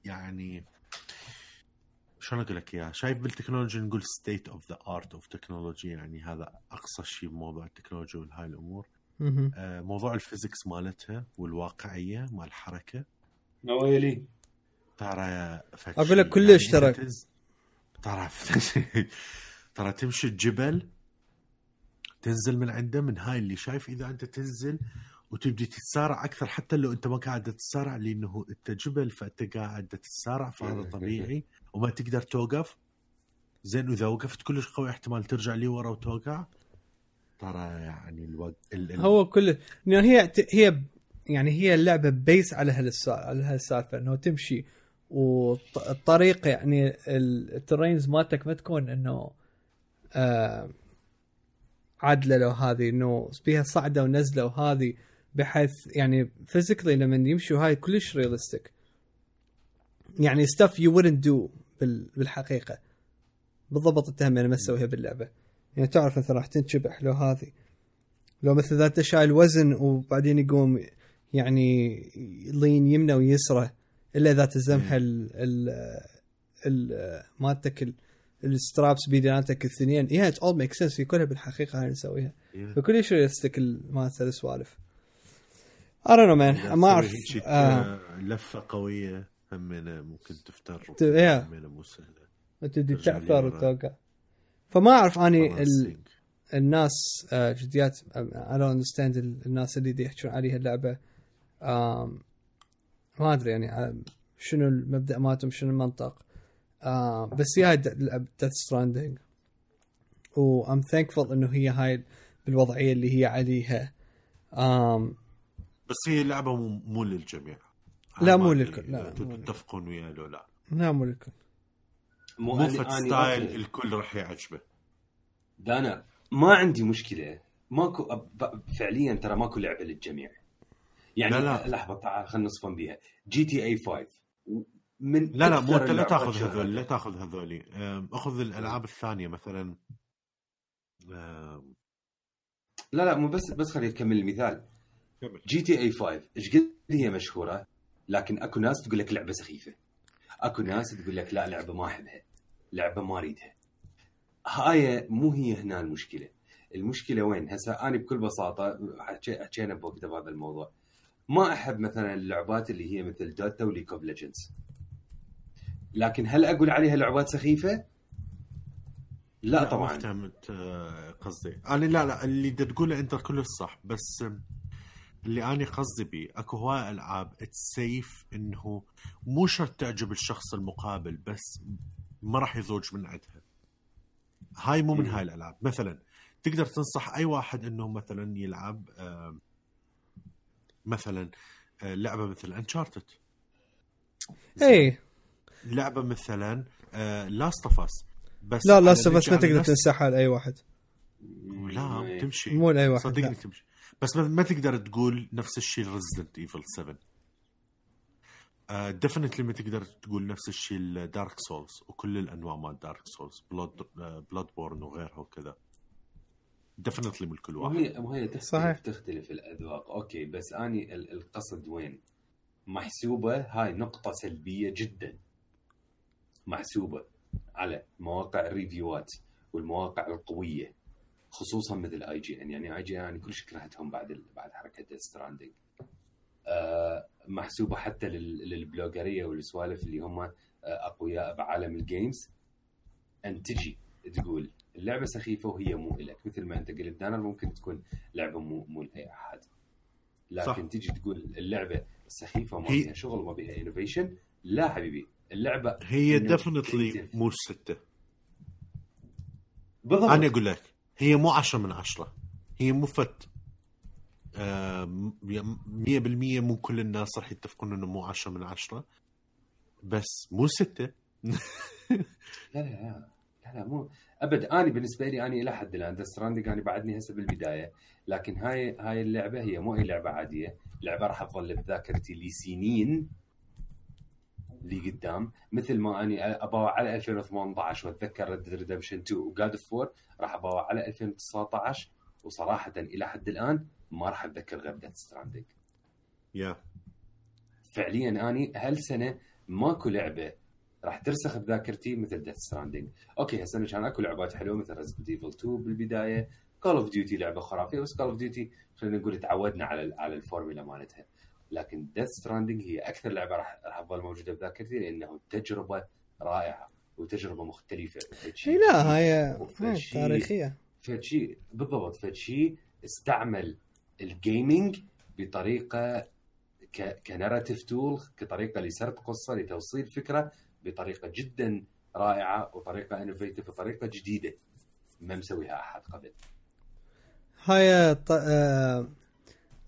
يعني شلون أقول لك اياها شايف بالتكنولوجيا نقول state of the art of technology يعني هذا أقصى شيء بموضوع التكنولوجيا وهاي الأمور. أه، موضوع ال physics مالتها والواقعية مال الحركة نويلي ترى فد أقول لك شي. كلش يعني ترى. ترى [LAUGHS] ترى تمشي الجبل تنزل من عنده من هاي اللي شايف إذا أنت تنزل وتبدي تتسارع أكثر حتى لو أنت ما قاعد تتسارع لأنه أنت جبل فأنت قاعد تتسارع فهذا طبيعي وما تقدر توقف؟ زين واذا وقفت كلش قوي احتمال ترجع لي ورا وتوقع؟ ترى يعني الوقت ال... ال... هو كل إنه هي هي يعني هي اللعبة based على هالس- على هالسالفة إنه تمشي. والطريقة يعني ال- ال terrains مالتك ما تكون إنه آه عادلة لو هذه إنه فيها صعدة ونزلة وهذه بحيث يعني physically لما يمشوا هاي كلش realistic يعني stuff you wouldn't do بالحقيقة. بالضبط التهم لما تسويها باللعبة. يعني تعرف مثلا راح تنشبح لو هذه. لو مثلا اذا انت شايل وزن وبعدين يقوم يعني لين يمنى ويسرى إلا اذا تزمها ال ال ال مالتك ال- السترابس بيدانتك الاثنين يا ات اول ميك سنس في كلها بالحقيقة هاي نسويها فكل شيء يستك مالت السوالف. I don't know man. ما أعرف آه. لفة قوية. همنا ممكن تفتر. همنا مو سهلة. تبدي تعثر. وتوقع فما أعرف أني خلاص ال... sink. الناس آه، جديات don't understand ال- الناس اللي دي يحكون عليها اللعبة. ما أدري يعني آه، شنو المبدأ مالتهم شنو المنطق. آه، بس هي هاي ديث ستراندنج و I'm thankful إنه هي هاي بالوضعية اللي هي عليها. آم، بس هي لعبة مو للجميع. لا، مو للكل. لا، للكل. تتفقون وياه لو لا. لا مو لكم مو style الكل راح يعجبه. دانا ما عندي مشكلة. ماكو أب- فعليا ترى ماكو لعبة للجميع. يعني لا، لا. لحظة تعال خلينا نصفن بيها. جي تي اي 5 من لا لا مو انت لا تاخذ. هذول لا تاخذ هذولي أخذ الألعاب الثانية مثلا. أم، لا لا مو بس بس خليني أكمل المثال. جي تي اي 5 إيش قد هي مشهورة؟ لكن اكو ناس تقول لك لعبة سخيفة. اكو ناس تقول لك لا لعبة ما احبها. لعبة ما اريدها. هاي مو هي هنا المشكلة. المشكلة وين؟ هسه أنا بكل بساطة حكي- حكينا بوقتها بهذا الموضوع. ما أحب مثلا اللعبات اللي هي مثل دوتا وليك اوف ليجندز لكن هل أقول عليها لعبات سخيفة؟ لا ما طبعا. فهمت آه، قصدي. أنا لا لا اللي تقوله أنت كله صح بس اللي أنا قصدي بيه. أكو هواي ألعاب safe إنه مو شرط تعجب الشخص المقابل بس ما راح يزوج من عندها هاي مو من. هاي الألعاب. مثلا تقدر تنصح أي واحد إنه مثلا يلعب مثلا آه، لعبة مثل انشارتد اي لعبة مثلا لاست اوف اس بس لا لا على بس ما تقدر تنسحها لأي واحد. لا تمشي. مو لأي واحد صدقني لا. تمشي. بس ما, ما تقدر تقول نفس الشيء Resident Evil 7 definitely ما تقدر تقول نفس الشيء ل Dark Souls وكل الأنواع مال Dark Souls Blood Bloodborne وغيرها وكذا. definitely من كل واحد. وهي وهي تختلف صحيح. تختلف الأذواق. أوكي بس أني ال- القصد وين؟ محسوبة هاي نقطة سلبية جدا. محسوبة على مواقع ال reviews والمواقع القوية. خصوصا مثل اي جي ان يعني اي جي ان يعني كلش كرهتهم بعد ال- بعد حركة Death Stranding آه محسوبة حتى لل- لل bloggerية والسوالف اللي هم آه، أقوياء بعالم ال games أن تجي تقول اللعبة سخيفة وهي مو إلك. مثل ما أنت قلت دانر ممكن تكون لعبة مو مو لأي أحد. لكن صح. تجي تقول اللعبة سخيفة ما فيها شغل ما فيها innovation لا حبيبي. اللعبة هي definitely. مو ستة بالضبط. أنا أقول لك هي مو عشرة من عشرة. هي مو fit. مية بالمية مو كل الناس راح يتفقون إنه مو عشرة من عشرة. بس مو ستة. [LAUGHS] لا لا لا, لا مو. أبد أنا بالنسبة لي أنا إلى حد الآن Death Stranding أنا بعدني هسه بالبداية. لكن هاي هاي اللعبة هي مو أي لعبة عادية. لعبة راح تظل بذاكرتي لسنين. لقدام مثل ما أني أباوع على 2018 وأتذكر Red Redemption 2 و God of 4 راح أباوع على 2019 وصراحه إلى حد الآن ما راح أتذكر غير Death Stranding يا فعليا أني هالسنة ماكو لعبة راح ترسخ بذاكرتي مثل Death Stranding أوكي هالسنة كان أكو لعبات حلوة مثل Resident Evil 2 بالبداية. Call of Duty لعبة خرافية بس Call of Duty خلينا نقول تعودنا على على الفورمولا مالتها. لكن Death Stranding هي أكثر لعبة راح راح تظل موجودة بذاكرتي لأنه تجربة رائعة وتجربة مختلفة. إي لا وفد هاي شيء- تاريخيه شيء بالضبط فد شيء استعمل ال gaming بطريقة ك... ك narrative tool كطريقة لسرد قصة لتوصيل فكرة بطريقة جدا رائعة وطريقة innovative وطريقة جديدة. ما مسويها أحد قبل. هاي ط...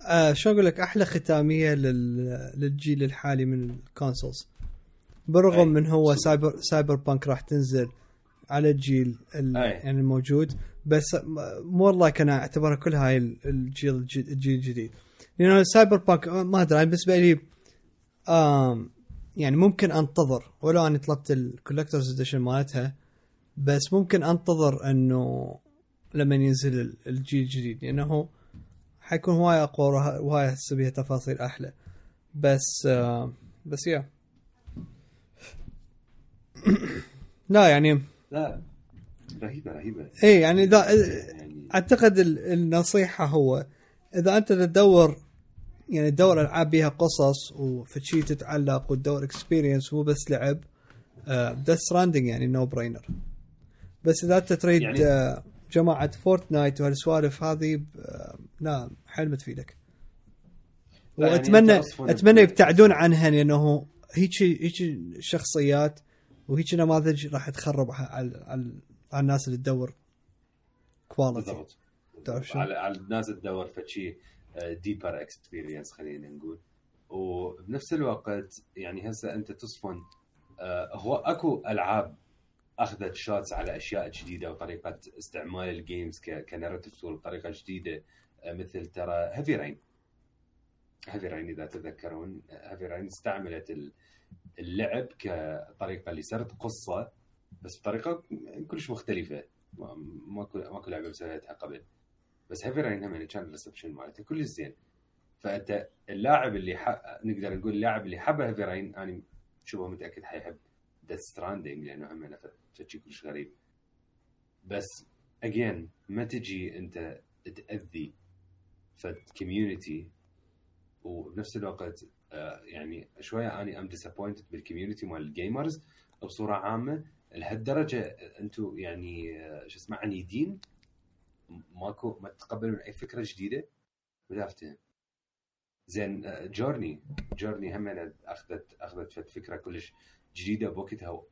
آه... شلون أقول لك؟ أحلى ختامية لل... للجيل الحالي من ال consoles. بالرغم. من هو Cyber Cyberpunk راح تنزل على الجيل ال... يعني الموجود بس more like أنا اعتبرها كل هاي ال- الجيل الج- الجيل الجديد. لأنه Cyberpunk آه، ما أدري بالنسبة لي آم يعني ممكن أنتظر ولو اني طلبت ال collector's edition مالتها بس ممكن أنتظر إنه لما ينزل ال- الجيل الجديد. لأنه حيكون هواي أقوى وه- وهاي هسه بيها تفاصيل أحلى. بس آه بس yeah. [COUGHS] لا يعني لا رهيبة رهيبة. إيه يعني إذا يعني أعتقد ال- النصيحة هو إذا أنت تدور يعني تدور ألعاب بيها قصص وفشي تتعلق وتدور experience مو بس لعب Death Stranding يعني no brainer بس إذا أنت تريد يعني- يعني جماعة Fortnite وهالسوالف هذه لا حيل متفيدك لا، يعني واتمنى أصلاً- أتمنى يبتعدون عنها لأنه هيك هيك شخصيات وهيك نماذج راح تخرب على على, على الناس اللي تدور quality تعرف شو؟ على على الناس تدور فشي deeper experience خلينا نقول. وبنفس الوقت يعني هسه أنت تصفن آه، هو أكو ألعاب أخذت shots على أشياء جديدة وطريقة استعمال ال games ك narrative tool بطريقة جديدة آه، مثل ترى Heavy Rain Heavy Rain إذا تتذكرون Heavy Rain استعملت ال- اللعب كطريقة لسرد قصة بس بطريقة كلش مختلفة. ما- ماكو لعبة مسويتها قبل. بس Heavy Rain هم كان ال reception مالته كلش زين. فأنت اللاعب اللي ح... نقدر نقول اللاعب اللي حب Heavy Rain أنا شبه متأكد حيحب Death Stranding لأنه هم شيء كلش غريب. بس again ما تجي أنت تأذي فد community وبنفس الوقت آه، يعني شوية اني I'm disappointed بال community مال ال gamers بصورة عامة. لهالدرجة أنتم يعني آه، شو اسمه عنيدين. ماكو ما تتقبلون أي فكرة جديدة؟ ما افتهم زين آه، Journey Journey هم اخذت أخذت فكرة كلش جديدة بوقتها آه،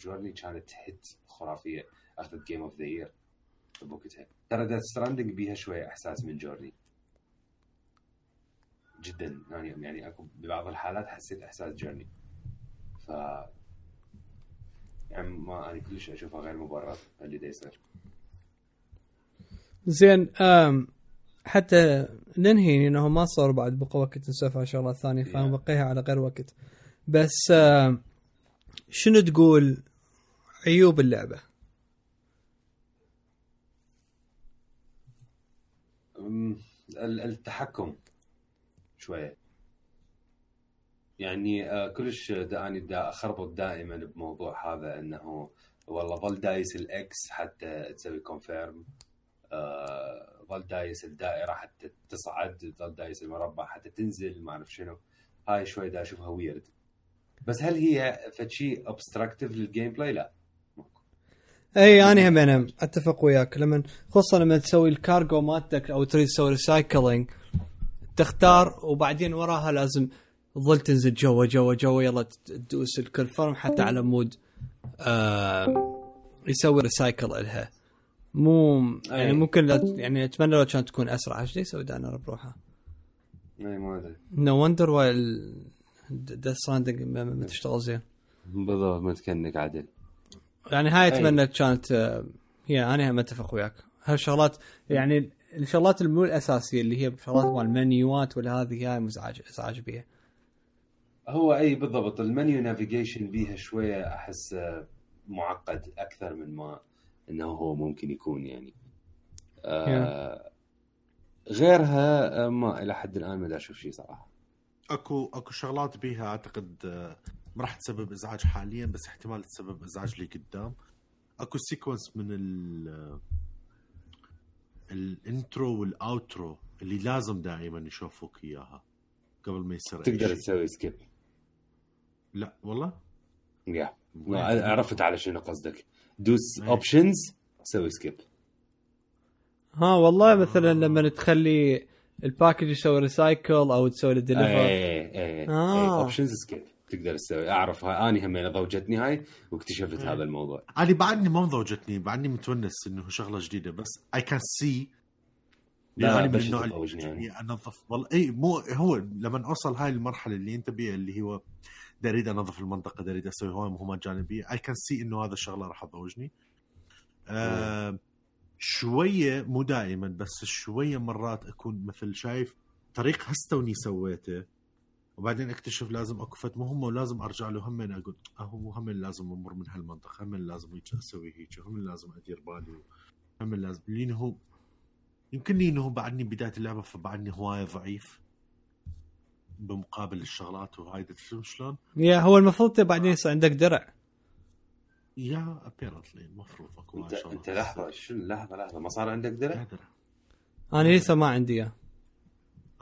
Journey كانت hit خرافية. أخذت game of the year بوقتها. ترى Death Stranding بيها شوية إحساس من Journey جدا. يعني يعني أكو ببعض الحالات حسيت إحساس Journey ف يعني ما أنا كلش أشوفها غير مبرر اللي دا يصير. زين آم حتى ننهي انه ما صار بعد بقى وقت نسولف على شغلات ثانية Yeah. فنبقيها على غير وقت. بس آم شنو تقول عيوب اللعبة؟ أم، ال- التحكم شوية. يعني آه، كلش دا اني دا اخربط دائما بموضوع هذا إنه والله ظل دايس ال X حتى تسوي confirm ظل دايس الدائرة حتى تصعد ظل دايس المربع حتى تنزل ما أعرف شنو. هاي شوي دا أشوفها weird بس هل هي فشي obstructive لل gameplay لا. اي أنا هم أنا أتفق وياك. لما خصوصا لما تسوي الكارجو مالتك أو تريد تسوي recycling تختار وبعدين وراها لازم تظل تنزل جوا جوا جوا يلا تدوس ال confirm حتى على مود آه يسوي recycle لها. مو يعني أي. ممكن يعني أتمنى لو كانت تكون أسرع. إيش يسوي دانر بروحه اي ما أدري. no wonder why the stranding ما تشتغل زين. بالضبط متكنك عدل يعني هاي. أتمنى كانت آه، هي أنا هم أتفق وياك. هالشغلات يعني الشغلات المو الأساسية اللي هي شغلات مال المنيوات ولا هذه هاي مزعج ازعاج بيها. هو أي بالضبط. ال menu navigation بيها شوية أحس آه، معقد أكثر من ما إنه هو ممكن يكون يعني. آه غيرها آه، ما إلى حد الآن ما أشوف شيء صراحة. اكو اكو شغلات بيها اعتقد آه، ما راح تسبب ازعاج حاليا بس احتمال تسبب ازعاج لي قدام. اكو sequence من ال آه، ال intro وال outro اللي لازم دائما يشوفوك إياها قبل ما يصير تقدر. تسوي skip لا والله؟ yeah. عرفت على شنو قصدك. دوس. options سوي skip ها والله مثلا لما تخلي ال package يسوي recycle أو تسوي له deliver اي اي. options skip تقدر تسوي. أعرف هاي أني همين ضوجتني هاي واكتشفت هذا الموضوع. أنا بعدني ما مضوجتني بعدني متونس إنه شغلة جديدة بس I can see لا يعني من النوع تطوجني يعني اللي أنظف. والله اي مو هو لما أوصل هاي المرحلة اللي أنت بيها اللي هو أريد أنظف المنطقة أريد أسوي هواي مهمات جانبيه I can see إنه هذا الشغلة راح تضوجني آه شوية مو دائما بس شوية مرات أكون مثل شايف طريق هسه توني سويته وبعدين أكتشف لازم أكو فت مهمه ولازم أرجع له هم أقول أهو هم لازم أمر من هالمنطقة هم لازم هيك أسوي هيك هم لازم أدير بالي هم لازم لين هو يمكن لي انه بعدني بداية اللعبة فبعدني هواية ضعيف بمقابل الشغلات وهاي شلون؟ يا هو المفروض بعدين يصير عندك درع يا ابيرنتلي المفروض أكو انت. أنت لحظة شنو لحظة لحظة؟ ما صار عندك درع؟ درع. أنا لسه ما عندي إياه.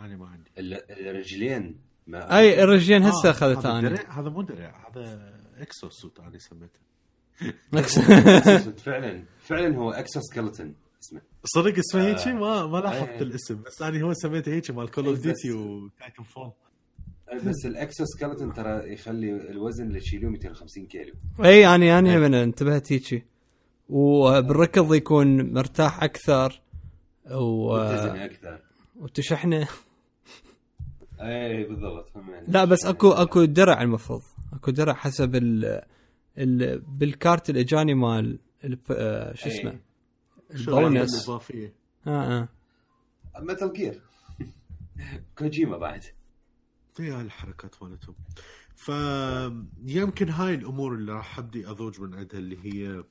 أنا ما عندي. ال- الرجلين ما أي الرجلين آه، هسه اخذت هذا أنا. درع هذا مو درع هذا exosuit أنا سميته. [LAUGHS] Exosuit. فعلا. فعلا هو exoskeleton اسمه صدق اسمه هيك؟ آه. ما ما لاحظت إيه. الاسم بس أنا هو سميته هيك مال Call of إيه، Duty و Titanfall. [LAUGHS] بس ال exoskeleton ترى يخلي الوزن اللي تشيلوه 250 كيلو. اي أنا أنا من انتبهت هيجي. وبالركض يكون مرتاح أكثر و... أكثر. وتشحنة. [LAUGHS] اي بالضبط يعني. لا بس أكو أكو درع المفروض. أكو درع حسب ال... ال... بالكارت اللي اجاني مال ال... آه، شو إيه. اسمه الشغلات البونس. الإضافية؟ آه آه. Metal Gear كوجيما بعد. هاي الحركات مالتهم. فيمكن هاي الأمور اللي راح أبدي اضوج من عندها اللي هي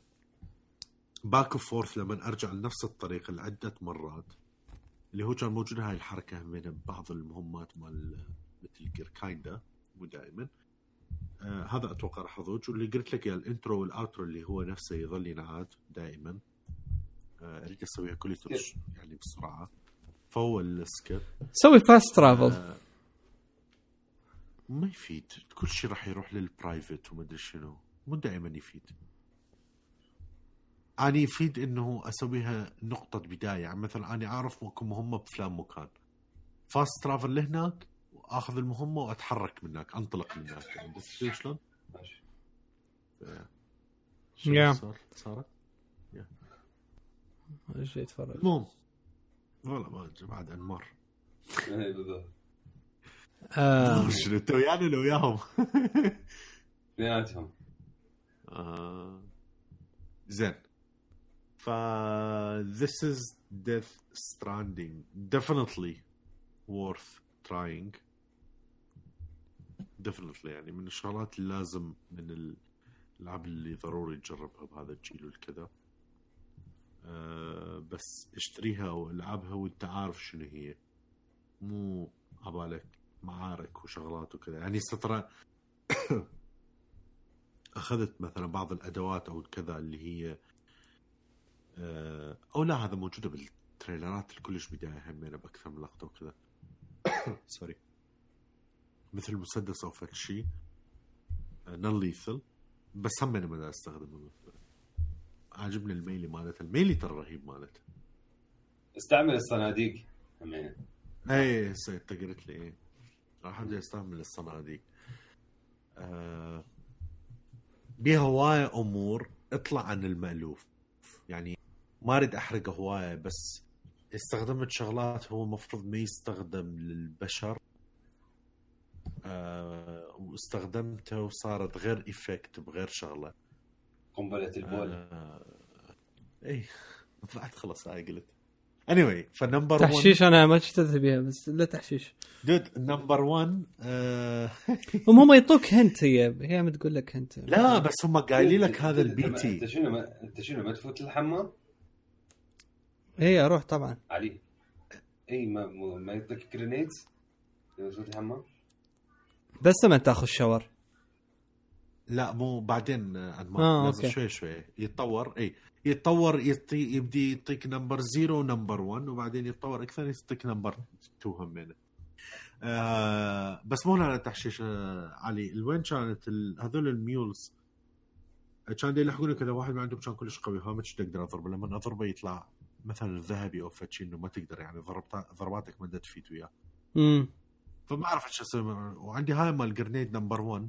back forth لما أرجع لنفس الطريق لعدة مرات. اللي هو كان موجود هاي الحركة من بعض المهمات مال Metal Gear kinda مو دائما. آه هذا أتوقع راح اضوج واللي قلت لك يا ال intro وال outro اللي هو نفسه يظل ينعاد دائما. آه، أريد أسويها كل يعني بسرعة. فهو ال skip سوي fast travel آه، ما يفيد. كل شيء راح يروح لل private وما أدري شنو. مو دائما يفيد. أنا يفيد إنه أسويها نقطة بداية. يعني مثلا أنا أعرف اكو مهمة بفلان مكان. فاست ترافل لهناك وأخذ المهمة وأتحرك من هناك أنطلق من هناك يعني بس شو شلون؟ Yeah. صار صارت؟ إيش يتفرج. المهم. والله ما أدري، بعد انمار بالضبط. شنو انت ويانا ولا وياهم؟ [LAUGHS] اثنيناتهم آه، زين. ف this is Death Stranding. Definitely worth trying. Definitely يعني من الشغلات اللي لازم من الألعاب اللي ضروري تجربها بهذا الجيل والكذا. آه بس اشتريها وألعبها وأنت عارف شنو هي. مو عبالك. معارك وشغلات وكذا. يعني سترى [COUGHS] أخذت مثلا بعض الأدوات أو كذا اللي هي آه، أو لا هذا موجودة بال trailer ات الكلش بداية همينه بأكثر من لقطة وكذا. [COUGHS] sorry مثل مسدس أو فد شيء non-lethal بس هم أنا ما استخدمه عاجبني ال melee مالته. ال melee ترى رهيب مالته. استعمل الصناديق. همين اي هسه انت قلت لي إيه. راح ابدا استعمل الصناديق آه بيها هواية أمور اطلع عن المألوف. يعني ما أريد أحرق هواية بس استخدمت شغلات هو المفروض ما يستخدم للبشر. آه واستخدمتها وصارت غير ايفكت بغير شغلة. قنبلة البول. آه اي بعد خلص هاي قلت. Anyway ف number 1 تحشيش أنا ما اشتريت بيها بس لا تحشيش. dude number 1 آه [LAUGHS] هم هم يعطوك hint هي هي ما تقول لك hint. لا بس هم قايلين لك هذا أنت- البي انت تي. شنو ما أنت شنو ما تفوت الحمام؟ هي أروح طبعا. علي. إي ما مو- ما يعطيك grenades لما تفوت الحمام؟ بس لما تاخذ shower لا مو بعدين آه، انمار آه، أوكي. شوي شوي يتطور. إي. يتطور يعطي يبدي يعطيك number 0 و number 1 وبعدين يتطور أكثر يعطيك number 2 همينه آه بس مو هنا تحشيش آه علي. وين كانت ال- هذول ال MULEs كان دي يلحقوني كذا واحد ما عندهم كان كلش قوي ها مش تقدر أضربه. لما أضربه يطلع مثلا ذهبي أو فتشي إنه ما تقدر يعني ضربت ضرباتك ما تفيد وياه. امم فما أعرف إيش أسوي وعندي هاي مال grenade number 1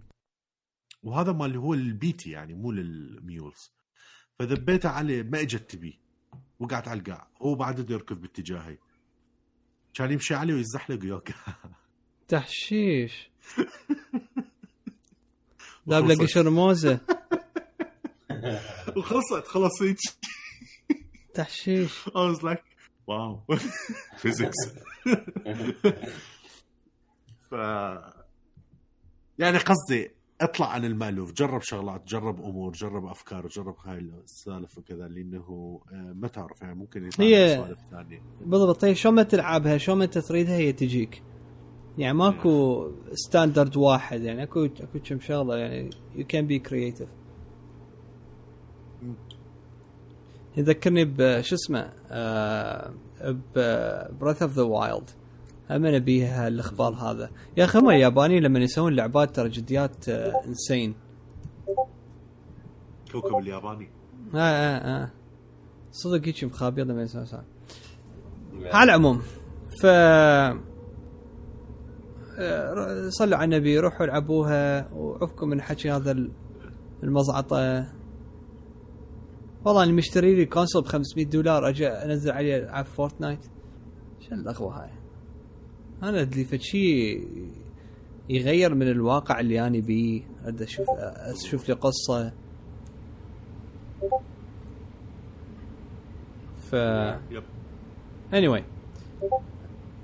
وهذا مال اللي هو ال BT يعني مو لل MULEs. فذبيته عليه ما إجت تبي وقعت على القاع. هو بعد بده يركض باتجاهي. كان يمشي عليه ويزحلق يوكا تحشيش. داب له قشر موزه وخلصت [LAUGHS] خلص هيك. تحشيش. I was like wow physics [LAUGHS] [LAUGHS] ف يعني قصدي اطلع عن المألوف. جرب شغلات جرب أمور جرب أفكار جرب هاي السالفه وكذا لأنه آه، ما تعرف. يعني ممكن يطلع هي- سوالف ثانية. بالضبط. هي شلون ما تلعبها شلون ما انت تريدها هي تجيك. يعني ماكو standard واحد. يعني أكو أكو كم شغلة. يعني you can be creative يذكرني بشو اسمه آه Breath of the Wild هم نبيها الإخبار هذا. يا أخي هم اليابانيين لما يسوون لعبات ترى جديات آه insane. كوكب الياباني. آه آه آه. صدق هيك مخابيض لما يسوون. على العموم ف آه، صلوا على النبي روحوا العبوها وعفكم من حكي هذا ال- المزعطة. والله اني مشتري لي console ب 500 دولار أجي أنزل عليه العاب Fortnite. شو الأغوى هاي؟ أنا أدري فد شيء يغير من الواقع اللي أنا بيه. اريد أشوف أشوف لي قصة. ف yep. anyway.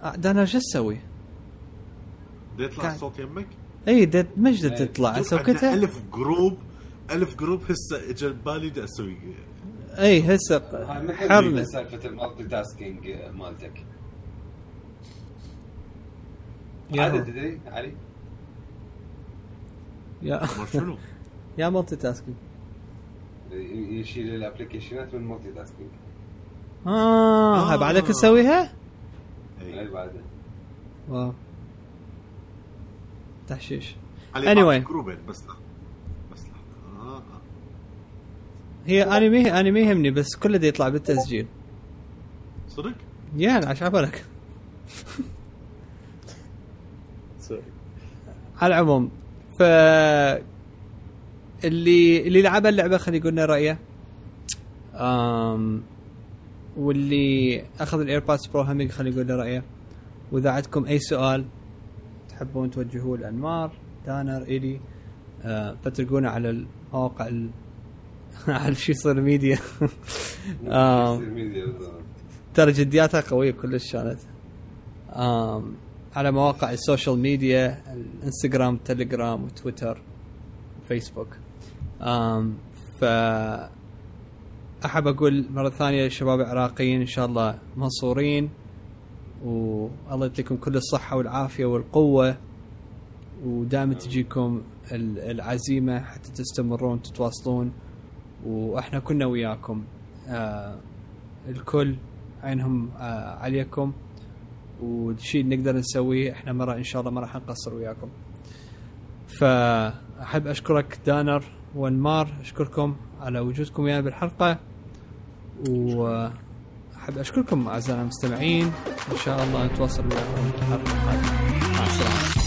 آه، دانا شو أسوي؟ يطلع. الصوت يمك؟ إي دا مجد. تطلع. سوكتها ألف جروب ألف جروب هسه اجى ببالي بدي أسوي. إي هسه حرمه سالفة المالتي تاسكينج مالتك. تدري علي؟ يا شنو؟ [LAUGHS] يا مالتي تاسكينج يشيل الابلكيشنات من المالتي تاسكينج آه آه. بعدك تسويها؟ إي. هاي بعدها واو تحشيش Anyway. باقي جروبين بس لا بس لا آه. هي أنا مي أنا ما يهمني بس كله دا يطلع بالتسجيل صدق؟ يا عاش عبالك [LAUGHS] على العموم. ف اللي اللي لعب اللعبه خلي يقول لنا رأيه. أم... واللي أخذ ال AirPods Pro هم خلي يقول لنا رأيه. وإذا عندكم أي سؤال تحبون توجهوه لأنمار دانر الي أه فتلقونا على المواقع ال... [LAUGHS] على social [LAUGHS] media. ترى جدياتها قوية كلش كانت. على مواقع ال social media الانستغرام تليجرام وتويتر وفيسبوك آم ف أحب أقول مرة ثانية للشباب العراقيين إن شاء الله منصورين والله يعطيكم كل الصحة والعافية والقوة ودائما تجيكم ال- العزيمة حتى تستمرون تتواصلون وإحنا كنا وياكم. آه الكل عينهم آه عليكم. اللي نقدر نسويه إحنا مرة إن شاء الله ما راح نقصر وياكم. فأحب أشكرك دانر وانمار أشكركم على وجودكم ويانا بالحلقة. وأحب أشكركم اعزائنا المستمعين. إن شاء الله نتواصل وياكم الحلقة القادمة. مع السلامة.